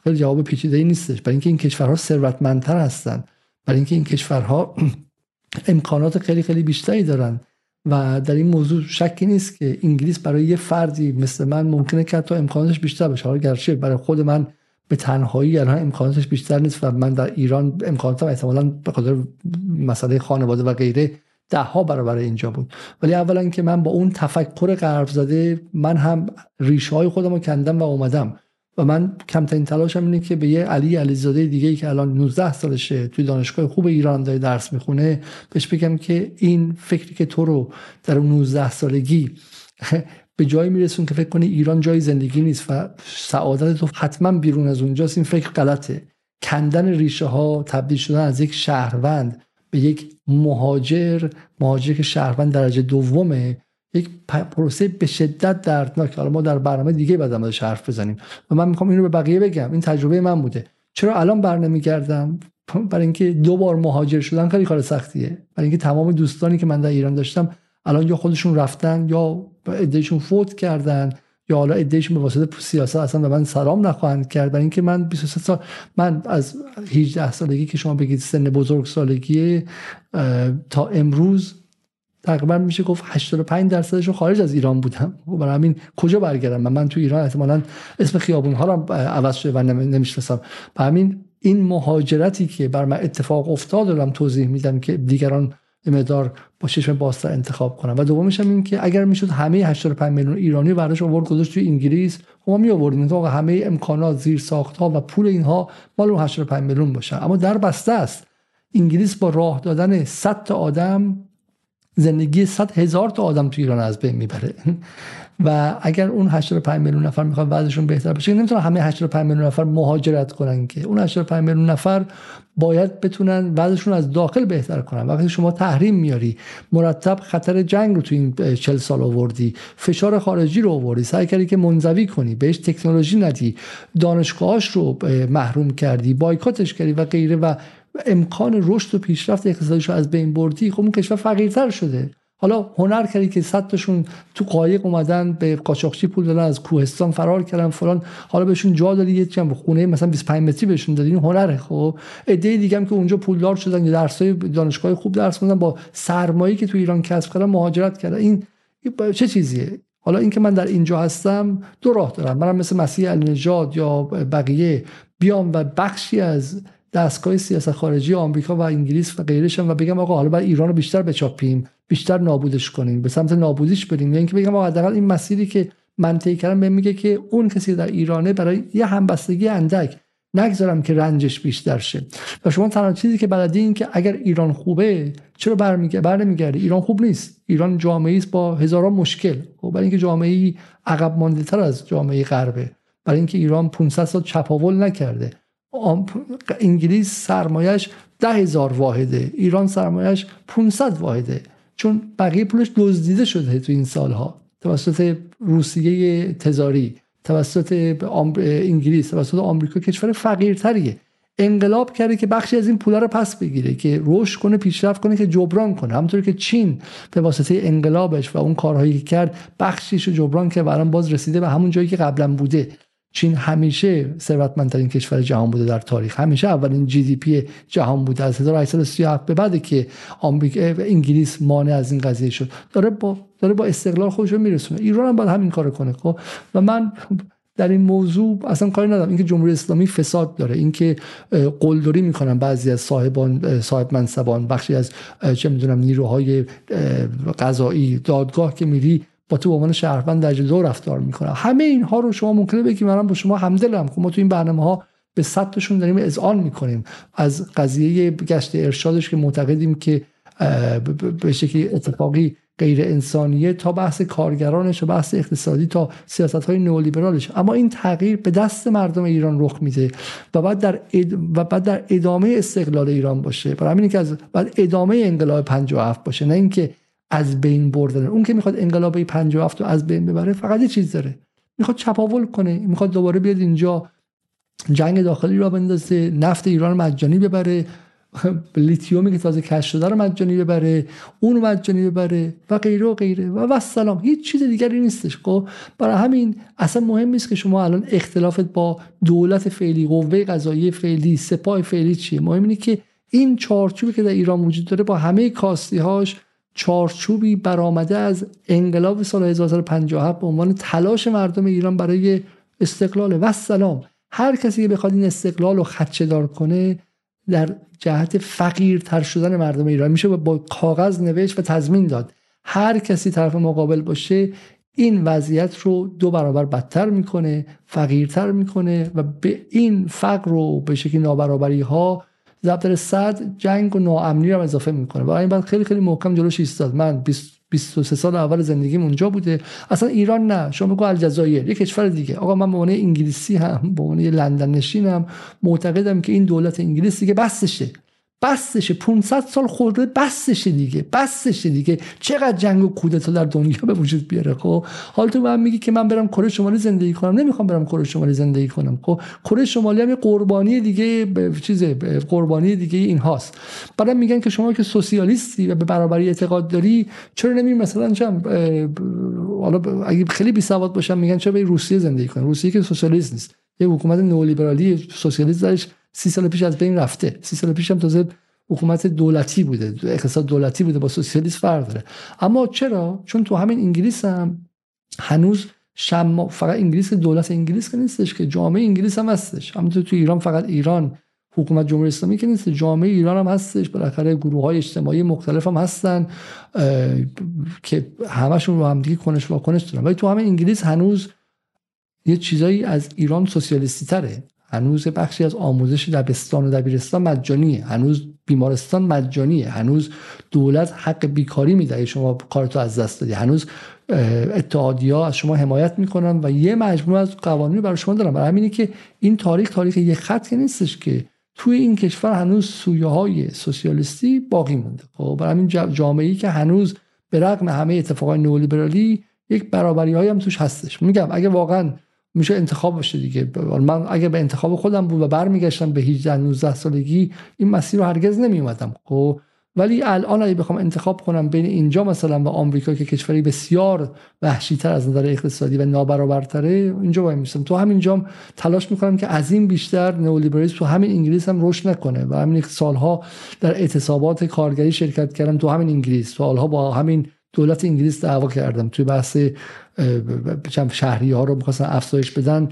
خیلی جواب پیچیده ای نیستش. برای اینکه این کشورها ثروتمندتر هستن برای اینکه این کشورها <clears throat> امکانات خیلی خیلی بیشتری دارن. و در این موضوع شکی نیست که انگلیس برای یه فردی مثل من ممکنه که حتی امکاناتش بیشتر باشه. حالا گرچه برای خود من به تنهایی الان امکاناتش بیشتر نیست و من در ایران امکاناتم احتمالا به خاطر مسئله خانواده و غیره ده ها برابر اینجا بود. ولی اولا که من با اون تفکر غرب زده من هم ریشه های خودم رو کندم و اومدم. و من کمترین تلاشم اینه که به یه علی علیزاده دیگه ای که الان 19 سالشه توی دانشگاه خوب ایران داره درس می‌خونه بهش بگم که این فکری که تو رو در 19 سالگی <laughs> به جایی میرسون که فکر کنی ایران جای زندگی نیست و سعادت تو حتما بیرون از اونجاست این فکر غلطه. کندن ریشه ها تبدیل شدن از یک شهروند به یک مهاجر مهاجر که شهروند درجه دومه یک پروسه به شدت دردناک. حالا ما در برنامه دیگه بعد ازش حرف بزنیم. و من می‌خوام اینو به بقیه بگم. این تجربه من بوده. چرا الان برنمیگردم برای اینکه دو بار مهاجر شدن خیلی کار سختیه. برای اینکه تمام دوستانی که من در ایران داشتم الان یا خودشون رفتن یا عدهشون فوت کردن یا حالا ادهشون به واسطه سیاست اصلا به من سلام نخواهند کرد. برای اینکه من 23 سال من از 18 سالگی که شما بگید سن بزرگ سالگی تا امروز تقریبا میشه گفت 85 درصدش خارج از ایران بودم و برای همین کجا برگردم من, من تو ایران احتمالا اسم خیابون ها رو عوض شده و نمی‌شناسم. برای همین این مهاجرتی که بر من اتفاق افتاد دارم توضیح میدم که دیگران مدار با چشم بازتر انتخاب کنن و دومش هم این که اگر می‌شد همه 85 میلیون ایرانی برداشت آورد گذاشت توی انگلیس خب ما می آوردیم تا همه امکانات زیر ساخت ها و پول اینها مال اون 85 میلیون باشه. اما در بسته است. انگلیس با راه دادن 100 تا آدم زندگی 100 هزار تا آدم تو ایران از بین می‌بره. و اگر اون 85 میلیون نفر می‌خوان وضعشون بهتر بشه نمی‌تونن همه 85 میلیون نفر مهاجرت کنن که. اون 85 میلیون نفر باید بتونن وضعشون از داخل بهتر کنن. وقتی شما تحریم میاری مرتب خطر جنگ رو تو این 40 سال آوردی فشار خارجی رو آوردی سعی کردی که منزوی کنی بهش تکنولوژی ندی دانشگاهاش رو محروم کردی بایکاتش کردی و غیره و امکان رشد و پیشرفت اقتصادیش رو از بین بردی خب اون کشور فقیرتر شده. حالا هنر کردی که صد تاشون تو قایق اومدن به قاچاقچی پول دادن از کوهستان فرار کردن فلان. حالا بهشون جا دادی یه چند خونه مثلا 25 متری بهشون دادی. این هنره خب. ایده دیگه هم که اونجا پولدار شدن یا درسای دانشگاه خوب درس خوندن با سرمایه‌ای که تو ایران کسب کردن مهاجرت کردن. این چه چیزیه؟ حالا اینکه من در اینجا هستم دو راه دارم. منم مثل مسیح النژاد یا بقیه بیام و بخشی از دستگاه سیاست خارجی آمریکا و انگلیس و غیرش و بگم آقا حالا باید ایران رو بیشتر بچاپیم بیشتر نابودش کنیم به سمت نابودیش بریم. یا اینکه بگم آقا حداقل این مسیری که من طی کردم بهم میگه که اون کسی در ایرانه برای یه همبستگی اندک نگذارم که رنجش بیشتر شه. و شما تنها چیزی که بلدی این که اگر ایران خوبه چرا برمیگرده برنمیگرده ایران خوب نیست. ایران جامعه است با هزاران مشکل. خب برای اینکه جامعه عقب مانده تر از جامعه غربه. برای اینکه ایران 500 سال چپاول نکرده. انگلیس سرمایش ده هزار واحده ایران سرمایش 500 واحده چون بقیه پولش دزدیده شده تو این سالها. توسط روسیه تزاری توسط انگلیس توسط آمریکا کشور فقیرتریه. انقلاب کرده که بخشی از این پولا رو پس بگیره که رشد کنه پیشرفت کنه که جبران کنه. همونطوری که چین به واسطه انقلابش و اون کارهایی که کرد بخشیش رو جبران که و باز رسیده به همون جایی که قبلا بوده. چین همیشه ثروتمندترین کشور جهان بوده در تاریخ. همیشه اولین جی دی پی جهان بوده از 1837 به بعد که آمریکا انگلیس مانع از این قضیه شد. داره با داره با استقلال خودش رو میرسونه. ایران هم باید همین کارو کنه خب؟ و من در این موضوع اصلا کاری ندارم. اینکه جمهوری اسلامی فساد داره اینکه قلدری می‌کنن بعضی از صاحبان صاحب منصبان بخشی از چه می‌دونم نیروهای قضایی دادگاه که میری با تو به عنوان شهروند درجه دو رفتار می‌کنه. همه اینها رو شما ممکنه بگی منم با شما همدلم. خب ما تو این برنامه ها به صدتشون داریم اذعان می‌کنیم. از قضیه گشت ارشادش که معتقدیم که به شکلی اتفاقی غیر انسانیه تا بحث کارگرانش و بحث اقتصادی تا سیاست های نئولیبرالش اما این تغییر به دست مردم ایران رخ میده و بعد در و بعد در ادامه استقلال ایران باشه. برای همین که از بعد ادامه انقلاب 57 باشه. نه اینکه از بین بردن. اون که می‌خواد انقلاب 57 رو از بین ببره فقط یه چیز داره. می‌خواد چپاول کنه می‌خواد دوباره بیاد اینجا جنگ داخلی را بندازه نفت ایران مجانی ببره <laughs> لیتیومی که تازه کشف شده رو مجانی ببره اون مجانی ببره و غیره و غیره. و سلام هیچ چیز دیگری نیستش خب؟ برای همین اصلا مهم نیست که شما الان اختلافت با دولت فعلی قوه قضایی فعلی سپاه فعلی چیه. مهم اینه که این چارچوبی که در ایران وجود داره با همه کاستیهاش چارچوبی برآمده از انقلاب سال 1957 به عنوان تلاش مردم ایران برای استقلال. و سلام هر کسی که بخواد این استقلال رو خدشه دار کنه در جهت فقیرتر شدن مردم ایران. میشه با کاغذ نوشت و تضمین داد. هر کسی طرف مقابل باشه این وضعیت رو دو برابر بدتر می‌کنه فقیرتر می‌کنه و به این فقر رو به شکل نابرابری ها ضرب صد جنگ و ناامنی رو اضافه می‌کنه. برای این بعد خیلی خیلی محکم جلوش ایستاد. من 23 سال اول زندگیم اونجا بوده. اصلا ایران نه. شما بگو الجزایر. یک کشور دیگه. آقا من به انگلیسی هم به عنوان لندن نشینم معتقدم که این دولت انگلیس دیگه بسشه بسشه 500 سال خورده بسشه دیگه بسشه دیگه. چقدر جنگ و کودتا در دنیا به وجود بیاره خب؟ حال تو من میگی که من برم کره شمالی زندگی کنم. نمی‌خوام برم کره شمالی زندگی کنم خب؟ کره شمالی هم قربانی دیگه چیز قربانی دیگه این هاست بعدم میگن که شما که سوسیالیستی و به برابری اعتقاد داری چرا نمی مثلا چم حالا اگه خیلی بی سواد باشم میگن چرا به روسیه زندگی کنم؟ روسیه که سوسیالیست نیست. یه حکومت نئولیبرالی سوسیالیست درش سی سال پیش از بین رفته. سی سال پیش هم تازه حکومت دولتی بوده. اقتصاد دولتی بوده با سوسیالیسم فرق داره. اما چرا؟ چون تو همین انگلیس هم هنوز شما فقط انگلیس دولت انگلیس که نیستش که جامعه انگلیس هم هستش. همونطور تو ایران فقط ایران حکومت جمهوری اسلامی که نیست جامعه ایران هم هستش. بالاخره گروه های اجتماعی مختلف هم هستن که همشون رو همدیگه کنش واکنش دارن. ولی تو همه انگلیس هنوز یه چیزایی از ایران سوسیالیستی تره هنوز بخشی از آموزش دبستان و دبیرستان مجانیه. هنوز بیمارستان مجانیه. هنوز دولت حق بیکاری میده شما کارتو از دست دادی. هنوز اتحادیا از شما حمایت می‌کنن و یه مجموعه از قوانین برای شما دارن. برای همینه که این تاریخ تاریخ یه خط نیستش که توی این کشور هنوز سویه های سوسیالیستی باقی مونده. خب برای همین جامعه که هنوز به رغم همه اتفاقای نولیبرالی یک برابری های هم توش هستش. میگم اگه واقعا میشه انتخاب باشه دیگه. من اگه به انتخاب خودم بود و برمیگشتم به 18 19 سالگی این مسیر رو هرگز نمی اومدم خب. ولی الان اگه بخوام انتخاب کنم بین اینجا مثلا و آمریکا که کشوری بسیار وحشیتر از نظر اقتصادی و نابرابرتره اینجا وای میستم تو همینجا تلاش می‌کنم که از این بیشتر نئولیبرالیسم تو همین انگلیس هم رشد نکنه و همین سالها در اعتصابات کارگری شرکت کردم تو همین انگلیس. سالها با همین دولت انگلیس دعوا کردم. توی بحث شهری ها رو می‌خواستن افزایش بدن.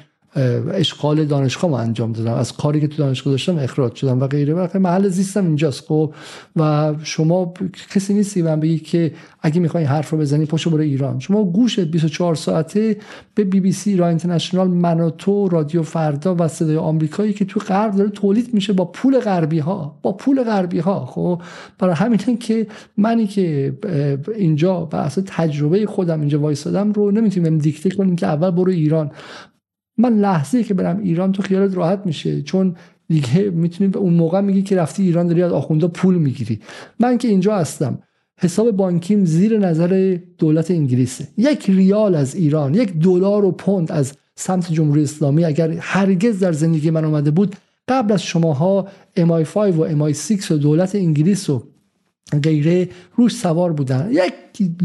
اشغال دانشگاه ما انجام دادم. از کاری که تو دانشگاه داشتم اخراج شدم و غیره. و محل زیستم اینجاست. خب و شما کسی نیستی من بگی که اگه می‌خوای حرف رو بزنی پاشو برو ایران. شما گوشت 24 ساعته به بی بی سی را اینترنشنال مناتو رادیو فردا و صدای آمریکایی که تو غرب داره تولید میشه با پول غربی ها با پول غربی ها خب برای همین که منی که اینجا به اساس تجربه خودم اینجا وایسادم رو نمی‌تونیم دیکته کنیم که اول برو ایران. من لحظه که برم ایران تو خیالت راحت میشه. چون دیگه می‌تونی اون موقع میگی که رفتی ایران داری از آخونده پول می‌گیری. من که اینجا هستم. حساب بانکیم زیر نظر دولت انگلیسه. یک ریال از ایران یک دلار و پوند از سمت جمهوری اسلامی اگر هرگز در زندگی من اومده بود قبل از شماها MI5 و MI6 و دولت انگلیس و غیره روش سوار بودن. یک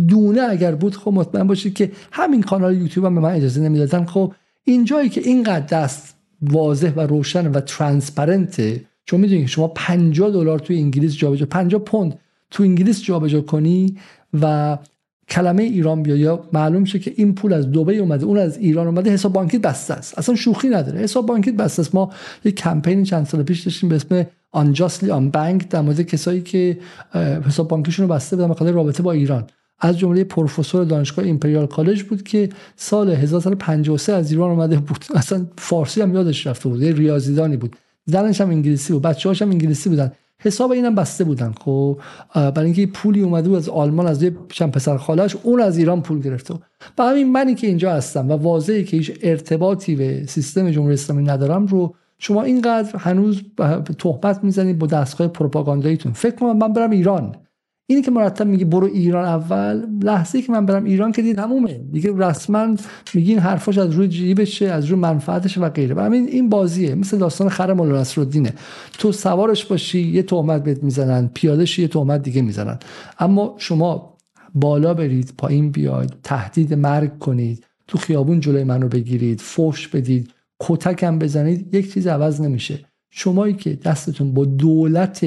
دونه اگر بود خب مطمئن باشید که همین کانال یوتیوب هم به من اجازه نمی‌دادن. خب اینجایی که اینقدر دست واضح و روشن و ترانسپرنته چون می‌دونید که شما 50 دلار توی انگلیس جابجا 50 پوند تو انگلیس جابجا کنی و کلمه ایران بیا یا معلوم شه که این پول از دبی اومده اون از ایران اومده حساب بانکی بسته است. اصلا شوخی نداره. حساب بانکی بسته است. ما یک کمپین چند سال پیش داشتیم به اسم آنجاستلی آن بانک در مورد کسایی که حساب بانکیشون رو بسته بودن به رابطه با ایران. از جمله پروفسور دانشگاه ایمپریال کالج بود که سال 1953 از ایران اومده بود. <laughs> اصلا فارسی هم یادش رفته بود یه ریاضیدانی بود. زنش هم انگلیسی بود بچه‌هاش هم انگلیسی بودن. حساب اینم بسته بودن. خب برای اینکه پولی اومده بود از آلمان از یه چند پسر خالش اون از ایران پول گرفته و همین منی که اینجا هستم و واضحه که هیچ ارتباطی به سیستم جمهوری اسلامی ندارم رو شما اینقدر هنوز تهمت می‌زنید با دستگاه پروپاگانداییتون. فکر کنم من برم ایران. اینی که مرتب میگه برو ایران اول لحظه که من برم ایران که دید تمومه. دیگه رسما میگین حرفاش از روی جیبشه از روی منفعتش و غیره. همین این بازیه. مثل داستان خر مولا نصرالدینه. تو سوارش باشی یه تهمت بهت می‌زنن. پیادهش یه تهمت دیگه می‌زنن. اما شما بالا برید پایین بیاید تهدید مرگ کنید تو خیابون جلوی منو بگیرید فوش بدید کتکم بزنید یک چیز عوض نمیشه. شمایی که دستتون با دولت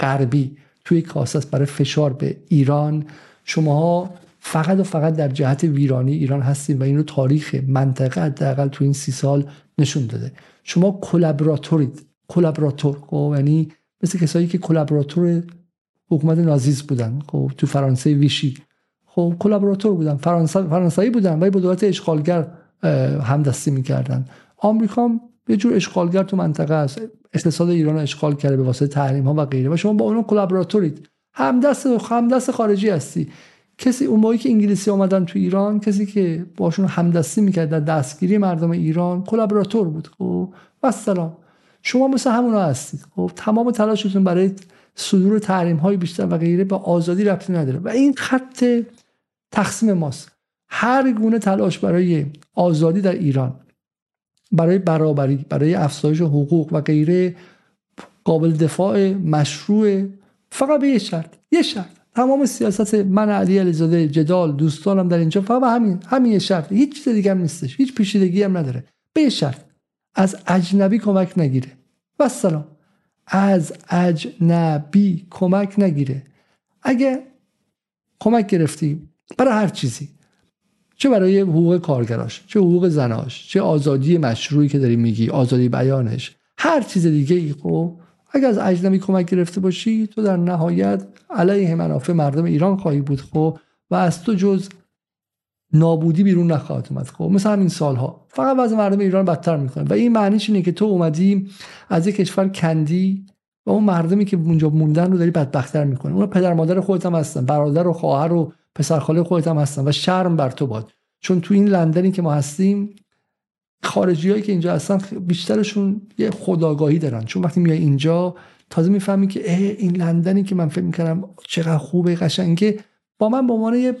غربی تو یه کاسه برای فشار به ایران. شماها فقط و فقط در جهت ویرانی ایران هستید و این رو تاریخ منطقه حداقل تو این سی سال نشون داده. شما collaborator ید. collaborator خب یعنی مثل کسایی که collaborator حکومت Nazis بودن خب تو فرانسه ویشی. خب collaborator بودن فرانسه فرانسوی بودن ولی با دولت اشغالگر همدستی می‌کردن. آمریکا یه جور اشغالگر تو منطقه است. اقتصاد ایران اشغال کرده به واسطه تحریم ها و غیره و شما با اونها کلابراتورید همدست همدست خارجی هستی. کسی اون موقعی که انگلیسی آمدن تو ایران کسی که باشون همدستی می‌کرد در دستگیری مردم ایران کلابراتور بود. خب و سلام. شما مثل همونا هستید. خب تمام تلاشتون برای صدور تحریم های بیشتر و غیره به آزادی ربطی نداره و این خط تقسیم ماست. هر گونه تلاش برای آزادی در ایران. برای برابری برای افزایش حقوق و غیره قابل دفاع مشروع فقط به یه شرط یه شرط. تمام سیاست من علی علیزاده جدال دوستانم در اینجا فقط همین همین یه شرط. هیچ چیز دیگه هم نیستش هیچ پیچیدگی هم نداره. به یه شرط. از اجنبی کمک نگیره. و سلام از اجنبی کمک نگیره. اگه کمک گرفتی برای هر چیزی چه برای حقوق کارگراش چه حقوق زناش چه آزادی مشروعی که داری میگی آزادی بیانش هر چیز دیگه ای خب اگر از اجنبی کمک گرفته باشی تو در نهایت علیه منافع مردم ایران خواهی بود خب و از تو جز نابودی بیرون نخواهد اومد. خب مثل همین سالها. فقط وضع مردم ایران بدتر می‌کنه. و این معنیش اینه که تو اومدی از یک کشور کندی و اون مردمی که اونجا موندن رو داری بدبختتر می‌کنه اون پدر مادر خودت هم هستن برادر و خواهر و پسرخاله خودت هم هستن و شرم بر تو باد. چون تو این لندنی که ما هستیم خارجی هایی که اینجا هستن بیشترشون یه خداگاهی دارن. چون وقتی میای اینجا تازه می‌فهمی که این لندنی که من فکر می‌کردم چقدر خوبه قشنگه. با من به عنوان یه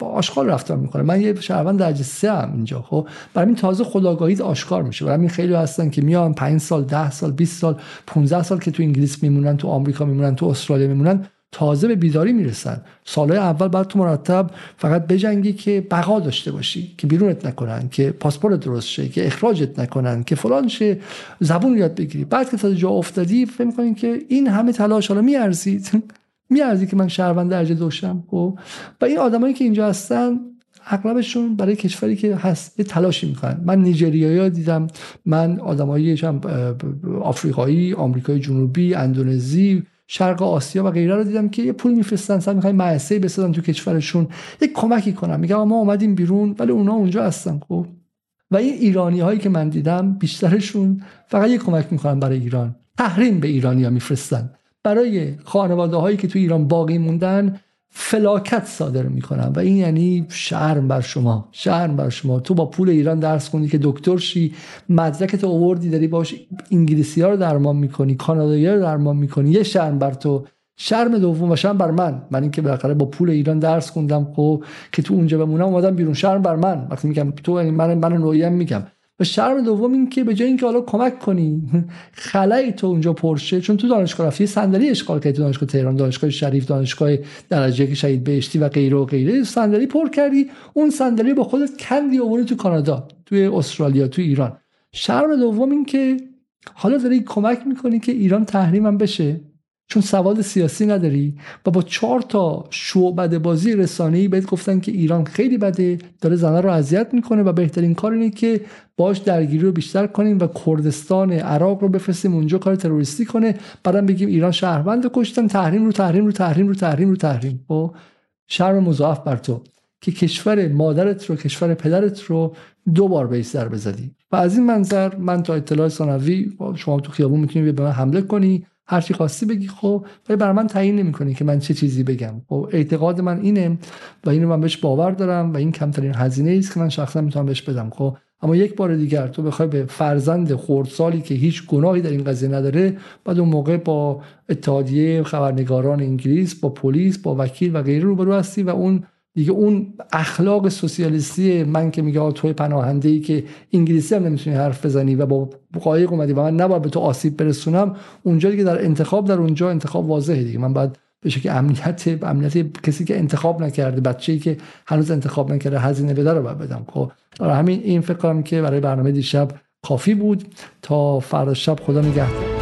آشغال رفتار می‌کنه. من یه شهروند درجه سه هم اینجا خب. برای این تازه خداگاهی آشکار میشه. برای این خیلی هستن که میان 5 سال 10 سال 20 سال 15 سال که تو انگلیس میمونن تو آمریکا میمونن تو استرالیا میمونن. تازه به بیداری می‌رسن. سالهای اول بعد تو مرتب فقط بجنگی که بقا داشته باشی که بیرونت نکنن که پاسپورت درست شه که اخراجت نکنن که فلان شه زبون یاد بگیری. بعد که تازه جا افتادی فکر می‌کنین که این همه تلاش حالا میارزید. <laughs> میارزی که من شهروند درجه دوشم خب؟ و این آدمایی که اینجا هستن اغلبشون برای کشوری که هست یه تلاشی می‌کنن. من نیجریایی دیدم. من آدمایی آفریقایی آمریکای جنوبی اندونزی شرق آسیا و غیره رو دیدم که یه پول میفرستن سر می‌خوای مؤسسه بسازن تو کشورشون. یه کمکی کنم. میگم ما اومدیم بیرون ولی اونا اونجا هستن خب. و این ایرانی هایی که من دیدم بیشترشون فقط یه کمک می‌کنن برای ایران. تحریم به ایرانیا میفرستن. برای خانواده هایی که تو ایران باقی موندن فلاکت صادر می‌کنن و این یعنی شرم بر شما شرم بر شما. تو با پول ایران درس خوندی که دکتر شی مدرکت اووردی داری باش انگلیسی ها رو درمان می‌کنی کانادایی رو درمان می‌کنی. یه شرم بر تو. شرم دوم و شرم بر من. من اینکه بالاخره با پول ایران درس خوندم خب که تو اونجا بمونم اومدم بیرون. شرم بر من. وقتی میگم تو من من نوعیم میگم. و شرم دوم این که به جای اینکه حالا کمک کنی خلای تو اونجا پرشه چون تو دانشگاه رفتی صندلی اشغال کردی تو دانشگاه تهران دانشگاه شریف دانشگاه درجه که شهید بهشتی و غیره و غیره. صندلی پر کردی. اون صندلی با خودت کندی آوردی تو کانادا توی استرالیا تو ایران. شرم دوم این که حالا داری کمک می‌کنی که ایران تحریمم بشه. چون سواد سیاسی نداری و با چهار تا شعبد بازی رسانه‌ای بهت گفتن که ایران خیلی بده داره زنها رو اذیت می‌کنه و بهترین کار اینه که باش درگیری رو بیشتر کنیم و کردستان عراق رو بفرستیم اونجا کار تروریستی کنه. بعدم بگیم ایران شهروند کشتن. تحریم رو تحریم رو تحریم رو تحریم رو تحریم. و خب، شرم مضاعف بر تو که کشور مادرت رو کشور پدرت رو دو بار به در بزدی. و از این منظر من تا اطلاع ثانوی شما تو خیابون می‌تونی به من حمله کنی. هر چی خواستی بگی. خب ولی برای من تعیین نمی‌کنه که من چه چیزی بگم. خب اعتقاد من اینه و اینو من بهش باور دارم و این کمترین هزینه است که من شخصا می‌تونم بهش بدم. خب اما یک بار دیگر تو بخوای به فرزند خردسالی که هیچ گناهی در این قضیه نداره بعد اون موقع با اتحادیه خبرنگاران انگلیس با پلیس با وکیل و غیره روبرو هستی و اون دیگه اون اخلاق سوسیالیستی من که میگه توی پناهنده ای که انگلیسی هم نمی‌تونی حرف بزنی و با قایق اومدی و من نباید به تو آسیب برسونم اونجا دیگه در انتخاب در اونجا انتخاب واضحه دیگه. من باید به شکل امنیت امنیت کسی که انتخاب نکرده بچه‌ای که هنوز انتخاب نکرده هزینه بده رو باید بدم. خب همین این فکر کنم که برای برنامه دیشب کافی بود. تا فردا شب خدا نگهدار.